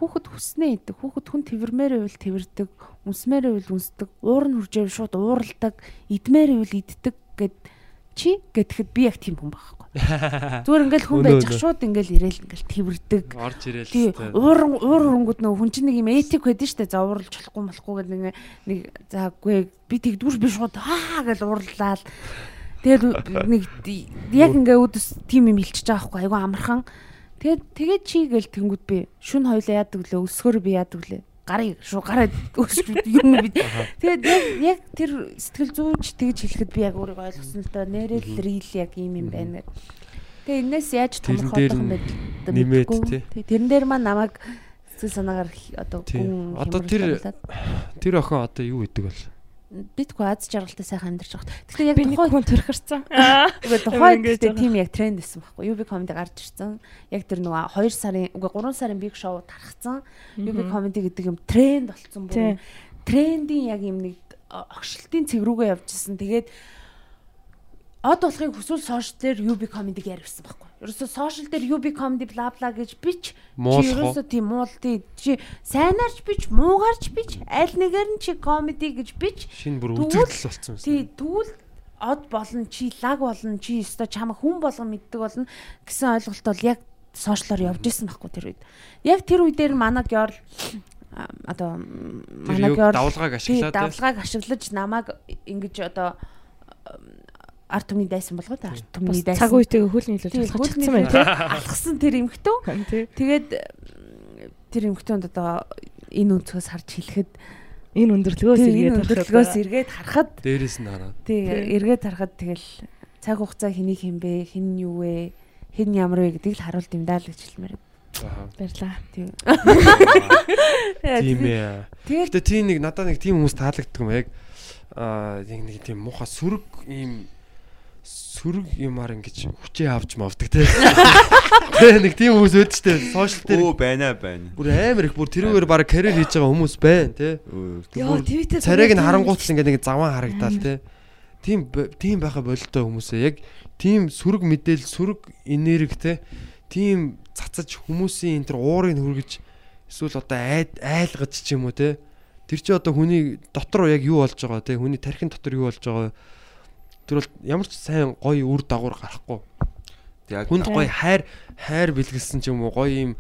Хүүхэд хүснээ идэг хүүхэд хүн тэрмээр байвал тэрдэг үнсмээр байвал үнсдэг. Уур нь хуржээв шууд ууралдаг идмээр байвал иддэг гэд чи гэтгэхэд би яг тийм хүн байхгүй. Зүгээр ингээл хүн байж шууд ингээл ирээл ингээл тэрдэг Орж ирээл Тий, уур уур хөрөнгүүд нөгөө хүн чинь нэг юм этик байдаг штэ. За уурлж болохгүй болохгүй гэдэг нэг нэг заагүй би тэгдүр би шууд аа гэж уурлаад тэгээд нэг яг ингээ өдөс тим юм илчиж байгаа хгүй айгу амархан. Тэгээд тэгээд чи гэл тэнгүүд би шүн хоёлаа яадаг лээ өсгөр би яадаг лээ гарыг шуу гараад өсгөж юм би тэгээд яг тэр сэтгэл зүйч тэгж хэлэхэд би яг өөрийгөө ойлгосон л доо нэрэл рил яг юм юм байна гэдэг. Тэгээ энэс яаж томрох болох юм бэ? Нэмээд, тий. Тэрэн дээр маань намайг сэтгэл санаагаар одоо Одоо тэр- Тэр охин одоо юу идэг бол? Битгүй аз жаргалтай сайхан амьдарч байгаа. Гэхдээ яг Би тухайн хүн тухайн ингэж гэхдээ байгаа. тийм яг тренд байсан байхгүй. UB comedy гарч ирсэн. Яг тэр нөгөө 2 сарын үгүй 3 сарын big show тархсан. UB comedy гэдэг юм тренд болцсон бүр. Трендийн яг юм нэг огшилтын цэг рүүгээ явжсэн. Тэгээд од болохыг хүсвэл сошиал дээр UB comedy ярьсан байхгүй. Ерөөсө сошиал дээр UB comedy бла бла гэж бич Чи ерөөсө тийм муул тий чи сайнаарч бич муугаарч бич аль нэгээр нь чи comedy гэж бич Шинэ бүр үзэгдэл болсон юм. тий тэгвэл од болно чи лаг болно чи өстой чамаа хүн болгон мэддэг болно гэсэн ойлголт бол яг сошиалоор явж исэн байхгүй тэр үед. Яг тэр үе дээр манай гёр а, одоо манай юу гёр давлгааг ашиглаад тий. давлгааг ашиглаж намайг ингэж одоо арт түмний дайсан болгоо та арт түмний дайсан Цаг үетэйг хөл нийлүүлж Тий, алхаж хөлний чадсан байна тий. алхсан тэр эмхтэн. Тэгээд тэр эмхтэнд одоо энэ өнцгөөс харж хэлэхэд Энэ ирээд энэ өндөрлөгөөс эргээд харахад Дээрээс нь хараад. тий Тий. эргээд харахад тэгэл цаг хугацаа хэнийг хэмбэ хэн нь юу вэ хэн ямар вэ гэдгийг л харуулт юм даа л гэж хэлмээр. Аа. Баярлаа. Тий. Тийм ээ. Тэгээд Гэтэ тийм нэг надад нэг тийм хүмүүс таалагддаг юм яг аа нэг нэг тийм муха сүрэг ийм сүрэг юмар ингэж хүчээ авч мавдаг те. Тэ нэг тийм хүмүүс өөд штэ сошиал дээр Өө байна байна. бүр амар их бүр тэрүүгээр баг карьер хийж байгаа хүмүүс байна те. Йоо Twitter Царайг нь харангуут л ингээд нэг заван харагдаал те. Тийм тийм байха бололтой хүмүүсээ яг тийм сүрэг мэдээл сүрэг энерги те. Тийм цацаж хүмүүсийн энэ төр уурыг хүргэж эсвэл одоо айлгаж ч юм уу те. Тэр чи одоо хүний дотор яг юу болж байгаа те. Хүний тархин дотор юу болж байгаа. Тэр бол ямар ч сайн гоё үр дагавар гарахгүй. Яг Хүнд гоё хайр хайр бэлгэлсэн ч юм уу гоё юм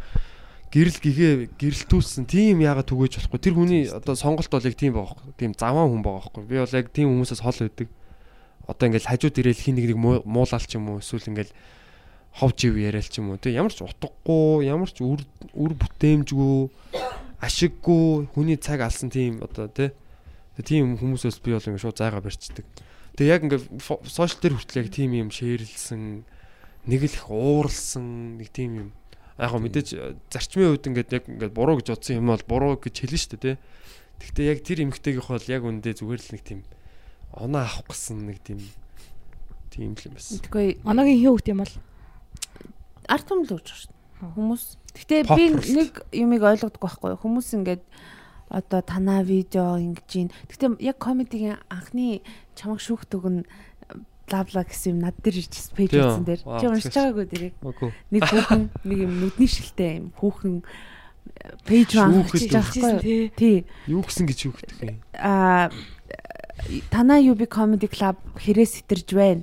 гэрэл гэгээ гэрэлтүүлсэн тийм яагаад түгэж болохгүй? Тэр хүний одоо сонголт бол яг тийм байгаа байхгүй тийм заваан хүн байгаа байхгүй би бол яг тийм хүмүүсээс хол өгдөг. Одоо ингээл хажууд ирээл хин нэг нэг муу- муулаал ч юм уу эсвэл ингээл хов жив яриал ч юм уу. Тийм ямар ч утгагүй ямар ч үр үр бүтээмжгүй ашиггүй хүний цаг алсан тийм одоо тий тийм хүмүүсээс би бол ингээд шууд зайгаа барьцдаг тэгээ яг ингээд сошиал дээр хүртэл яг тийм юм шеэрлсэн нэг л их ууралсан нэг тийм юм яг гоо мэдээж э, зарчмын үед ингээд яг ингээд буруу гэж бодсон юм бол буруу гэж хэлнэ шүү дээ тий Гэхдээ яг тэр эмгтээгийнх бол яг үндэ зүгээр л нэг тийм оноо авах гэсэн нэг тийм тийм л юм байсан. Тэгэхгүй Оногийн хин хөвгт юм бол арт түмэл өгч байгаа шүү дээ. Хүмүүс. Гэтэ Pop би нэг юмыг ойлгохгүй байхгүй. Хүмүүс ингээд одоо танаа видео ингэж гин. Гэтэ яг комедигийн анхны чамаг шүүхт өгн бла бла гэсэн юм над дээр ирж пэйж Тийм. үзсэн дээр. Чи уншиж байгаагүй дэрэг. Нэг хүүхэн нэг юм нүдний шилтэй юм хүүхэн пэйж Шүүхэд анхиж байгаа байхгүй. тий. Юу гэсэн гэж юу гэдэг юм. Аа танаа UB Comedy Club хэрэг сэтэрж байна.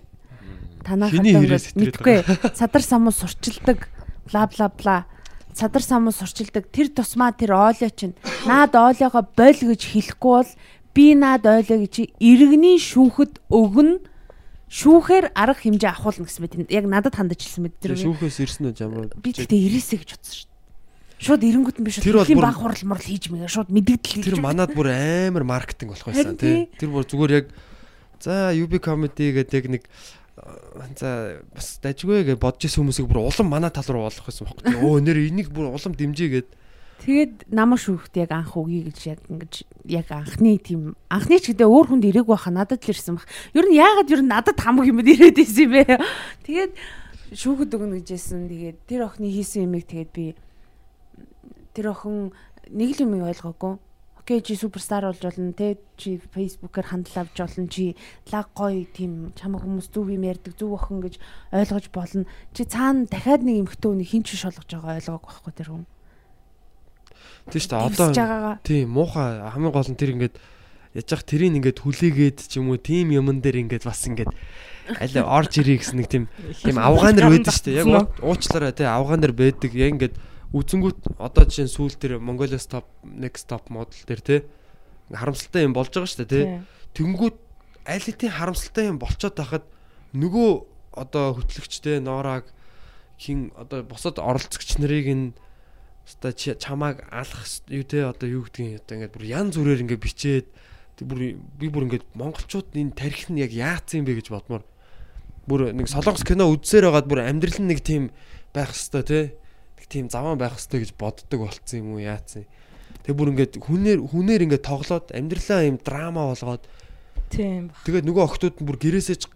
Танаа Хэний хатан хэрэг гэж сэтэрээд мэдгүй. Садар самуу сурчилдаг бла бла бла. Садар самуу сурчилдаг тэр тусмаа тэр оолё чинь наад оолёогоо боль гэж хэлэхгүй бол би наад оолё гэж иргэний шүүхэд өгнө шүүхээр арга хэмжээ авахулна гэсэн мэт яг надад хандаж хэлсэн мэт Тэр шүүхээс ирсэн үү ямар би тэгтээ ирээсэй гэж бодсон шүү дээ. Шууд эренгүүт нь биш бүр- баг хурал мурал хийж мэгээ шууд мэддэл Тэр манад бүр амар маркетинг болох байсан тий. Тэр бүр зүгээр яг за UB comedy гэдэг яг нэг за бас дажгүй гэж бодож исэн хүмүүсийг бүр улам манай тал руу болох байсан тий. Өө нэр энийг бүр улам дэмжээгээд Тэгээд намаа шүүхт яг анх үгүй гэж яг ингэж яг анхны тийм анхны ч гэдэг өөр хүнд ирээгүй байха надад л ирсэн баг. Ер нь яагаад ер нь надад хамаг юмд ирээд исэн юм бэ? Тэгээд шүүхэд өгнө гэжсэн. Тэгээд тэр охины хийсэн юмыг тэгээд би тэр охин нэг л юмыг ойлгоогүй. Окей чи суперстар болж болно те чи фейсбүүкээр хандл авч болно чи лаг гоё тийм чамаг хүмүүс зүв юм ярьдаг зүв охин гэж ойлгож болно. Чи цаана дахиад нэг эмхтэн үнийг хин ч шолгож байгаа ойлгоогүй байхгүй тэр хүн. Тий шүү дээ одоо Дэвсэж байгаагаа тий муухай хамгийн гол нь тэр ингээд яж ах тэрийг ингээд хүлээгээд ч юм уу тийм юмн дээр ингээд бас ингээд аль орж ирээ гэсэн нэг тийм тийм авгаан нар байдаг шүү дээ. Яг уу- уучлаарай тий авгаан нар байдаг. Яг ингээд үзэнгүүт одоо жишээ сүүл дээр Mongolia stop next stop model дээр тий харамсалтай юм болж байгаа шүү дээ тий. Тэнгүүд аль хэдийн харамсалтай юм болцоод байхад нөгөө одоо хөтлөгчтэй ноораг хин одоо босоод оролцогч нарыг нь одоо чамааг алах юу те одоо юу гэдгийг одоо ингээд бүр ян зүрээр ингээд бичээд бүр би бүр ингээд монголчууд энэ тарих нь яг яатсан юм бэ гэж бодмоор. Бүр нэг солонгос кино үзсээр байгаад бүр амьдрал нь нэг тийм байх хэвээр те. Нэг тийм заван байх хэвээр гэж боддог болцсон юм уу яатсан тэг бүр ингээд хүнээр хүнээр ингээд тоглоод амьдралаа юм драма болгоод. Тийм. Тэгээд нөгөө охтууд нь бүр гэрээсээ ч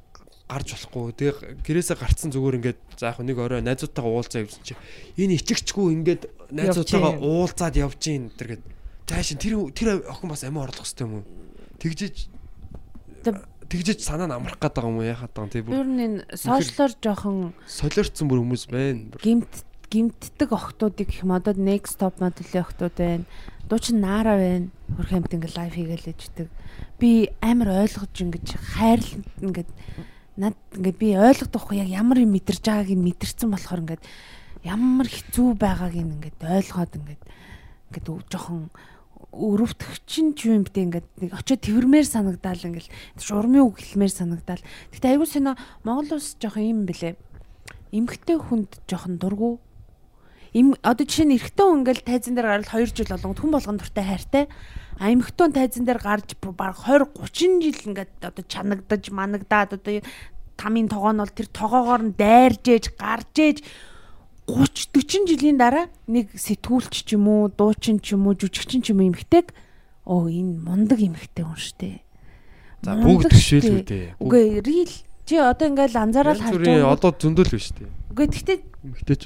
гарч болохгүй. Тэгээ гэрээсээ гарцсан зүгээр ингээд за яг нэг орой найзуудтайгаа уулзаа явсан чи энэ ичигчгүй ингээд найзуудтайгаа уулзаад явж гин тэргээд цааш тэр тэр охин бас амиа орлох хэвтэй юм уу? Тэгжиж Тэг- тэгжиж санаа нь амрах гээд байгаа юм уу яхаад байгаа юм тий бүр Ер нь энэ сошиалор жоохон солиорцсон бүр хүмүүс байна. Гимт гимтдэг охтуудыг гэх юм одоо next stop моделийн охтууд байна. Дуучин Нара байна. Хөрх амт ингээ лайв хийгээл ээждэг. Би амар ойлгож ингэж хайрлан ингээд над ингээ би ойлгохгүй яг ямар юм мэдэрж байгааг нь мэдэрсэн болохоор ингээд ямар хэцүү байгааг нь ингээд ойлгоод ингээд ингээд жоохон өрөвтгчин ч юм бтэ ингээд нэг очиод тэрмээр санагдаал ингээл шурмын үг хэлмээр санагдаал. Гэтэ айгуу сонио Монгол улс жоохон юм бэлээ. Эмхтэй хүнд жоохон дургу. Им одоо жишээ нь эрэгтэй хүн ингээл тайзан дээр гараад 2 жил болгонд хүн болгон дуртай хайртай. А хүн тайзан дээр гарч баг 20 30 жил ингээд одоо чанагдаж манагдаад одоо тамийн тогоо нь бол тэр тогоогоор нь дайрж ээж гарч ээж 30 40 жилийн дараа нэг сэтгүүлч ч юм уу дуучин ч юм уу жүжигчин ч юм эмхтэйг оо энэ мундаг эмхтэй хүн штэ. За бүгд штэ. үү дээ. Үгүй рил чи одоо ингээл анзаараад харж байгаа. одоо зөндөл биш дээ. Үгүй гэхдээ Эмхтэйч.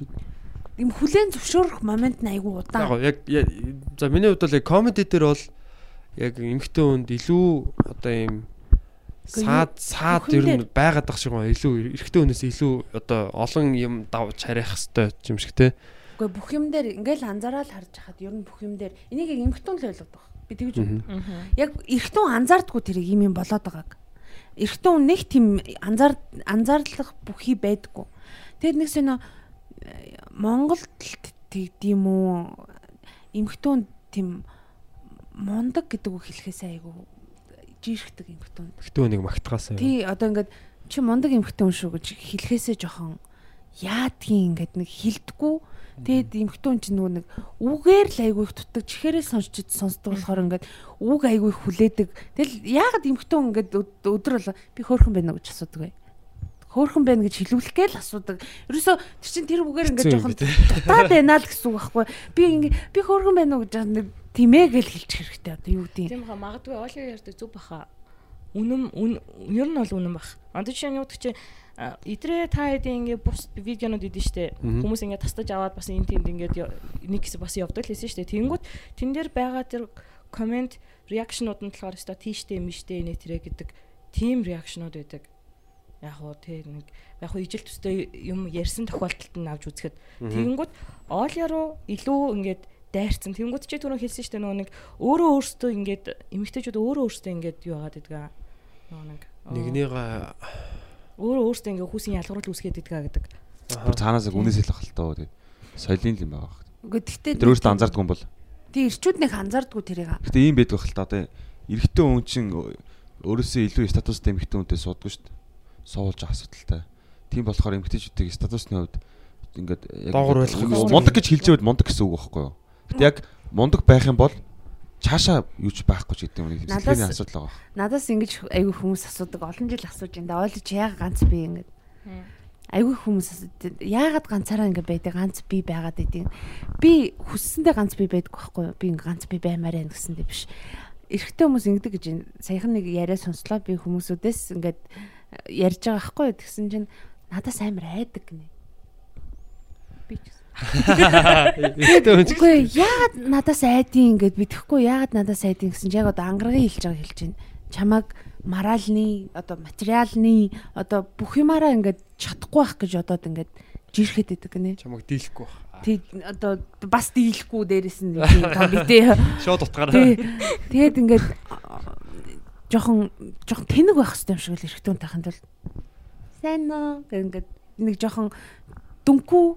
юм хүлэн зөвшөөрөх момент нь айгүй удаан. яг яг- за миний хувьд бол яг комеди дээр бол яг эмхтэй хүнд илүү одоо юм саад саад ер нь байгаад ах шиг байна. Илүү эрэгтэй хүнээс илүү одоо олон юм давж харих хэвээр юм шиг те. Үгүй бүх юм дээр ингээл анзаараад харж хахад ер нь бүх юм дээр энийг яг эмхтэн л ойлгоод байгаа. Би тэгж Мгм. яг эрэгтэн анзаардгүй тэрийг юм юм болоод байгааг. Эрэгтэн хүн нэг тийм анзаар анзаарлах бүхий байдаггүй. Тэгэд нэг сонио э, Монголд тэгдэм үү? Эмхтэн тийм мундаг гэдэг үг хэлэхээс айгу жирэхдэг эмхтэн. Гэтөө нэг магтахаас. Тий одоо ингээд чи мундаг эмхтэн шүү гэж хэлэхээсээ жоохон яадгийн ингээд нэг хилдэггүй Тэгээд эмхтэн чинь нөгөө нэг үгээр л айгүй дутдаг чихээрээ сонсч сонсдог болохоор ингээд үг айгүй хүлээдэг. Тэгэл яагаад эмхтэн ингээд өдөр бол би хөөрхөн байна уу гэж асуудаг бай. Хөөрхөн байна гэж хэлүүлэхгээ л асуудаг. Ерөөсөө тэр чинь тэр үгээр ингээд жоохон дутаад байна л гэсэн үг байхгүй. Би ингээд би хөөрхөн байна уу гэж нэг тимээ гэл хэлчих хэрэгтэй одоо юу гэдэг юм. Тийм хаа магадгүй оолын ярьдаг зүг баха. Үнэм ер нь бол үнэн бах. Антч чинь юу гэдэг чи идрээ та хэдийн ингээ бус видеонууд идэв штэ хүмүүс ингээ тастаж аваад бас энэ тэнд ингээд нэг хэсэг бас явдаг л байсан штэ тэнгүүд тэн дээр байгаа тэр комент реакшнууд нь болохоор өстой тийштэй юм штэ нэ тэрэ гэдэг тим реакшнууд байдаг яг уу тий нэг яг уу ижил төстэй юм ярьсан тохиолдолд нь авч үзэхэд тэнгүүд оолья руу илүү ингээд дайрцсан тэнгүүд чи түрүү хэлсэн штэ нөгөө нэг өөрөө өөртөө ингээд эмэгтэйчүүд өөрөө өөртөө ингээд юу яагаад гэдэг нөгөө нэг нэгнийгээ өөрөө өөртөө ингээ хүүсийн ялгаруул үүсгээд идэх гэдэг. Бүр цаанаас үнээс хэлэх хальтаа тэгээд соёлын юм байгаа. Үгүй тэгтээ Тэр өөртөө анзаардгүй юм бол. Тэг ирчүүд нэг анзаардгүй тэрийг. Гэтэ ийм байдаг хальтаа одоо эрэгтэй хүн чинь өөрөөсөө илүү статустай эмэгтэй хүнтэй сууддаг шүү дээ. Суулж асуудалтай. Тийм болохоор эмэгтэйчүүдийн статусны хувьд ингээд яг мундаг гэж хэлж байвал мундаг гэсэн үг байхгүй юу? Гэтэ яг мундаг байх юм бол цаашаа юуч байхгүй ч гэдэг юм нэг сэтгэлийн асуудал байгаа. Надаас ингэж айгүй хүмүүс асуудаг олон жил асууж энэ ойлж яага ганц би ингэж айгүй хүмүүс яагаад ганцаараа ингэ байдаг ганц би байгаад байдیں۔ Би хүссэндээ ганц би байдаг байхгүй юу? Би ингэ ганц би баймаар байна гэсэндээ биш. Эрэгтэй хүмүүс ингэдэг гэж саяхан нэг яриа сонслоо би хүмүүсүүдээс ингээд ярьж байгаа байхгүй тэгсэн чинь надаас амар айдаг гинэ. Би ч Үгүй яагаад надаас айдин ингээд бидэхгүй яагаад надаас айдин гэсэн чинь яг одоо ангаргийн хэлж байгааг хэлж байна. Чамаг моральны одоо материалны одоо бүх юмараа ингээд чадахгүй байх гэж одоод ингээд жирэхэд идэг гинэ. Чамаг дийлэхгүй байх. Тэг одоо бас дийлэхгүй дээрээс нь том битээ. Шууд утгаараа. Тэгээд ингээд жоохон жоохон тэнэг байх хэрэгтэй юм шиг л эргэтүүн тахын тул сайн нөө гэх ингээд нэг жоохон дүнкүү.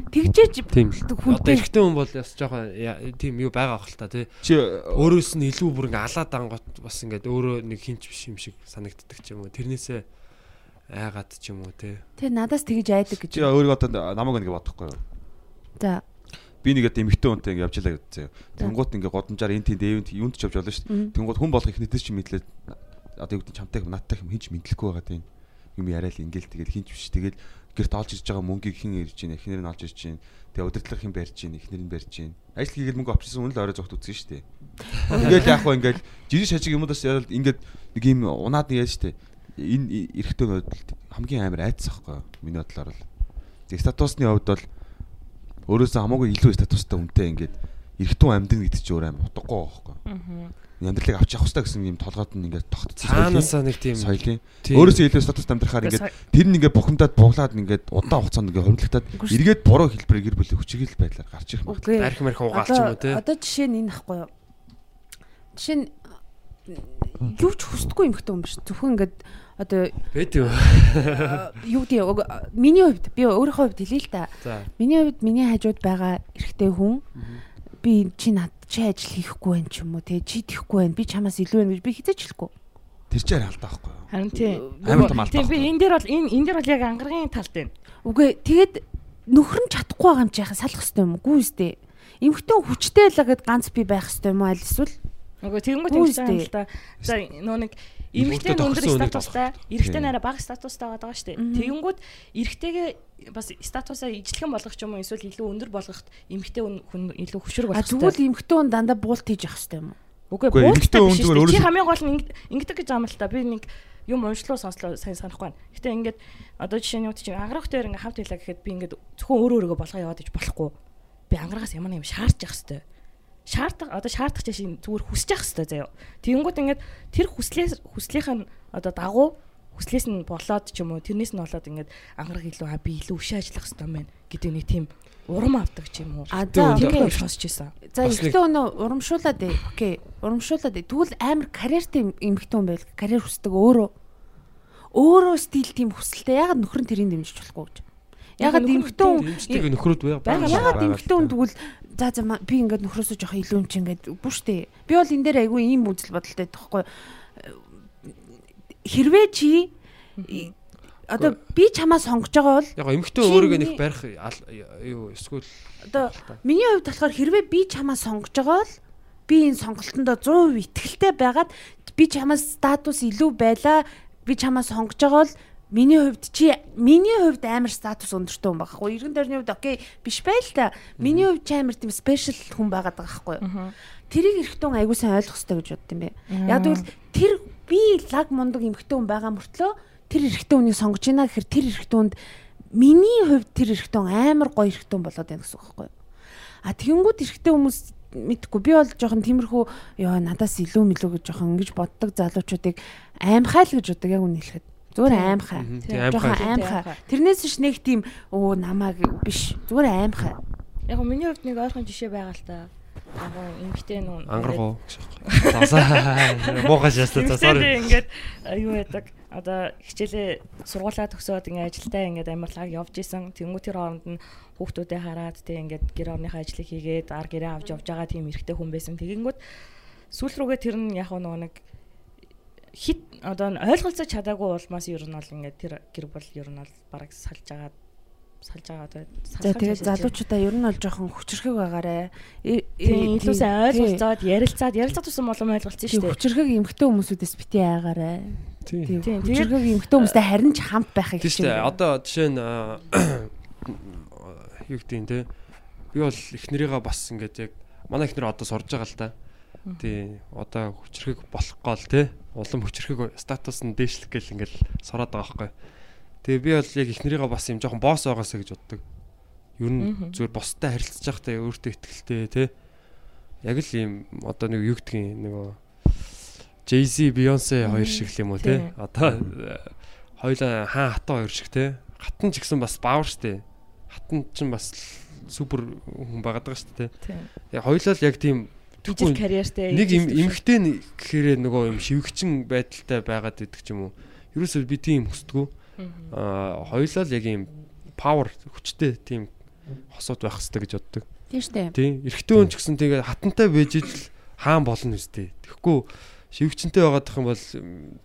Тэгжээж тийм л. одоо эрэгтэй хүн бол бас жоохон тийм юу байгаа ах л та тий. Чи өөрөөс нь илүү бүр ингээ алаад ангот бас ингээд өөрөө нэг хинч биш юм шиг санагддаг ч юм уу. Тэрнээсээ айгаад ч юм уу тий. Тэ надаас тэгж айдаг гэж чи өөрийгөө одоо намайг ингээ бодохгүй юу? За би нэг одоо эмэгтэй хүнтэй ингээ явж ялаа гэдсэн. Тэнгуут ингээ годамжаар энэ тийм дэвэнд юунд ч явж болно шүү дээ. Тэнгуут хүн болох ихнээс чи мэдлээ. Одоо юу гэдэг чамтай надтай хэм хинч мэдлэхгүй байгаа тийм. Юм яриад ингээл тэгэл хинч биш. Тэгэл гэрт олж ирж байгаа мөнгийг хэн ирж байна эхнэр нь олж ирж байна тэгээ удирдлага хэн барьж байна эхнэр нь барьж байна ажил хийгээд мөнгө авчихсан үнэ л орой зогт үзсэн шүү дээ. Ингээл яг хаа ингээл жижиг шажиг юмудаас ярил ингээд нэг юм унаад нэг яаж шүү дээ энэ эрэхтэй бодолд хамгийн амар айдас ахгүй миний бодлоор л статусны хувьд бол өөрөөсөө хамаагүй илүү статустай хүнтэй ингээд эрэхтэн амьдна гэдэг чинь өөр амар утгагүй байхгүй аа амьдралыг авч явах хэрэгтэй гэсэн юм толгойд нь ингээд тогтцсон. Цаанаасаа нэг тийм соёлын. Өөрөөсөө илүү статус амьдрахаар ингээд тэр нь ингээд бухимдаад буглаад ингээд удаан хугацаанд ингээд хөрөнгөлтөд эргээд буруу хэлбэрээр гэр бүлийн хүчрхийл байдлаар гарч ирэх юм. Арх марх угаалч юм уу те. Одоо жишээ нь энэ ахгүй юу? Жишээ нь юу ч хүсдэггүй юм хтэн юм биш. Зөвхөн ингээд одоо бэт юу юу гэдэг миний хувьд би өөрийнхөө хувьд хэлээ л та. Миний хувьд миний хажууд байгаа эрэгтэй хүн би чи над чи ажил хийхгүй байх ч юм уу те чи тийхгүй байх би чамаас илүү байна гэж би хизээч хэлэхгүй. Тэр чинь алдаа байхгүй юу? Харин тийм. Амар том алдаа. Тийм би энэ дээр бол энэ энэ дээр бол яг ангаргийн талд байна. Үгүй тэгээд нөхөр нь чадахгүй байгаа юм чи яхаа салах хэрэгтэй юм уу? Гүү үстэй. Эмхтэн хүчтэй л гэд ганц би байх хэрэгтэй юм уу? Аль эсвэл Нөгөө тэгэнгүүт юм шиг юм л да. За нөө нэг Эрэгтэй нь өндөр статустай, эрэгтэй нараа бага статустай байгаа шүү дээ. Тэгэнгүүт эрэгтэйгээ бас статусаа ижлэхэн болгох юм уу эсвэл илүү өндөр болгоход эмэгтэй хүн илүү хөшрөг болох. А тэгвэл эмэгтэй хүн дандаа буулт хийж явах хэрэгтэй юм уу? Үгүй буулттай биш шүү дээ. Чи хамгийн гол нь ингэдэг гэж аамал та. Би нэг юм уншлуу сонслоо сайн санахгүй байна. Гэтэ ингээд одоо жишээ нь юу чи ангарах дээр ингээд хавт хэлээ гэхэд би ингээд зөвхөн өөрөө өөрийгөө болгоо яваад иж болохгүй. Би ангарагаас ямар юм шаарч явах хэрэгтэй шаардах одоо шаардах чинь зүгээр хүсэж явах хэрэгтэй заяа. Тэгэнгүүт ингээд тэр хүслээс хүслийнх нь одоо дагуу хүслээс нь болоод ч юм уу тэрнээс нь болоод ингээд ангараг илүү а би илүү өшөө ажиллах хэрэгтэй юм байна гэдэг нэг тийм урам авдаг ч юм уу. А за тийм сонсч байсан. За ихтэй өнөө урамшуулаад ээ. Окей. Урамшуулаад ээ. Тэгвэл амар карьертэй эмэгтэй хүн байл. Карьер хүсдэг өөрөө өөрөө стил тийм хүсэлтэй. Ягаад нөхөр нь тэрийг дэмжиж болохгүй гэж. Ягаад эмхтэн хүн нөхрүүд бай. Байгаа л Ягаад байгаа эмхтэн хүн тэгвэл за за би ингээд нөхрөөсөө жоох илүү юм чи ингээд бүр штэ. Би бол энэ дээр айгүй ийм үзэл бодолтой байхгүй. Хэрвээ чи одоо би чамаа сонгож байгаа бол Яг эмхтэн Чи өөрийгөө нэг барих юу эсвэл одоо миний хувьд болохоор хэрвээ би чамаа сонгож байгаа бол би энэ сонголтондоо 100% итгэлтэй байгаад би чамаас статус илүү байлаа би чамаа сонгож байгаа бол миний хувьд чи миний хувьд амар статус өндөртэй хүн байгаа хгүй. Эргэн тойрны хувьд окей биш байл та. Миний хувьд чи амар тийм спешиал хүн байгаад байгаа хгүй. Тэрийг эргэтэн айгуу сайн ойлгох хэрэгтэй гэж бодд юм бэ. Яг тэгвэл тэр би лаг мундаг эмхтэн хүн байгаа мөртлөө тэр эргэтэн хүнийг сонгож байна гэхээр тэр эргэтэн хүнд миний хувьд тэр эргэтэн амар гоё эргэтэн болоод байна гэсэн үг байхгүй А тэгэнгүүт эрэгтэй хүмүүс мэдхгүй. Би бол жоохон тиймэрхүү ёо надаас илүү мэлүү гэж жоохон ингэж боддог залуучуудыг аимхай л гэж боддог. Яг үнэ хэлэхэд зүгээр аимхай жоохон аимхай. тэрнээс ш нэг тийм өө намааг биш зүгээр аимхай Яг миний хувьд нэг ойрхон жишээ байгаа л та. Яг гоо эмгтэй нүүн. байна. Засаа муухай шаста за sorry. Ингээд юу яадаг одоо хичээлээ сургуулаа төгсөөд ингээд ажилдаа ингээд амарлаг явж исэн. Тэнгүү тэр хооронд нь хүүхдүүдээ хараад тэг ингээд гэр орныхаа ажлыг хийгээд ар гэрээ авч явж байгаа тийм эрэгтэй хүн байсан. Тэгэнгүүт сүүл рүүгээ тэр нь яг нэг нэг хит одоо ойлголцож чадаагүй улмаас ер нь бол ингээд тэр гэр бол ер нь бол бараг салж агаад салж байгаа одоо за тэгээд залуучуудаа ер нь бол жоохон хүчрхэг байгаарэ Э- э- тийм илүү сайн тий. ойлголцоод ярилцаад ярилцаад тусан болом ойлголцсон тийм шүү дээ. хүчрхэг эмхтэй хүмүүсүүдээс бити айгаарэ Тийм. тийм Тийм, хүчрхэг эмхтэй хүмүүстэй харин ч хамт байхыг Тийм шүү дээ. Одоо жишээ нь юу гэдэг юм те. Би бол эхнэрийгээ бас ингээд яг манай эхнэр одоо сурж байгаа л да. Тий. Одоо хүчрхэг болох гол те. Улам хүчрхэг статус нь дээшлэх гэл ингээд сороод байгаа байхгүй. Тэгээ би бол яг эхнэрийгээ бас юм жоохон босс байгаасаа гэж боддог. Ер нь зүгээр бостой харилцаж байхдаа өөртөө ихтэй те. Яг л юм одоо нэг юу гэдгийг нөгөө Jay-Z, Beyoncé хоёр шиг л юм уу те. Одоо э, хоёлаа хаан хатаа хоёр шиг те. Хатан ч гэсэн бас баавар штэ. Хатан ч бас супер хүн байгаад байгаа штэ те. Яг хоёлаа л яг тийм Жижиг карьертэй нэг юм эмхтэй гэхээр нөгөө юм шивгчин байдалтай байгаад идэх ч юм уу. Ерөөсөө би тийм хүсдэггүй. Аа хоёлаа л яг юм power хүчтэй тийм хосууд байх хэрэгтэй гэж боддог. тийм штэ Тийм. Эрэгтэй хүн ч гэсэн тэгээ хатантай байж ижил хаан болно үстэй. Тэгэхгүй шивгчэнтэй байгаад тах юм бол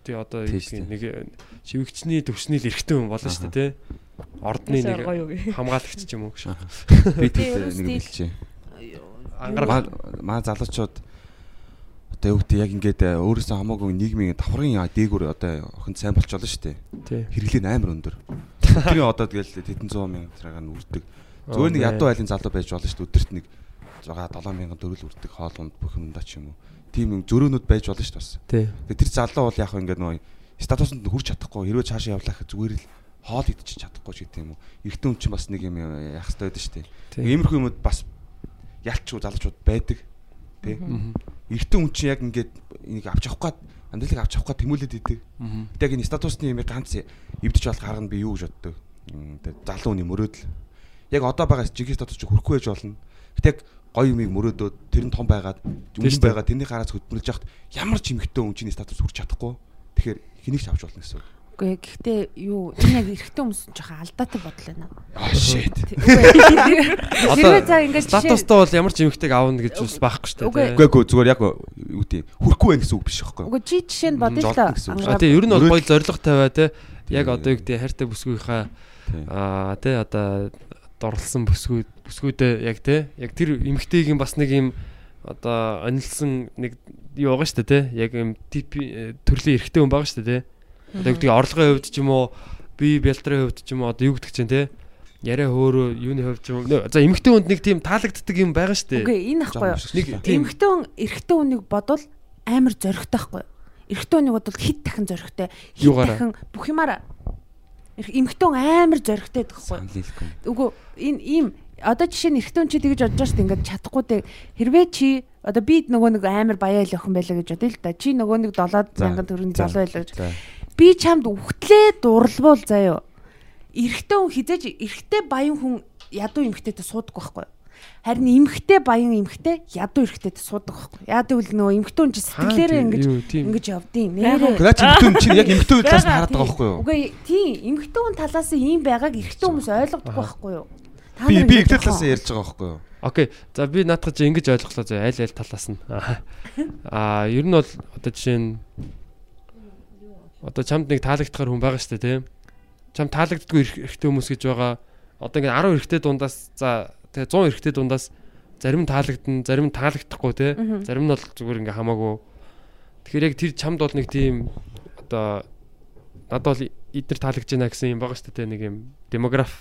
тий одоо шүү нэг э, шивгчний төвшний л эрэгтэй хүн болно шүү дээ тий. Ордны нэг хамгаалагч ч юм уу гэж. Би Тэр нэг хэлчихье. Ангараг Маа залуучууд одоо юу гэдэг яг ингээд э, өөрөөсөө хамаагүй нийгмийн давхрын дээгүүр одоо охин сайн болчихлоо шүү дээ. нь амар өндөр. Тэрийн одоо тэгэл тэдэн 100 мянган цагаар нь үрдэг. Зүгээр нэг ядуу айлын залуу байж болно шүү дээ. Өдөрт нэг 6 7 мянган төгрөл үрдэг хоолунд бүх юмдаа ч юм уу. Тийм юм зөрөөнүүд байж болно шүү дээ. Тэгээ тэр залуу бол яг хөө ингээд нөгөө статусанд хүрч чадахгүй хэрвээ цаашаа явлаа гэхэд зүгээр л хоол идчих чадахгүй ч гэдэг юм уу. Эрэгтэй хүн чинь бас нэг юм яах хэрэгтэй байдаг шүү дээ. Иймэрхүү юмуд бас ялчгүй залуучууд байдаг. Тэ. Эрэгтэй хүн чинь яг ингээд энийг авч авах гээд амьдралыг авч авах гээд тэмүүлээд идэг. Мгм. Тэг энэ статусны юм ганц эвдэж болох арга нь би юу гэж боддог. М, тэ залуу хүний мөрөөдөл. Яг одоо байгаа жигээ статус чи хүрхгүй байж болно. Гэтэ яг гоё юмыг мөрөөдөөд тэр нь том байгаад өмнө байгаа тэрний гараас хөдөлмөрлж яхад ямар ч эмэгтэй хүн чиний статус хүрч чадахгүй. Тэгэхээр хэнийг ч авч болно гэсэн үг. Үгүй гэхдээ юу энэ яг эрэгтэй хүмүүс жоохон алдаатай бодол байна Аа shit. Хэрвээ за жишээ статустай бол ямар ч эмэгтэйг аавна гэж бас байхгүй шүү дээ. Үгүй эгүй зүгээр яг юу гэдэг хүрхгүй байх гэсэн үг биш байхгүй үгүй чи жишээ нь бодё л Жолтон та гэсэн үг. А тий ер нь бол гоё зориг тавиа те. Яг одоо юу гэдэг хайртай бүсгүйхаа Тийм. аа тий одоо дорлсон бүсгүй бүсгүүдээ яг те. Яг тэр эмэгтэйгийн бас нэг юм одоо онилсан нэг юу байгаа шүү дээ те. Яг юм тип төрлийн эрэгтэй хүн байгаа шүү дээ те. Одоо юу гэдэг орлогын хувьд ч юм уу би бэлтрийн хувьд ч юм уу одоо юу гэдэг чинь те. Яриа хөөрөө юуны хувьд ч юм. За эмэгтэй хүнд нэг тийм таалагддаг юм байгаа шүү дээ. үгүй энэ ахгүй юу Нэг тийм эмэгтэй хүн эрэгтэй хүнийг бодвол амар зоригтой хгүй юу эрэгтэй хүнийг бодвол хит дахин зоригтой хит Юугаараа? дахин бүх юмараа эмэгтэй хүн амар зоригтой гэдэг хгүй юу. Үгүй энэ ийм одоо жишээ нь эрэгтэй хүн чи тэгж бодож шүү дээ ингээд чадахгүй дээ хэрвээ чи одоо би нөгөө нэг амар баяа л охин байлаа гэж бодъё л да чи нөгөө нэг 70 За. мянган төгрөгийн За. залуу байлаа гэж. Би чамд үхтлээ дурлбуул заяо эрэгтэй хүн хизээж эрэгтэй баян хүн ядуу эмэгтэйтэй суудаг байхгүй юу? Харин эмхтэй баян эмхтэй ядуу эрэхтэй суудаг байхгүй. Яа гэвэл нөгөө эмхтэн чи сэтгэлээрээ ингэж ингэж явдیں۔ Нэрээ Наач эмхтэн чинь яг эмхтэн талаас нь хараад байгаа байхгүй юу? Үгүй тийм эмхтэн талаас нь ийм байгааг эрэгтэй хүмүүс ойлгодоггүй байхгүй юу? Би би эмхтэн талаас нь ярьж байгаа байхгүй юу? Окей. За би наадах чи ингэж ойлголоо зөө аль аль талаас нь. Аа ер нь бол одоо жишээ нь одоо чамд нэг таалагдахаар хүн байгаа шүү дээ тийм. Чам таалагддаггүй эрх- эрэгтэй хүмүүс гэж байгаа. Одоо ингэ 10 эрэгтэй дундаас за тэгээ 100 эрэгтэй дундаас зарим таалагдана, зарим таалагдахгүй тий. Мгм. Зарим нь бол зүгээр ингээ хамаагүй. Тэгэхээр яг тэр чамд бол нэг тийм одоо надад бол эдгээр таалагдж байна гэсэн юм байгаа шүү дээ нэг юм демограф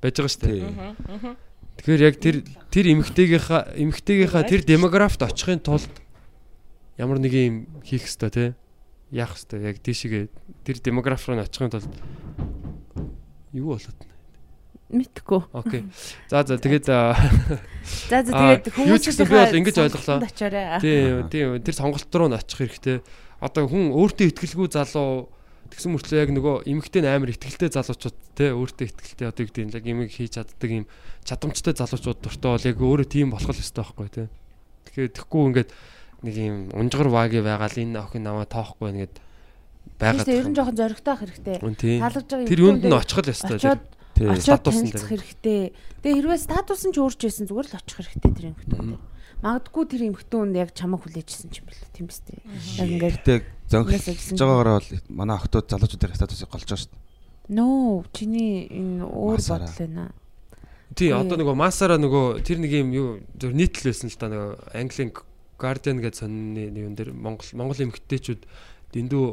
байж байгаа шүү дээ. Тэгэхээр яг тэр тэр эмгтээгийнхаа эмгтээгийнхаа тэр демографт очихын тулд ямар нэг юм хийх хэвээр те яах хэвээр яг тийшээ тэр демограф руу очихын тулд юу болоод байна. Мэдхгүй. Окей. За за тэгээд За за тэгээд гэсэн би бол ингэж ойлголоо. Тийм тийм тэр сонголт руу н очих хэрэгтэй. Одоо хүн өөртөө ихтгэлгүй залуу тэгсэн мөртлөө яг нөгөө эмгтэй амар ихтгэлтэй залуучууд те өөртөө ихтгэлтэй одоо юу гэдэг нь яг эмийг хийж чаддаг юм чадамжтай залуучууд дуртай бол яг өөрөө тийм болох л ёстой байхгүй те. Тэгэхээр тэгэхгүй ингээд нэг юм унжгар вааги байгаа л энэ охин намаа тоохгүй нэгэд байгаад. Тэгээд ер нь жоохон зоригтой ах хэрэгтэй. Таалагдж байгаа Тэр юунд нь очих л ёстой. танилцах дээр. хэрэгтэй. Тэгээ хэрвээ статус нь ч өөрч байсан зүгээр л очих хэрэгтэй тэр эмхтэн. Магадгүй тэр эмхтэн яг чамаг хүлээжсэн юм бэл тийм биз дээ. Яг ингээд Гэтэ зөнгөж Ясагсан. байгаагаар бол манай охтууд залуучуудын статусыг голж байгаа шүү дээ. нөө чиний энэ өөр бодол байна. Тий, одоо нөгөө масаараа нөгөө тэр нэг юм юу зөв нийтлэл байсан л да нөгөө Английн Guardian гэдэг сонины нэг юм дээр Монгол Монгол эмэгтэйчүүд дэндүү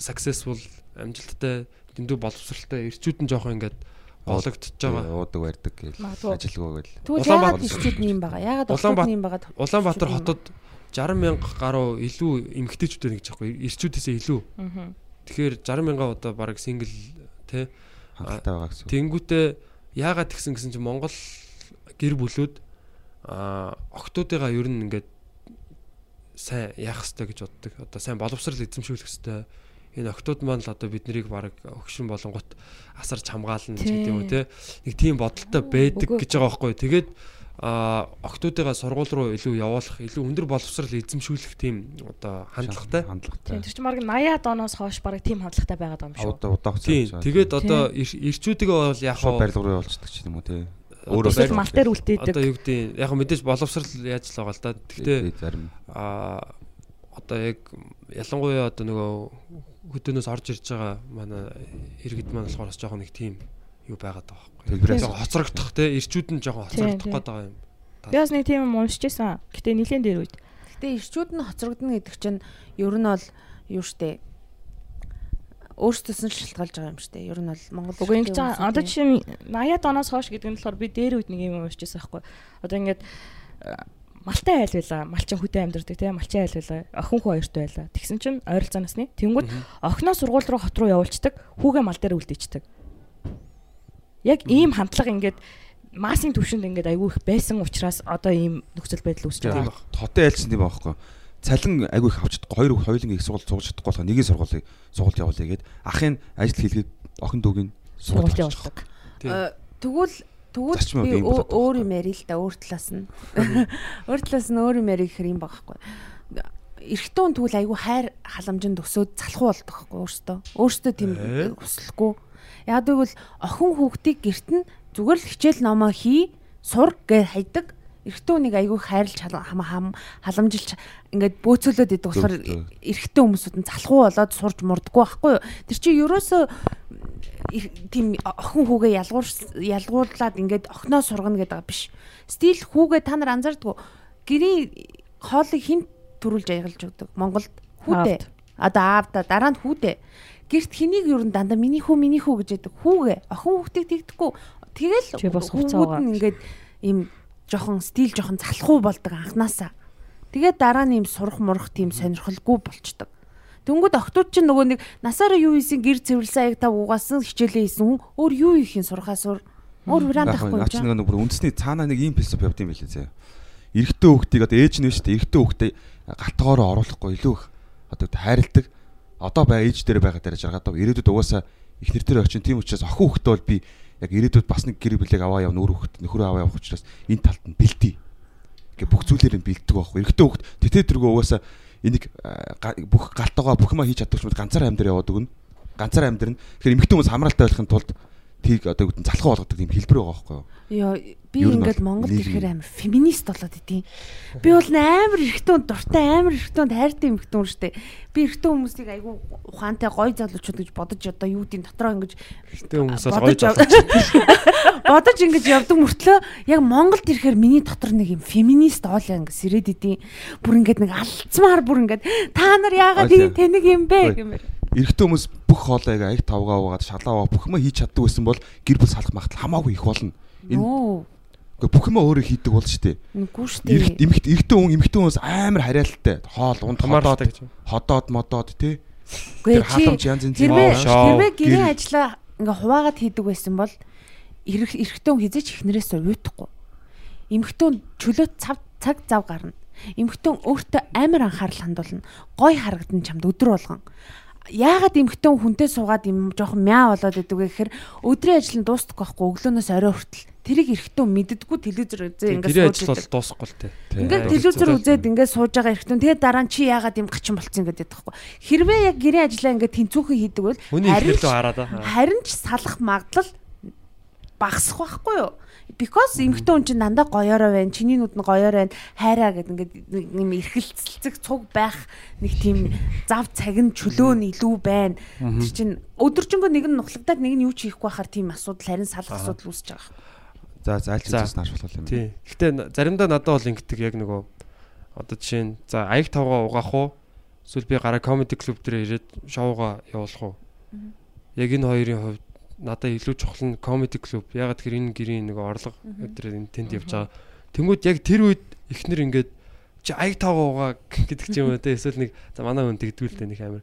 successful амжилттай дэндүү боловсралтай эрчүүд нь жоохон ингээд гологдож байгаа. Уудаг барьдаг Магадгүй. ажилгүй гэл. Тэгвэл Улаанбаатар- яагаад ирчүүд юм байгаа? Яагаад Улаанбаатар- октод юм байгаа? Улаанбаатар хотод 60 мянга гаруй илүү эмэгтэйчүүд байна гэж аахгүй эрчүүдээсээ илүү. Тэгэхээр 60 мянга одоо баг сингл тий Хангалттай байгаа гэсэн. Тэнгүүтээ яагаад тэгсэн гэсэн чинь Монгол гэр бүлүүд а октоодыгаа ер нь ингээд сайн яах хэвээр гэж боддог. Одоо сайн боловсрал эзэмшүүлэх хэвээр энэ октод маань л одоо бид нарыг баг өгшин болонгот асарч хамгаална гэдэг юм уу те. Нэг тийм бодолтой байдаг гэж байгаа байхгүй. Тэгээд а октоодыгаа сургууль руу илүү явуулах, илүү өндөр боловсрал эзэмшүүлэх тийм одоо хандлагатай. Хандлагатай. Тийм тэр чинь баг 80-аад оноос хойш баг тийм хандлагатай байгаад байгаа юм шүү. Удаа удаа Тийм. Тэгээд одоо эрчүүдигээ бол яг барилга руу явуулчихдаг ч юм уу тий. Өөрөө мал дээр үлдээдэг. одоо юу гэдэг яг мэдээж боловсрал яаж л байгаа л да. Гэхдээ Тий, зарим. а одоо яг ялангуяа одоо нөгөө хөдөөнөөс орж ирж байгаа манай иргэд маань болохоор бас жоохон нэг тийм юу байгаад байгаа байхгүй. Жоохон хоцрогдох те эрчүүд нь жоохон хоцрогдох гээд байгаа юм. Би бас нэг тийм юм уншиж байсан. Гэтэ нилээн дээр үед. Гэтэ ирчүүд нь хоцрогдно гэдэг чинь ер нь бол юу штэ өөрсдөөс нь шалтгаалж байгаа юм штэ. Ер нь бол Монгол Уг ингэж. Одоо хүмүүсийн- жишээ нь 80-аад оноос хойш гэдэг нь болохоор би дээр үед нэг юм байсан байхгүй. Одоо ингээд э, малтай айл байла. Малчин хөдөө амьдардаг тийм малчин айл байла. Охин хүү хоёрт байла. Тэгсэн чинь ойролцоо насны. Тэнгүүд охиноо сургууль руу хот руу явуулцдаг. Хүүгээ мал дээр үлдээчдэг. Яг ийм хандлага ингээд массын төвшөнд ингээд айгүй их байсан учраас одоо ийм нөхцөл байдал Тийм байгаа. Хотын айлсан тийм байхгүй. Цалин айгүй их авч чадахгүй. Хоёр хоёулын их сургууль суулж чадахгүй болохоор нэгийн сургуулийг суулж явуулъя гээд ахын ажил хийлгээд охин дүүгийн сургууль явуулдаг. Э, Тэгвэл тэгвэл би өөр юм ярил л да өөр талаас нь. Өөр талаас нь өөр юм ярих хэрэг юм байгаа хгүй. Эрэгтэй хүн тэгвэл айгүй хайр халамжинд өсөөд залхуу болдог хгүй өөртөө. Өөртөө тийм Ээ? хүсэлгүй. Яг тэгвэл охин хүүхдийг гэрт нь зүгээр л хичээл номоо хий, сур гэж хайдаг. Эрэгтэй хүнийг айгүй хайрлж хам хам халамжилж ингээд бөөцөлөөд идэг болохоор эрэгтэй хүмүүсүүд нь залхуу болоод сурж мурдаггүй байхгүй юу. Тэр чинь ерөөсөө тийм охин хүүгээ ялгуур ялгуулад ингээд охиноо сургана гэдэг биш. Стил хүүгээ та нар анзаардгүй. Гэрийн хоолыг хэн төрүүлж аягалж өгдөг? Монголд хүүтэй. Одоо аавда дараа нь хүүтэй. Гэрт хэнийг юу н дандаа миний хүү миний хүү гэж яддаг. Хүүгээ охин хүүхдийг тэгдэхгүй. Тэгэл Чи хүүгүүд нь ингээд ийм жоохон стил жоохон залхуу болдог анханасаа. Тэгээд дараа нь ийм сурах мурах тийм сонирхолгүй болчдөг. Дөнгөд октод чинь нөгөө нэг насаараа юу хийсэн гэр цэвэрлсэн аяг та угаасан хичээлээ хийсэн хүн өөр юу хийхин сурахаа сур. Өөр вариант байхгүй юм нэг нэг бүр үндэсний цаанаа нэг ийм философи явд юм билээ зэ. Эрэгтэй хүүхдийг одоо ээж нь шүү дээ. Эрэгтэй хүүхдээ галтгоороо оруулахгүй илүү их одоо хайрладаг. Одоо бай ээж дээр байгаа дээр жаргаад ирээдүйд угаасаа их нэр дээр очин тийм учраас охин хүүхдээ бол би яг ирээдүйд бас нэг гэр бүлийг аваа явна өөр хүүхэд нөхрөө аваа явах учраас энэ талд нь бэлдээ. Ингээ бүх зүйлээр нь бэлддэг байхгүй. Эрэгтэй хүүхэд тэтэ тэргөө угаасаа энийг бүх галтайгаа бүх юма хийж чаддаг ч ганцаар амьдар яваад өгнө. Ганцаар амьдарна. Тэгэхээр эмэгтэй хүмүүс хамралтай байхын тулд тийг одоо үүдэн залхуу болгодог тийм хэлбэр байгаа байхгүй юу? Йоо би ингээд Монголд ирэхээр амар феминист болоод идэв. Би бол амар эрэгтэй хүн дуртай амар эрэгтэй хүн хайртай эмэгтэй хүн штэ. Би эрэгтэй хүмүүсийг айгүй ухаантай гоё залуучууд гэж бодож одоо юу гэдэг дотроо ингэж Эрэгтэй хүмүүс бол бодож гоё яв- бодож ингэж явдаг мөртлөө яг Монголд ирэхээр миний дотор нэг юм феминист оолаа ингэ сэрээд идэв. Бүр ингээд нэг алдсмаар бүр ингээд та нар яагаад ийм тэнэг юм бэ гэмээр. Эрэгтэй хүмүүс бүх хоолойг аяг тавгаа уугаад шалаа уугаа бүх юм хийж чаддаг байсан бол гэр бүл салах магадл хамаагүй их болно. Энэ. Гэхдээ бүх юм өөрөө хийдэг бол шүү дээ. Үгүй шүү Эрэгт дээ. эмэгт эрэгтэй хүн эмэгтэй хүмүүс амар хараалтай. Хоол унд ходоод гэж. ходоод модоод тий. Үгүй Тэр халамж янз янз Хэрвээ шоу, хэрвээ гэрээ гэр- ажиллаа ингээ хуваагаад хийдэг байсан бол эрэг эрэгтэй хүн хизээч ихнэрээс уйтахгүй. Эмэгтэй хүн чөлөө цав цаг зав гарна. Эмэгтэй хүн өөртөө амар анхаарал хандуулна. Гой харагдан чамд өдөр болгон. Яагаад эмэгтэй хүн хүнтэй суугаад юм жоохон мяа болоод идэг вэ гэхээр өдрийн ажил нь дуустахгүй байхгүй өглөөнөөс орой хүртэл. Тэрийг эрэгтэй хүн мэддэггүй телевизээр үзээ ингээ Гэрээ сууж ажил бол дуусахгүй л тээ. Ингээд Тийм. телевизээр үзээд ингээд сууж байгаа эрэгтэй. Тэгээд дараа нь чи яагаад юм гачин болцсон ингээд яддаг хгүй. Хэрвээ яг гэрээ ажиллаа ингээд тэнцүүхэн хийдэг бол харин ч салах магадлал багасах байхгүй юу? Because эмэгтэй хүн чинь дандаа гоёороо байна. Чиний нүд нь гоёор байна. Хайраа гэд ингээд юм эрхэлцэлцэг цуг байх нэг тийм зав цаг нь чөлөө нь илүү байна. Тэр чинь өдөржингөө нэг нь нухлагдаад нэг нь юу ч хийхгүй байхаар тийм асуудал харин салах асуудал үүсэж байгаа. За зайлч За. үзээс нааш болох юм. Тий. Гэтэ заримдаа надад бол ингэдэг яг нөгөө одоо жишээ нь за аяг тавгаа угаах уу? Эсвэл би гараа комеди клуб дээр ирээд шоуга явуулах уу? Яг энэ хоёрын хувьд надад илүү чухал нь комеди клуб. Ягаад гэхээр энэ гэрийн нөгөө орлого өдрөө энэ тэнд явж байгаа. Тэнгүүд яг тэр үед ихнэр ингээд чи аяг тавгаа угаа гэдэг ч юм уу те эсвэл нэг за манай хүн тэгдгүүл тэ нэг амир.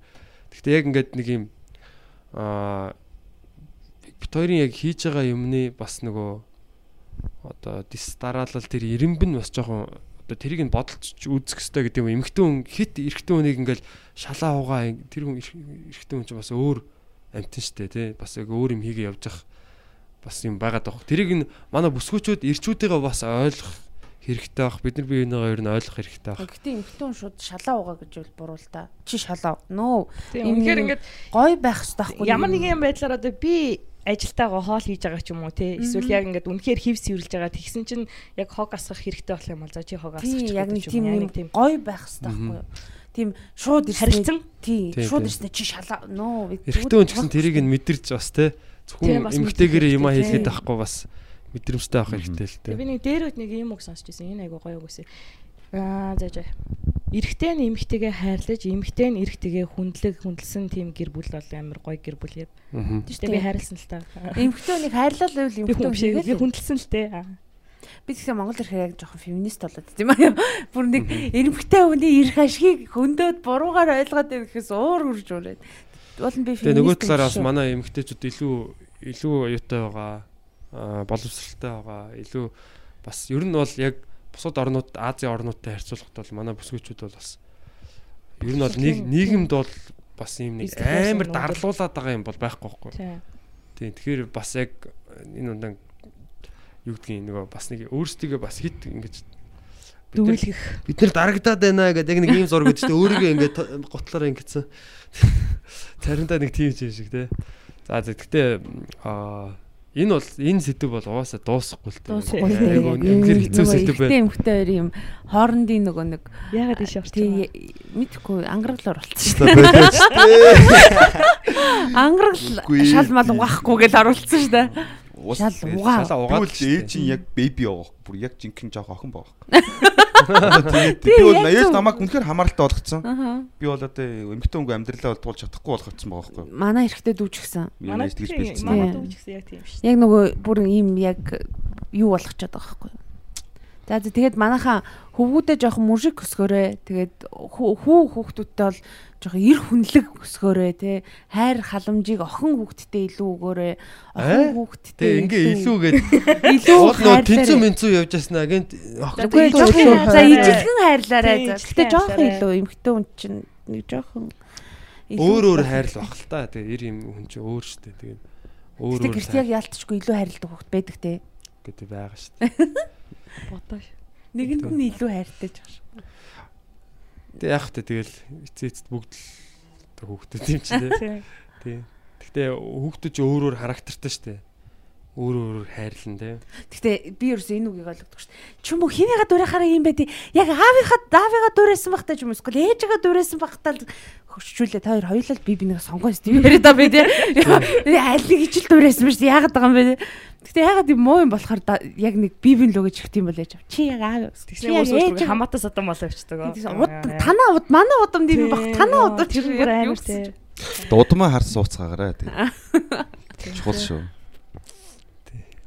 Гэхдээ яг ингээд нэг юм аа бит хоёрын яг хийж байгаа юмны бас нөгөө одоо дис дараалал тэр ирэмб нь бас жоохон одоо тэрийг нь бодолч үзэх хэрэгтэй гэдэг юм. Эмэгтэй хүн хит эрэгтэй хүнийг ингээл шалаа угаа тэр хүн эрэгтэй хүн чинь бас өөр амтэн штэ тий. Бас яг өөр юм хийгээ явж ах бас юм байгаа. Тэрийг нь манай бүсгүүчүүд ирчүүдтэйгээ бас ойлгох хэрэгтэй байх. Бид нар бие бинийгаа ер нь ойлгох хэрэгтэй байх. Гэхдээ эмэгтэй хүн шууд шалаа угаа гэж бол буруу л та. Чи шалаа. Нөө. Үнэхээр ингээд Гой байх хэрэгтэй байхгүй. ямар нэгэн байдлаар одоо би ажилтаагаа хоол хийж байгаа ч юм уу те эсвэл яг ингээд үнэхээр хевс сэрүүлж байгаа тэгсэн чинь яг хог асгах хэрэгтэй болох юм бол за чи хог асгах Тийм ч яг нэг тийм гой байх хэрэгтэй байхгүй юу? Тийм шууд ирсэн. Тийм шууд ирсэн чи шалаа. Нөө. Эрэгтэй хүн ч гэсэн тэрийг нь мэдэрч бас те Тийм, зөвхөн юма хэрэгтэй, хийлгээд байхгүй бас мэдрэмжтэй авах хэрэгтэй л те. би нэг дээр үт нэг юм үг сонсч байсан энэ айгу гоё үг гэсэн аа за за эрэгтэй нь эмэгтэйгээ хайрлаж эмэгтэй нь эрэгтэйгээ хүндлэг хүндэлсэн тийм гэр бүл бол амар гоё гэр бүл гэдэг. Аа. Тэгтээ би хайрлсан л та. Эмэгтэй хүнийг хайрлал байвал эмэгтэй биш би хүндэлсэн л те. Аа. Би тэгсэн Монгол ирэхээр яг жоохон феминист болоод тийм аа. Бүр нэг эмэгтэй хүний эрх ашгийг хөндөд буруугаар ойлгоод байх гэхээс уур үрж үрээд. Бол нь би Тэгээ нөгөө феминист талаараа бас манай эмэгтэйчүүд илүү илүү оюутай байгаа, аа, боловсралтай байгаа, илүү бас ер нь бол яг бусад орнууд Азийн орнуудтай харьцуулахад бол манай бүсгүйчүүд бол бас ер нь бол нэг нийгэмд бол бас юм нэг амар дарлуулаад байгаа юм бол байхгүй байхгүй. Тийм. Тийм тэгэхээр бас яг энэ ундаан юу гэдгийг нөгөө бас нэг өөрсдийгөө бас хит ингэж Дүүлгэх. бид нар дарагдаад байна гэдэг яг нэг ийм зураг чинь өөрийгөө ингээд готлороо ингэсэн. Заримдаа нэг тийм ч юм шиг те. За гэхдээ аа энэ бол энэ сэдв бол угаасаа дуусахгүй л те. дуусахгүй Тийм. тийм. Айгу үнэхээр хэцүү сэдв байна. эмэгтэй хоёр юм хоорондын нөгөө нэг Яагаад ийш орчих тий вэ? мэдхгүй ангараглаар болчихсон шүү дээ. Ангарагл шал мал угаахгүй гэж оруулсан шүү дээ. Ус Шал угаа. Шалаа угаад Тэгвэл ээж чинь яг беби байгаа. Бүр яг жинхэнэ жоох охин байгаа. Тий, Би бол ээж намайг үнэхээр хамааралтай болгоцсон. Би бол одоо эмэгтэй хүн амьдралаа бол туулж чадахгүй болгоцсон байгаа байхгүй. Манай эрэхтэй дүүч гисэн. Манай тэгж бэлдсэн. манай Тийм. дүү ч гэсэн яг тийм шүү. Яг нөгөө бүр ийм яг юу болгочод байгаа байхгүй. За тэгээд манайхаа хөвгүүдээ жоохон мужик өсгөөрэй. Тэгээд хүү хүү хүүхдүүдтэй бол жоохон эр хүнлэг өсгөөрэй тий. Хайр халамжийг охин хүүхдтэй илүү өгөөрэй. Охин Э? хүүхдтэй Тэгээ ингээ илүү гээд илүү хайрлаарай. тэнцүү мэнцүү явж яснаа гэнт жоохон илүү за ижилхэн хайрлаарай. За гэтээ жоохон хайрлаарай. илүү эмхтэн хүн чинь нэг жоохон өөр өөр хайрлах бах л та. Тэгээ эр юм хүн чинь өөр штэ. Тэгээ өөр өөр гэрт яг яалтчгүй илүү хайрладаг хүүхд байдаг те. гэдэг байгаа шүү дээ. Бодоош. Нэгэнд нь илүү хайртай ч шүү. Тэг яах вэ тэгэл эцээ эцэд бүгд л хүүхдүүд юм чи тий. Тий. Гэхдээ хүүхдүүд ч өөр өөр характертай шүү дээ. Өөр өөр хайрлан тий. Гэтэ би ерөөсөө энэ үгийг ойлгодог шүү. Чүм үү хинийга дуурайхаараа юм байдیں۔ Яг аавынхаа даавыгаа дуурайсан бахтай ч юм уу эсвэл ээжигээ дуурайсан бахтаа л хөшчүүлээ та хоёр хоёулаа би бинийг сонгоё шүү. Яриад байгаа би тий. Аль нэг ижил дуурайсан шүү. Яагаад байгаа юм бэ? Гэтэ яагаад юм муу юм болохоор да- яг нэг би бин л өгөж ихт юм бол яажав. Чи яг аав. Тэгснэ уус уус хамаатай садам болоо явчихдаг. Уд танаа уд манай удам дим бах танаа удам тэр бүр амар тий. Дуудмаа харс сууцгаагаарай тий. Чухал шүү.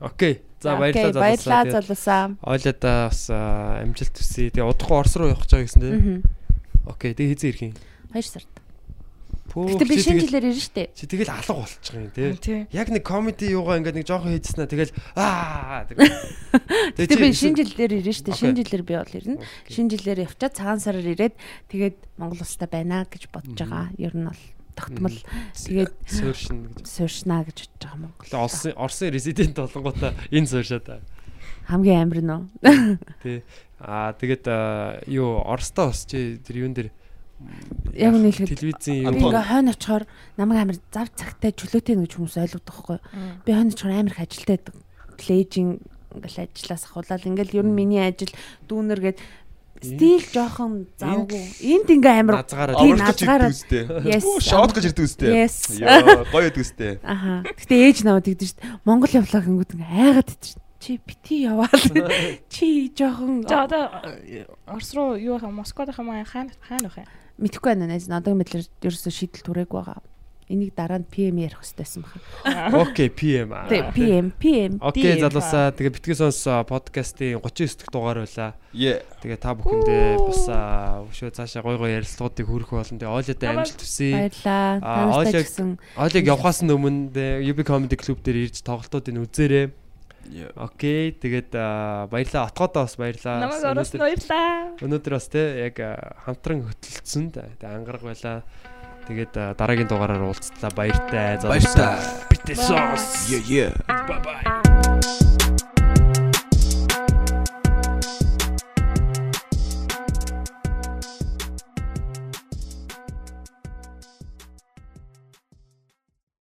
Окей. За Окей, баярлалаа Баярлалаа залуусаа. залуусаа. Ойлоо бас аа, амжилт хүсье. Тэгээ удахгүй Орос руу явах гэж байгаа гэсэн тий. Мгм. Окей. Тэгээ хэзээ ирэх юм? 2 сард. Гэтэ би шинэ тэгэл- жилээр ирнэ штэ. Чи тэгэл алга болчих юм тий. Яг нэг комеди юугаа ингээд нэг жоохон хийжснэ тэгэл аа тэгээ. Гэтэ би шинэ жилээр ирнэ штэ. Шинэ жилээр би бол ирнэ. Шинэ жилээр явчаад цагаан сараар ирээд тэгээд Монгол улстай байна гэж бодож байгаа. Ер нь бол тогтмол тэгээд сууршин гэж. сууршнаа гэж бодож байгаа Монгол. Тэгээ Орсын резидент болгонгуудаа энэ сууршаад байгаа. Хамгийн амир нөө. Тий. Аа тэгээд юу Оростой бас чи тэр юун дээр Яг үнэ хэлэхэд телевизийн би юу ингээ хойно очихоор намайг амир зав цагтай чөлөөтэй нэг хүмүүс ойлгодог байхгүй. Би хойно очихоор амир их ажилтай байдаг. Плейжинг ингээл ажиллаас ахуулаад ингээл ер нь миний ажил дүүнер гээд стил жоохон завгүй. Энд ингээ амир назгаараа гэж. Yes. Шот гэж ирдэг үстэй. Yes. Йоо, гоё идэг үстэй. Аха. Гэтэ ээж наваад тэгдэж шít. Монгол явлаа гингүүд ингээ айгаад идэж. Чи бити яваал. Чи жоохон За одоо э, Орос руу юу хаа Москвад хаа маа хаана хаана вэ? Мэдхгүй байна нэ. Надад мэдлэр ерөөсө шийдэл түрээгүй байгаа. Энийг дараа нь PM ярих хэрэгтэй байсан байна. Окей, PM. аа. Тэг PM PM. Окей, залуусаа тэгээ битгий сонс подкастын 39 дахь дугаар байлаа. Тэгээ та бүхэндээ бас өшөө цаашаа гой гой ярилцлагуудыг хүргэх болон тэгээ ойлоотой амжилт хүсье. Баярлаа. Аа, Та нартай ойлоо- ч гэсэн Ойлыг явахаас өмнө UB Comedy Club дээр ирж тоглолтуудыг үзээрэй. Окей, тэгээд аа, баярлаа. Отгоодоо бас баярлаа. Намайг Бас Орос өнөөдөр- бас те яг хамтран хөтөлсөн. Тэгээ ангараг байла. Тэгээд дараагийн дугаараар уулзтлаа баяртай. Баяртай. Битээ сос. Е е. Бай бай.